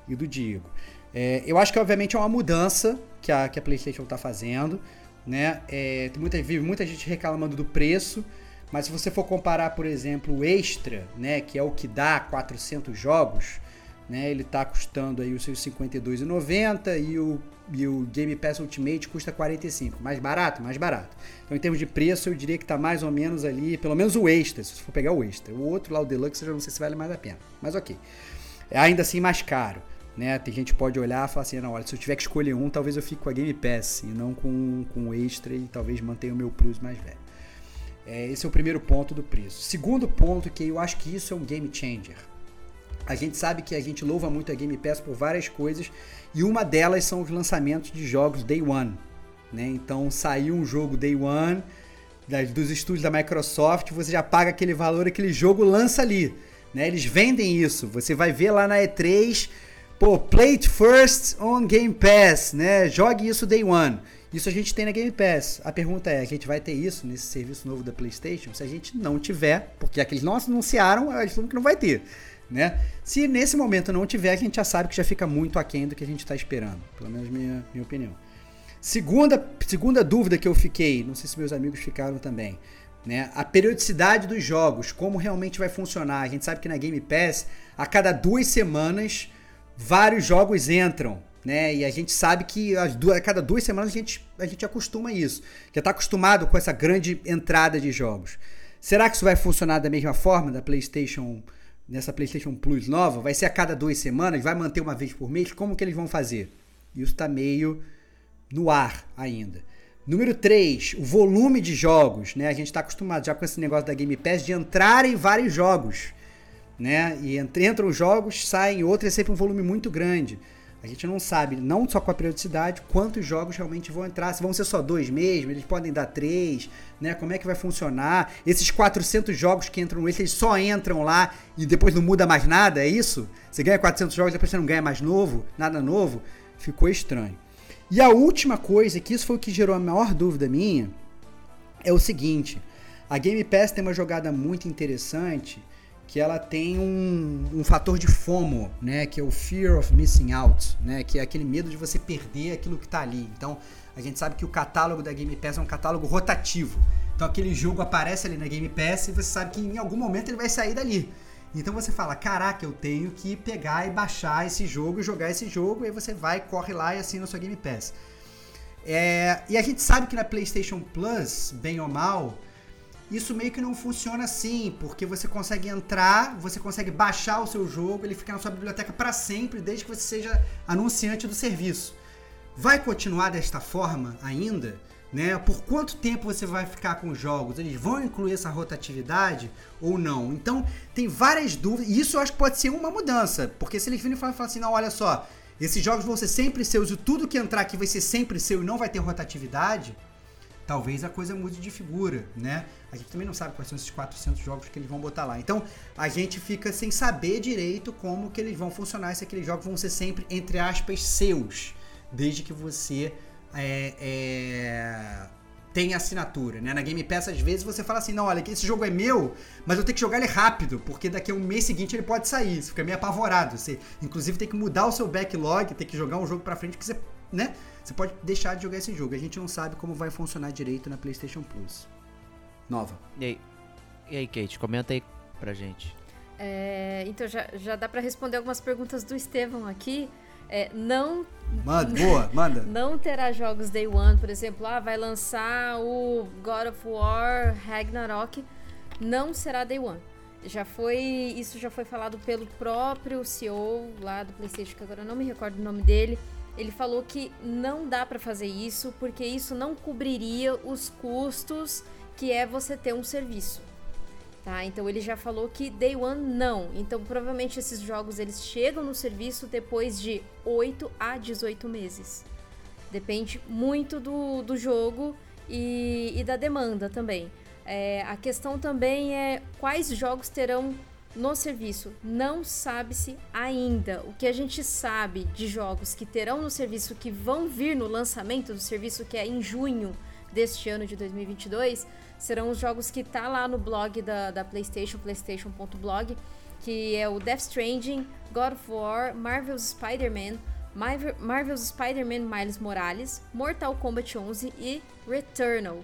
e do Diego. É, eu acho que obviamente é uma mudança que a, que a PlayStation está fazendo, né? É, tem muita, muita gente reclamando do preço, mas se você for comparar, por exemplo, o Extra, né, que é o que dá 400 jogos, né? Ele está custando aí os seus R$ 52,90 e o, e o Game Pass Ultimate custa 45. Mais barato? Mais barato. Então, em termos de preço, eu diria que está mais ou menos ali, pelo menos o extra, se for pegar o extra. O outro lá, o Deluxe, eu já não sei se vale mais a pena. Mas ok. É ainda assim mais caro. Né? Tem gente que pode olhar e falar assim, não, olha, se eu tiver que escolher um, talvez eu fique com a Game Pass e não com, com o Extra e talvez mantenha o meu Plus mais velho. É, esse é o primeiro ponto do preço. Segundo ponto, que eu acho que isso é um game changer. A gente sabe que a gente louva muito a Game Pass por várias coisas e uma delas são os lançamentos de jogos Day One. Né? Então saiu um jogo Day One dos estúdios da Microsoft, você já paga aquele valor, aquele jogo lança ali. Né? Eles vendem isso. Você vai ver lá na E3, pô, play it first on Game Pass, né? Jogue isso Day One. Isso a gente tem na Game Pass. A pergunta é, a gente vai ter isso nesse serviço novo da PlayStation? Se a gente não tiver, porque aqueles não anunciaram, eles falam que não vai ter né? Se nesse momento não tiver, a gente já sabe que já fica muito aquém do que a gente está esperando. Pelo menos minha, minha opinião. Segunda, segunda dúvida que eu fiquei, não sei se meus amigos ficaram também, né? A periodicidade dos jogos, como realmente vai funcionar. A gente sabe que na Game Pass, a cada duas semanas, vários jogos entram, né? E a gente sabe que as duas, a cada duas semanas a gente, a gente acostuma isso. Já está acostumado com essa grande entrada de jogos. Será que isso vai funcionar da mesma forma da PlayStation nessa PlayStation Plus nova, vai ser a cada duas semanas, vai manter uma vez por mês, como que eles vão fazer? Isso está meio no ar ainda. Número 3, o volume de jogos, né? A gente está acostumado já com esse negócio da Game Pass de entrar em vários jogos, né? E entram jogos, saem outros, é sempre um volume muito grande. A gente não sabe, não só com a periodicidade, quantos jogos realmente vão entrar. Se vão ser só dois mesmo, eles podem dar três, né? Como é que vai funcionar? Esses 400 jogos que entram eles só entram lá e depois não muda mais nada, é isso? Você ganha 400 jogos e depois você não ganha mais novo, nada novo? Ficou estranho. E a última coisa, que isso foi o que gerou a maior dúvida minha, é o seguinte: a Game Pass tem uma jogada muito interessante que ela tem um, um fator de FOMO, né, que é o Fear of Missing Out, né, que é aquele medo de você perder aquilo que está ali. Então, a gente sabe que o catálogo da Game Pass é um catálogo rotativo. Então, aquele jogo aparece ali na Game Pass e você sabe que em algum momento ele vai sair dali. Então você fala, caraca, eu tenho que pegar e baixar esse jogo e jogar esse jogo, e aí você vai, corre lá e assina a sua Game Pass. É, e a gente sabe que na PlayStation Plus, bem ou mal, isso meio que não funciona assim, porque você consegue entrar, você consegue baixar o seu jogo, ele fica na sua biblioteca para sempre, desde que você seja anunciante do serviço. Vai continuar desta forma ainda? Né? Por quanto tempo você vai ficar com os jogos? Eles vão incluir essa rotatividade ou não? Então, tem várias dúvidas. E isso eu acho que pode ser uma mudança. Porque se eles virem e falar assim, não, olha só, esses jogos vão ser sempre seus e tudo que entrar aqui vai ser sempre seu e não vai ter rotatividade, talvez a coisa mude de figura, né? A gente também não sabe quais são esses 400 jogos que eles vão botar lá. Então, a gente fica sem saber direito como que eles vão funcionar, se aqueles jogos vão ser sempre, entre aspas, seus. Desde que você é, é, tem assinatura, né? Na Game Pass, às vezes, você fala assim, não, olha, esse jogo é meu, mas eu tenho que jogar ele rápido, porque daqui a um mês seguinte ele pode sair. Você fica meio apavorado. Você, inclusive, tem que mudar o seu backlog, tem que jogar um jogo pra frente, porque você, né? Você pode deixar de jogar esse jogo. A gente não sabe como vai funcionar direito na PlayStation Plus. Nova. E aí, e aí Kate, comenta aí pra gente. É, então já, já dá para responder algumas perguntas do Estevão aqui. É, não. Manda, boa, manda. Não terá jogos Day One, por exemplo, ah, vai lançar o God of War Ragnarok. Não será Day One. Já foi. Isso já foi falado pelo próprio CEO lá do PlayStation, que agora eu não me recordo o nome dele. Ele falou que não dá para fazer isso porque isso não cobriria os custos que é você ter um serviço. Tá? Então ele já falou que Day One não. Então provavelmente esses jogos eles chegam no serviço depois de 8 a 18 meses. Depende muito do, do jogo e, e da demanda também. É, a questão também é quais jogos terão no serviço. Não sabe-se ainda. O que a gente sabe de jogos que terão no serviço, que vão vir no lançamento do serviço, que é em junho deste ano de 2022, serão os jogos que tá lá no blog da, da PlayStation, PlayStation.blog, que é o Death Stranding, God of War, Marvel's Spider-Man, Marvel's Spider-Man Miles Morales, Mortal Kombat 11 e Returnal.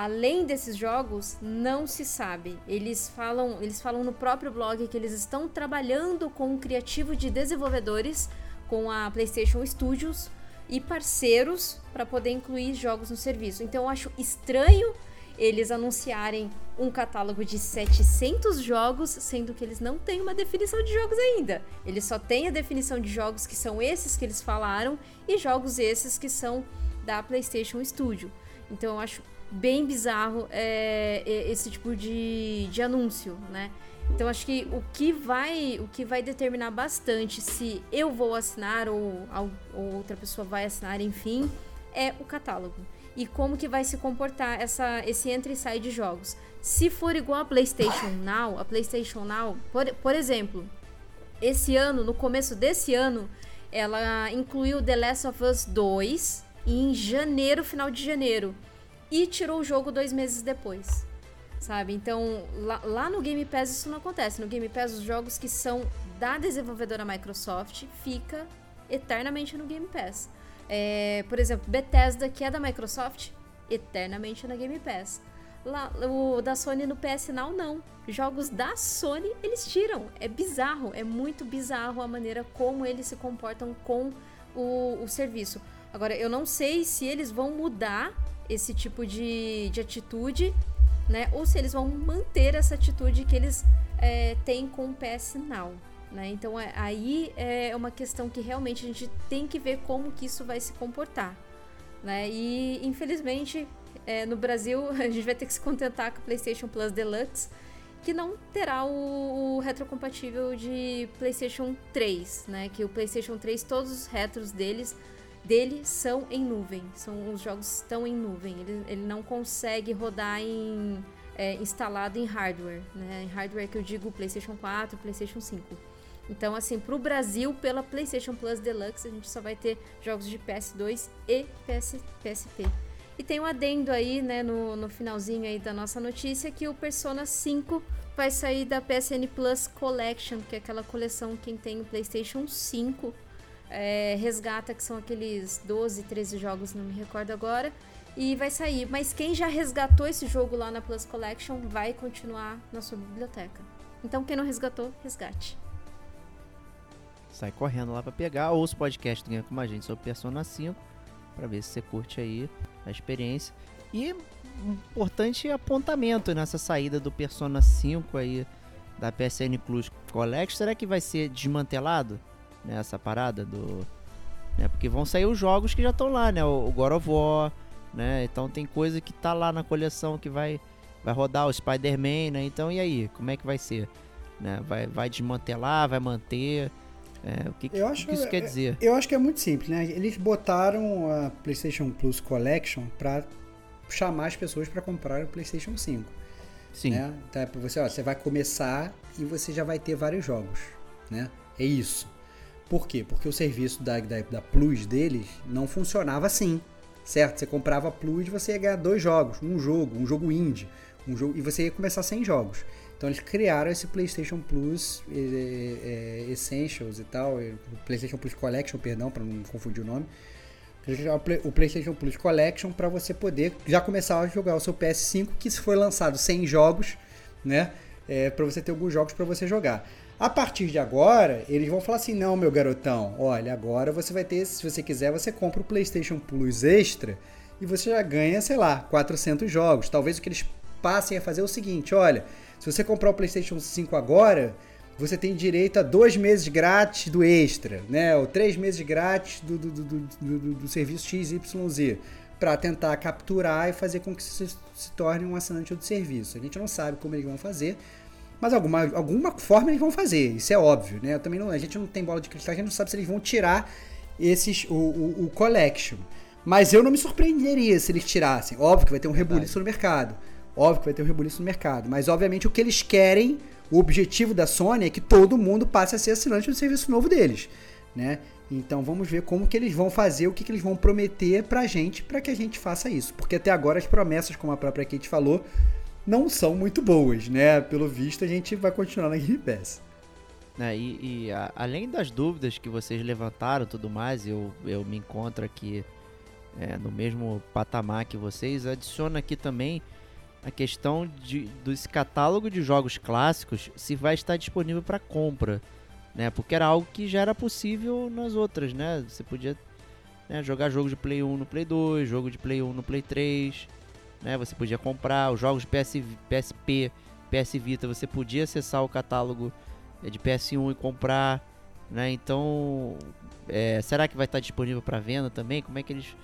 Além desses jogos, não se sabe. Eles falam, eles falam no próprio blog que eles estão trabalhando com um criativo de desenvolvedores, com a PlayStation Studios e parceiros para poder incluir jogos no serviço. Então eu acho estranho eles anunciarem um catálogo de 700 jogos, sendo que eles não têm uma definição de jogos ainda. Eles só têm a definição de jogos que são esses que eles falaram e jogos esses que são da PlayStation Studio. Então eu acho bem bizarro é, esse tipo de, de anúncio, né? Então acho que o que vai o que vai determinar bastante se eu vou assinar ou, ou outra pessoa vai assinar, enfim, é o catálogo e como que vai se comportar essa, esse entra e sai de jogos. Se for igual a PlayStation Now, a PlayStation Now, por, por exemplo, esse ano, no começo desse ano, ela incluiu The Last of Us 2 em janeiro, final de janeiro e tirou o jogo dois meses depois. Sabe? Então, lá, lá, no Game Pass isso não acontece. No Game Pass, os jogos que são da desenvolvedora Microsoft fica eternamente no Game Pass. É, por exemplo, Bethesda, que é da Microsoft, eternamente na Game Pass. Lá, o da Sony no PS Now, não. Jogos da Sony, eles tiram. É bizarro, é muito bizarro a maneira como eles se comportam com o, o serviço. Agora, eu não sei se eles vão mudar esse tipo de, de atitude, né? Ou se eles vão manter essa atitude que eles é, têm com o PS Now. Né? Então é, aí é uma questão que realmente a gente tem que ver como que isso vai se comportar. Né? E infelizmente é, no Brasil a gente vai ter que se contentar com o PlayStation Plus Deluxe, que não terá o, o retrocompatível de PlayStation 3, né? Que o PlayStation 3 todos os retros deles dele são em nuvem. São os jogos estão em nuvem. Ele, ele não consegue rodar em é, instalado em hardware, né? Em hardware que eu digo PlayStation 4, PlayStation 5. Então, assim, para o Brasil, pela PlayStation Plus Deluxe, a gente só vai ter jogos de PS2 e PS, PSP. E tem um adendo aí, né, no, no finalzinho aí da nossa notícia, que o Persona 5 vai sair da PSN Plus Collection, que é aquela coleção quem tem o PlayStation 5 é, resgata, que são aqueles 12, 13 jogos, não me recordo agora, e vai sair. Mas quem já resgatou esse jogo lá na Plus Collection vai continuar na sua biblioteca. Então quem não resgatou, resgate. Sai correndo lá para pegar, ou os podcasts do com a gente sobre Persona 5, para ver se você curte aí a experiência. E importante apontamento nessa saída do Persona 5 aí da PSN Plus Collection. Será que vai ser desmantelado nessa né, parada do né? Porque vão sair os jogos que já estão lá, né? O God of War, né? Então tem coisa que tá lá na coleção que vai vai rodar o Spider-Man, né? Então e aí, como é que vai ser? Né? Vai, vai desmantelar, vai manter? É, o que, que, acho, que isso quer dizer? Eu acho que é muito simples, né? Eles botaram a PlayStation Plus Collection para chamar as pessoas para comprar o PlayStation 5. Sim. Né? Então, é você, ó, você vai começar e você já vai ter vários jogos, né? É isso. Por quê? Porque o serviço da, da, da Plus deles não funcionava assim, certo? Você comprava a Plus e você ia ganhar dois jogos, um jogo, um jogo indie, um jogo, e você ia começar sem jogos. Então eles criaram esse PlayStation Plus é, é, Essentials e tal, PlayStation Plus Collection, perdão, para não confundir o nome. O PlayStation Plus Collection para você poder já começar a jogar o seu PS5 que foi lançado sem jogos, né? É, para você ter alguns jogos para você jogar. A partir de agora, eles vão falar assim: não, meu garotão, olha, agora você vai ter, se você quiser, você compra o PlayStation Plus Extra e você já ganha, sei lá, 400 jogos. Talvez o que eles passem a fazer é o seguinte: olha, se você comprar o PlayStation 5 agora, você tem direito a dois meses grátis do Extra, né? Ou três meses grátis do, do, do, do, do serviço XYZ para tentar capturar e fazer com que você se torne um assinante do serviço. A gente não sabe como eles vão fazer, mas alguma, alguma forma eles vão fazer, isso é óbvio, né? Também não, a gente não tem bola de cristal, a gente não sabe se eles vão tirar esses o, o, o collection. Mas eu não me surpreenderia se eles tirassem. Óbvio que vai ter um rebuliço no mercado. Óbvio que vai ter um rebuliço no mercado. Mas obviamente o que eles querem, o objetivo da Sony é que todo mundo passe a ser assinante do serviço novo deles, né? Então vamos ver como que eles vão fazer, o que, que eles vão prometer pra gente, para que a gente faça isso. Porque até agora as promessas, como a própria Kate falou, não são muito boas, né? Pelo visto, a gente vai continuar na Game Pass. É, e, e a, além das dúvidas que vocês levantaram tudo mais, eu, eu me encontro aqui é, no mesmo patamar que vocês. Adiciona aqui também a questão de, desse catálogo de jogos clássicos se vai estar disponível para compra, né? Porque era algo que já era possível nas outras, né? Você podia né, jogar jogo de Play 1 no Play 2, jogo de Play 1 no Play 3, né? Você podia comprar os jogos de PS, PSP, PS Vita, você podia acessar o catálogo é, de PS1 e comprar, né? Então, é, será que vai estar disponível para venda também? Como é que eles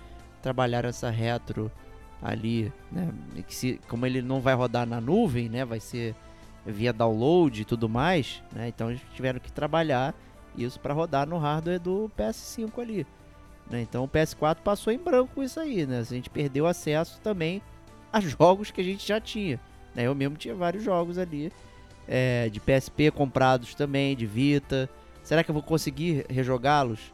trabalharam essa retro ali, né? Que se, como ele não vai rodar na nuvem, né? Vai ser via download e tudo mais, né? Então eles tiveram que trabalhar isso para rodar no hardware do PS5 ali. Né? Então o PS4 passou em branco isso aí, né? A gente perdeu acesso também a jogos que a gente já tinha. Né? Eu mesmo tinha vários jogos ali é, de PSP comprados também, de Vita. Será que eu vou conseguir rejogá-los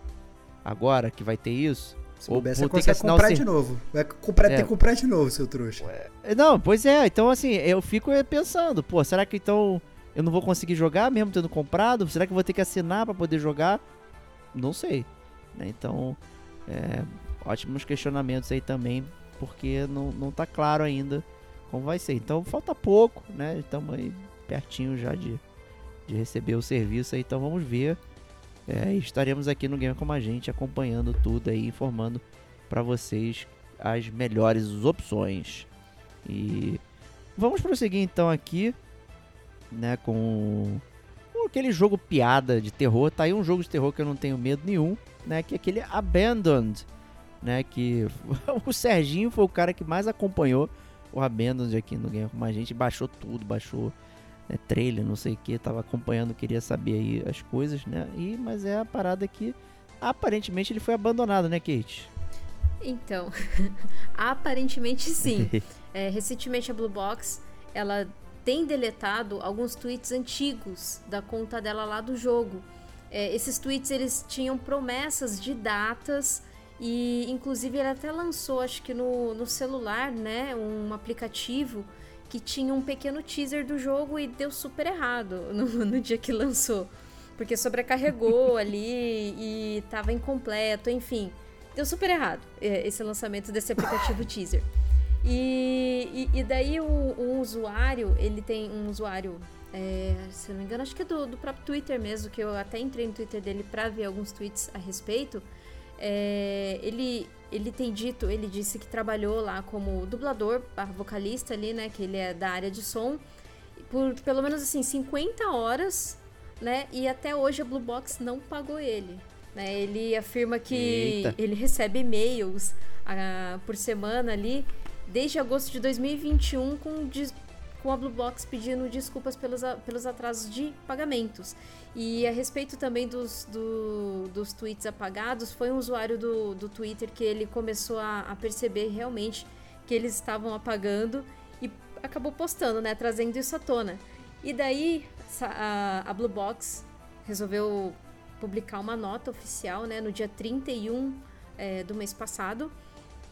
agora que vai ter isso? Se Ou vou ter que comprar de novo. Vai comprar, é. ter que comprar de novo, seu trouxa. É, não, pois é. Então, assim, eu fico pensando, pô, será que então eu não vou conseguir jogar mesmo tendo comprado? Será que eu vou ter que assinar para poder jogar? Não sei. Né? Então, é, ótimos questionamentos aí também porque não, não tá claro ainda como vai ser. Então falta pouco, né? Estamos aí pertinho já de, de receber o serviço aí, então vamos ver. É, estaremos aqui no Game Como a Gente acompanhando tudo aí, informando para vocês as melhores opções. E vamos prosseguir então aqui, né, com, aquele jogo piada de terror. Tá aí um jogo de terror que eu não tenho medo nenhum, né, que é aquele Abandoned né? Que o Serginho foi o cara que mais acompanhou o Abandoned aqui no Game com a gente, baixou tudo, baixou né, trailer, não sei o que, tava acompanhando, queria saber aí as coisas, né? E, mas é a parada que aparentemente ele foi abandonado, né, Kate? Então, aparentemente sim. é, recentemente a Blue Box, ela tem deletado alguns tweets antigos da conta dela lá do jogo. É, esses tweets eles tinham promessas de datas e inclusive ele até lançou, acho que no, no celular, né, um aplicativo que tinha um pequeno teaser do jogo e deu super errado no, no dia que lançou. Porque sobrecarregou ali e tava incompleto, enfim. Deu super errado é, esse lançamento desse aplicativo teaser. E, e, e daí o, um usuário, ele tem um usuário, é, se não me engano, acho que é do, do próprio Twitter mesmo, que eu até entrei no Twitter dele para ver alguns tweets a respeito é, ele ele tem dito, ele disse que trabalhou lá como dublador, vocalista ali, né? Que ele é da área de som, por pelo menos assim 50 horas, né? E até hoje a Blue Box não pagou ele. Né? Ele afirma que Eita. ele recebe e-mails uh, por semana ali desde agosto de 2021 com, com a Blue Box pedindo desculpas pelos, pelos atrasos de pagamentos. E a respeito também dos, do, dos tweets apagados, foi um usuário do, do Twitter que ele começou a, a perceber realmente que eles estavam apagando e acabou postando, né, trazendo isso à tona. E daí a, a Blue Box resolveu publicar uma nota oficial, né, no dia 31 é, do mês passado,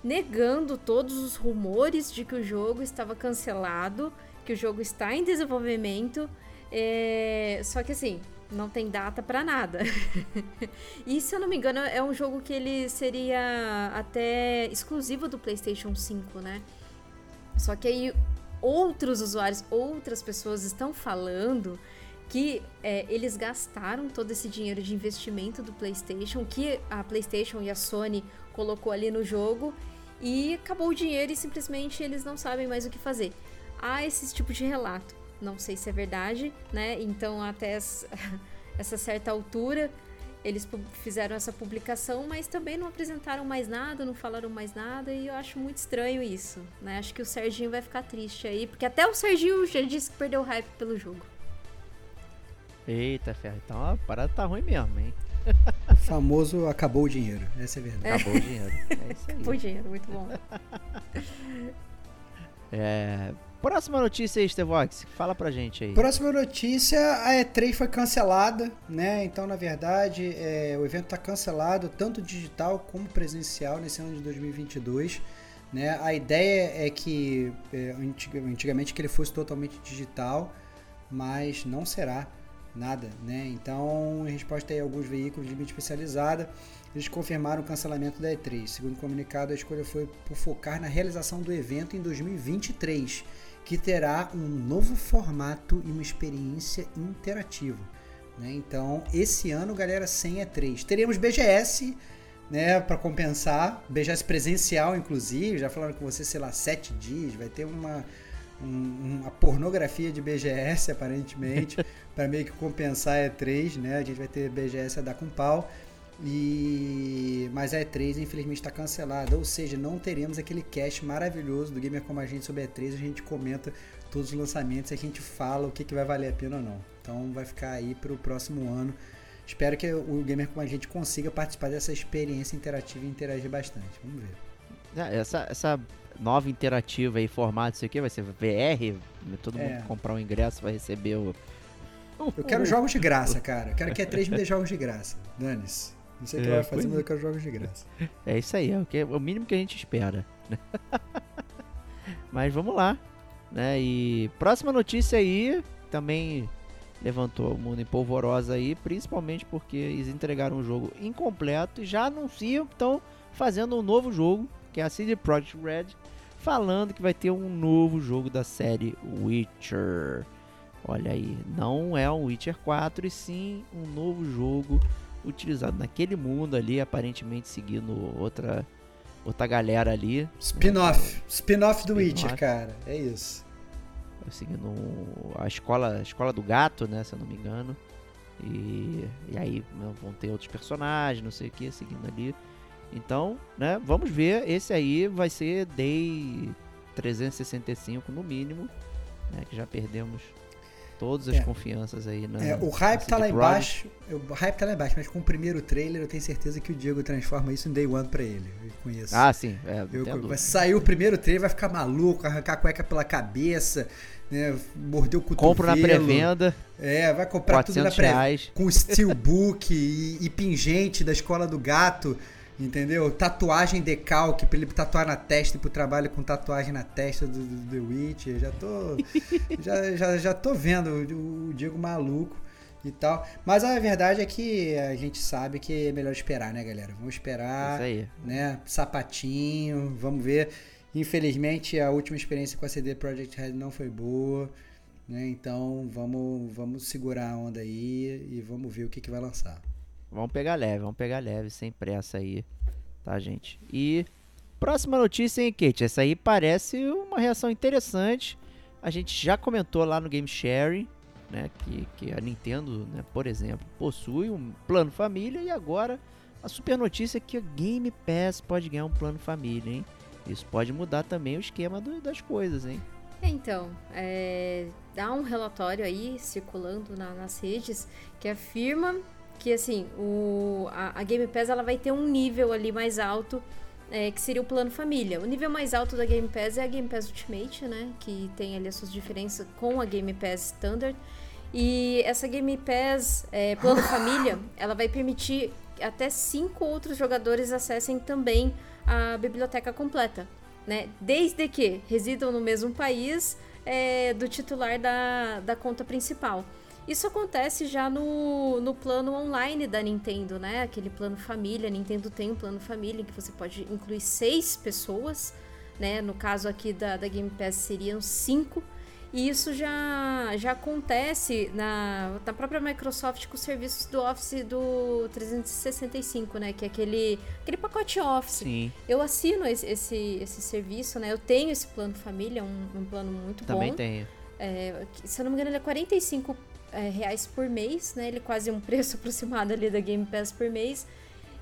negando todos os rumores de que o jogo estava cancelado, que o jogo está em desenvolvimento. É... Só que assim, não tem data para nada. e se eu não me engano, é um jogo que ele seria até exclusivo do PlayStation 5, né? Só que aí outros usuários, outras pessoas estão falando que é, eles gastaram todo esse dinheiro de investimento do PlayStation, que a PlayStation e a Sony colocou ali no jogo, e acabou o dinheiro e simplesmente eles não sabem mais o que fazer. Há esse tipo de relato. Não sei se é verdade, né? Então, até essa certa altura, eles fizeram essa publicação, mas também não apresentaram mais nada, não falaram mais nada, e eu acho muito estranho isso, né? Acho que o Serginho vai ficar triste aí, porque até o Serginho já disse que perdeu o hype pelo jogo. Eita, ferro, então a parada tá ruim mesmo, hein? O famoso acabou o dinheiro, essa é verdade. Acabou o dinheiro. É isso aí. Acabou o dinheiro, muito bom. É, próxima notícia aí, Stevox, fala pra gente aí. Próxima notícia, a E3 foi cancelada, né? Então, na verdade, é, o evento tá cancelado, tanto digital como presencial, nesse ano de 2022. Né? A ideia é que, é, antigamente, que ele fosse totalmente digital, mas não será nada, né? Então, em resposta a alguns veículos de mídia especializada, eles confirmaram o cancelamento da E3. Segundo o comunicado, a escolha foi por focar na realização do evento em 2023, que terá um novo formato e uma experiência interativa. Né? Então, esse ano, galera, sem E3. Teremos BGS, né, para compensar, BGS presencial, inclusive, já falaram com você, sei lá, sete dias, vai ter uma um, uma pornografia de BGS, aparentemente, para meio que compensar a E3, né? A gente vai ter BGS a dar com pau. E mas a E3 infelizmente está cancelada, ou seja, não teremos aquele cast maravilhoso do Gamer como a gente sobre a E3, a gente comenta todos os lançamentos, e a gente fala o que, que vai valer a pena ou não. Então vai ficar aí para o próximo ano. Espero que o Gamer como a gente consiga participar dessa experiência interativa e interagir bastante. Vamos ver. É, essa, essa nova interativa aí, formato, isso aqui, vai ser VR, todo é. mundo comprar um ingresso vai receber o. Eu quero jogos de graça, cara. Eu quero que a 3 me dê jogos de graça. Dane-se. Não sei o que é, vai fazer, mas eu quero jogos de graça. É isso aí, é o, que, é o mínimo que a gente espera. mas vamos lá. Né? E próxima notícia aí, também levantou o mundo em polvorosa aí, principalmente porque eles entregaram um jogo incompleto e já anunciam que estão fazendo um novo jogo, que é a CD Projekt Red, falando que vai ter um novo jogo da série Witcher. Olha aí, não é um Witcher 4 e sim um novo jogo utilizado naquele mundo ali, aparentemente seguindo outra outra galera ali. Spin-off, spin-off do spin Witcher, cara, é isso. Seguindo a escola, a escola do gato, né, se eu não me engano. E, e aí vão ter outros personagens, não sei o que, seguindo ali. Então, né, vamos ver. Esse aí vai ser Day 365 no mínimo, né, que já perdemos todas as é. confianças aí na. É, o hype tá lá embaixo. O hype tá lá embaixo, mas com o primeiro trailer eu tenho certeza que o Diego transforma isso em Day One pra ele. Eu conheço. Ah, sim. É, eu, vai sair o primeiro trailer, vai ficar maluco, arrancar a cueca pela cabeça, né? Morder o cotovelo. Compro na pré-venda. É, vai comprar tudo na pré-venda. Com steelbook e, e pingente da escola do gato. Entendeu? Tatuagem decalque pra ele tatuar na testa e pro trabalho com tatuagem na testa do, do The Witcher. Já tô. já, já, já tô vendo o, o Diego maluco e tal. Mas a verdade é que a gente sabe que é melhor esperar, né, galera? Vamos esperar. Isso aí. Né? Sapatinho, vamos ver. Infelizmente, a última experiência com a CD Projekt Red não foi boa. Né? Então, vamos, vamos segurar a onda aí e vamos ver o que, que vai lançar. Vamos pegar leve, vamos pegar leve, sem pressa aí. tá, gente? E próxima notícia, hein, Kate? Essa aí parece uma reação interessante. A gente já comentou lá no Game Sharing, né, que, que a Nintendo, né, por exemplo, possui um plano família e agora a super notícia é que o Game Pass pode ganhar um plano família, hein? Isso pode mudar também o esquema do, das coisas, hein? Então, é, dá um relatório aí circulando na, nas redes que afirma que assim o, a, a, Game Pass ela vai ter um nível ali mais alto é, que seria o plano família. O nível mais alto da Game Pass é a Game Pass Ultimate, né? Que tem ali as suas diferenças com a Game Pass Standard. E essa Game Pass é, plano família, ela vai permitir até cinco outros jogadores acessem também a biblioteca completa né? Desde que residam no mesmo país é, do titular da, da conta principal. Isso acontece já no, no plano online da Nintendo, né? Aquele plano família. A Nintendo tem um plano família em que você pode incluir seis pessoas, né? No caso aqui da, da Game Pass seriam cinco. E isso já, já acontece na, na própria Microsoft com os serviços do Office do 365, né? Que é aquele, aquele pacote Office. Sim. Eu assino esse, esse, esse serviço, né? Eu tenho esse plano família, um, um plano muito Também bom. Também tenho. É, se eu não me engano, ele é 45 é, reais por mês, né? Ele é quase um preço aproximado ali da Game Pass por mês.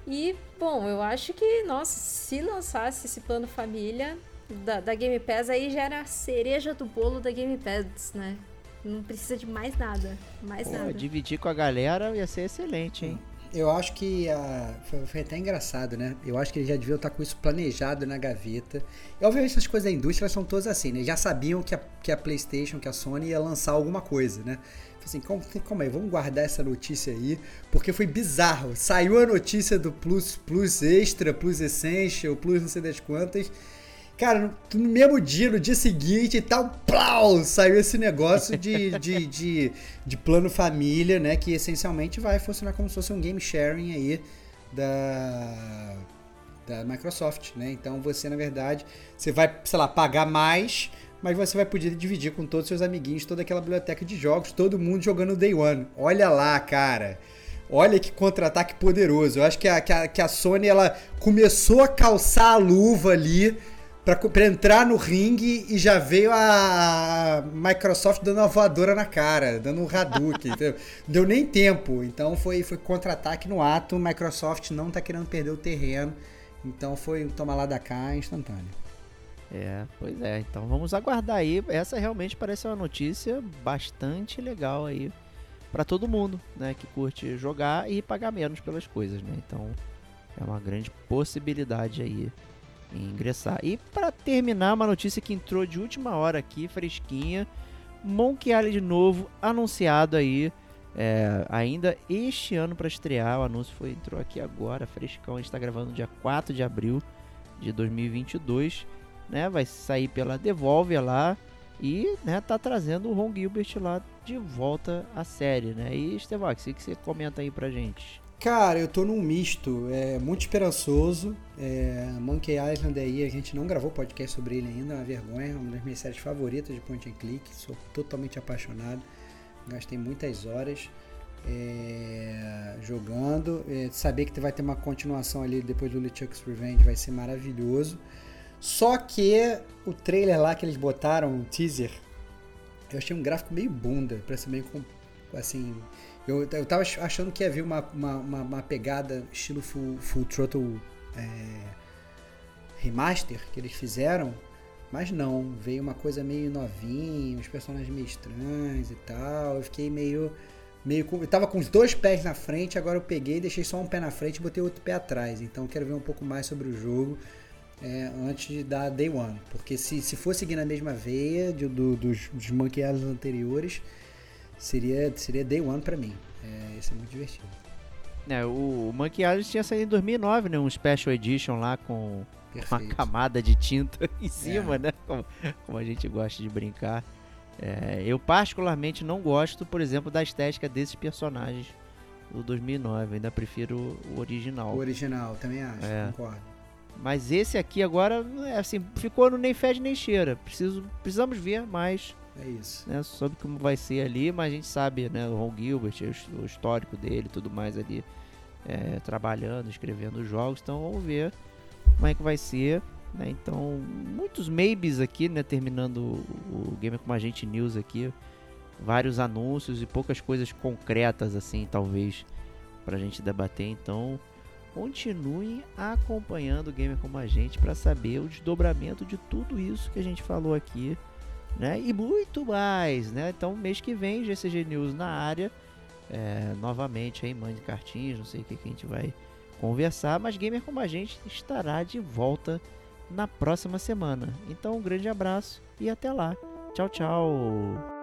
E, bom, eu acho que, nossa, se lançasse esse plano família, da, da Game Pass aí já era a cereja do bolo da Game Pass, né? Não precisa de mais nada. Mais Pô, nada. Dividir com a galera ia ser excelente, hein? Eu acho que a, foi, foi, até engraçado, né? Eu acho que eles já deviam estar com isso planejado na gaveta. E obviamente essas coisas da indústria são todas assim, né? Já sabiam que a, que a PlayStation, que a Sony ia lançar alguma coisa, né? Assim, como, como é? Vamos guardar essa notícia aí, porque foi bizarro. Saiu a notícia do Plus, Plus Extra, Plus Essential, Plus não sei das quantas. Cara, no, no mesmo dia, no dia seguinte e tal, plau, saiu esse negócio de, de, de, de, plano família, né? Que essencialmente vai funcionar como se fosse um game sharing aí da, da Microsoft, né? Então você, na verdade, você vai, sei lá, pagar mais, mas você vai poder dividir com todos os seus amiguinhos toda aquela biblioteca de jogos, todo mundo jogando Day One. Olha lá, cara. Olha que contra-ataque poderoso. Eu acho que a, que a, que a Sony ela começou a calçar a luva ali para entrar no ringue e já veio a Microsoft dando uma voadora na cara, dando um Hadouken. Não deu nem tempo. Então foi, foi contra-ataque no ato. Microsoft não tá querendo perder o terreno. Então foi um toma lá da cá instantâneo. É, pois é. Então vamos aguardar aí. Essa realmente parece uma notícia bastante legal aí para todo mundo, né, que curte jogar e pagar menos pelas coisas, né? Então é uma grande possibilidade aí ingressar. E para terminar, uma notícia que entrou de última hora aqui, fresquinha. Monkey Island de novo, anunciado aí é, ainda este ano para estrear. O anúncio foi entrou aqui agora, frescão. A gente está gravando dia 4 de abril de 2022. Né, vai sair pela Devolve lá e né, tá trazendo o Ron Gilbert lá de volta à série. Né? E Estevax, o que você comenta aí pra gente? Cara, eu tô num misto, é muito esperançoso. É, Monkey Island aí, a gente não gravou podcast sobre ele ainda, é uma vergonha, uma das minhas séries favoritas de point and click, sou totalmente apaixonado. Gastei muitas horas é, jogando. É, saber que vai ter uma continuação ali depois do LeChuck's Revenge vai ser maravilhoso. Só que o trailer lá que eles botaram, o teaser, eu achei um gráfico meio bunda, pra ser bem assim eu, eu tava achando que ia vir uma, uma, uma, uma pegada estilo Full, full Throttle é, Remaster que eles fizeram, mas não, veio uma coisa meio novinha, os personagens meio estranhos e tal. Eu fiquei meio. meio com, eu tava com os dois pés na frente, agora eu peguei, deixei só um pé na frente e botei outro pé atrás. Então eu quero ver um pouco mais sobre o jogo é, antes de dar Day One. Porque se, se for seguir na mesma veia de, do, dos, dos Monkey Islands anteriores, seria, seria Day One para mim. É, isso é muito divertido. É, o Monkey Island tinha saído em 2009, né? Um Special Edition lá com Perfeito. uma camada de tinta em cima, é. né? Como, como, a gente gosta de brincar. É, eu particularmente não gosto, por exemplo, da estética desses personagens do 2009. Ainda prefiro o original. O original, também acho, é. concordo. Mas esse aqui agora, é assim, ficou no nem fede nem cheira. Preciso, precisamos ver mais é isso. Né, sobre como vai ser ali, mas a gente sabe, né, o Ron Gilbert, o histórico dele tudo mais ali. é, trabalhando, escrevendo jogos, então vamos ver como é que vai ser. Né? Então, muitos maybes aqui, né? Terminando o, o Gamer com a gente News aqui. Vários anúncios e poucas coisas concretas, assim, talvez, pra gente debater. Então, continuem acompanhando o Gamer como a gente para saber o desdobramento de tudo isso que a gente falou aqui, né? E muito mais, né? Então, mês que vem, GCG News na área. É, novamente aí, mande cartinhas, não sei o que, que a gente vai conversar, mas Gamer como a gente estará de volta na próxima semana. Então, um grande abraço e até lá. Tchau, tchau.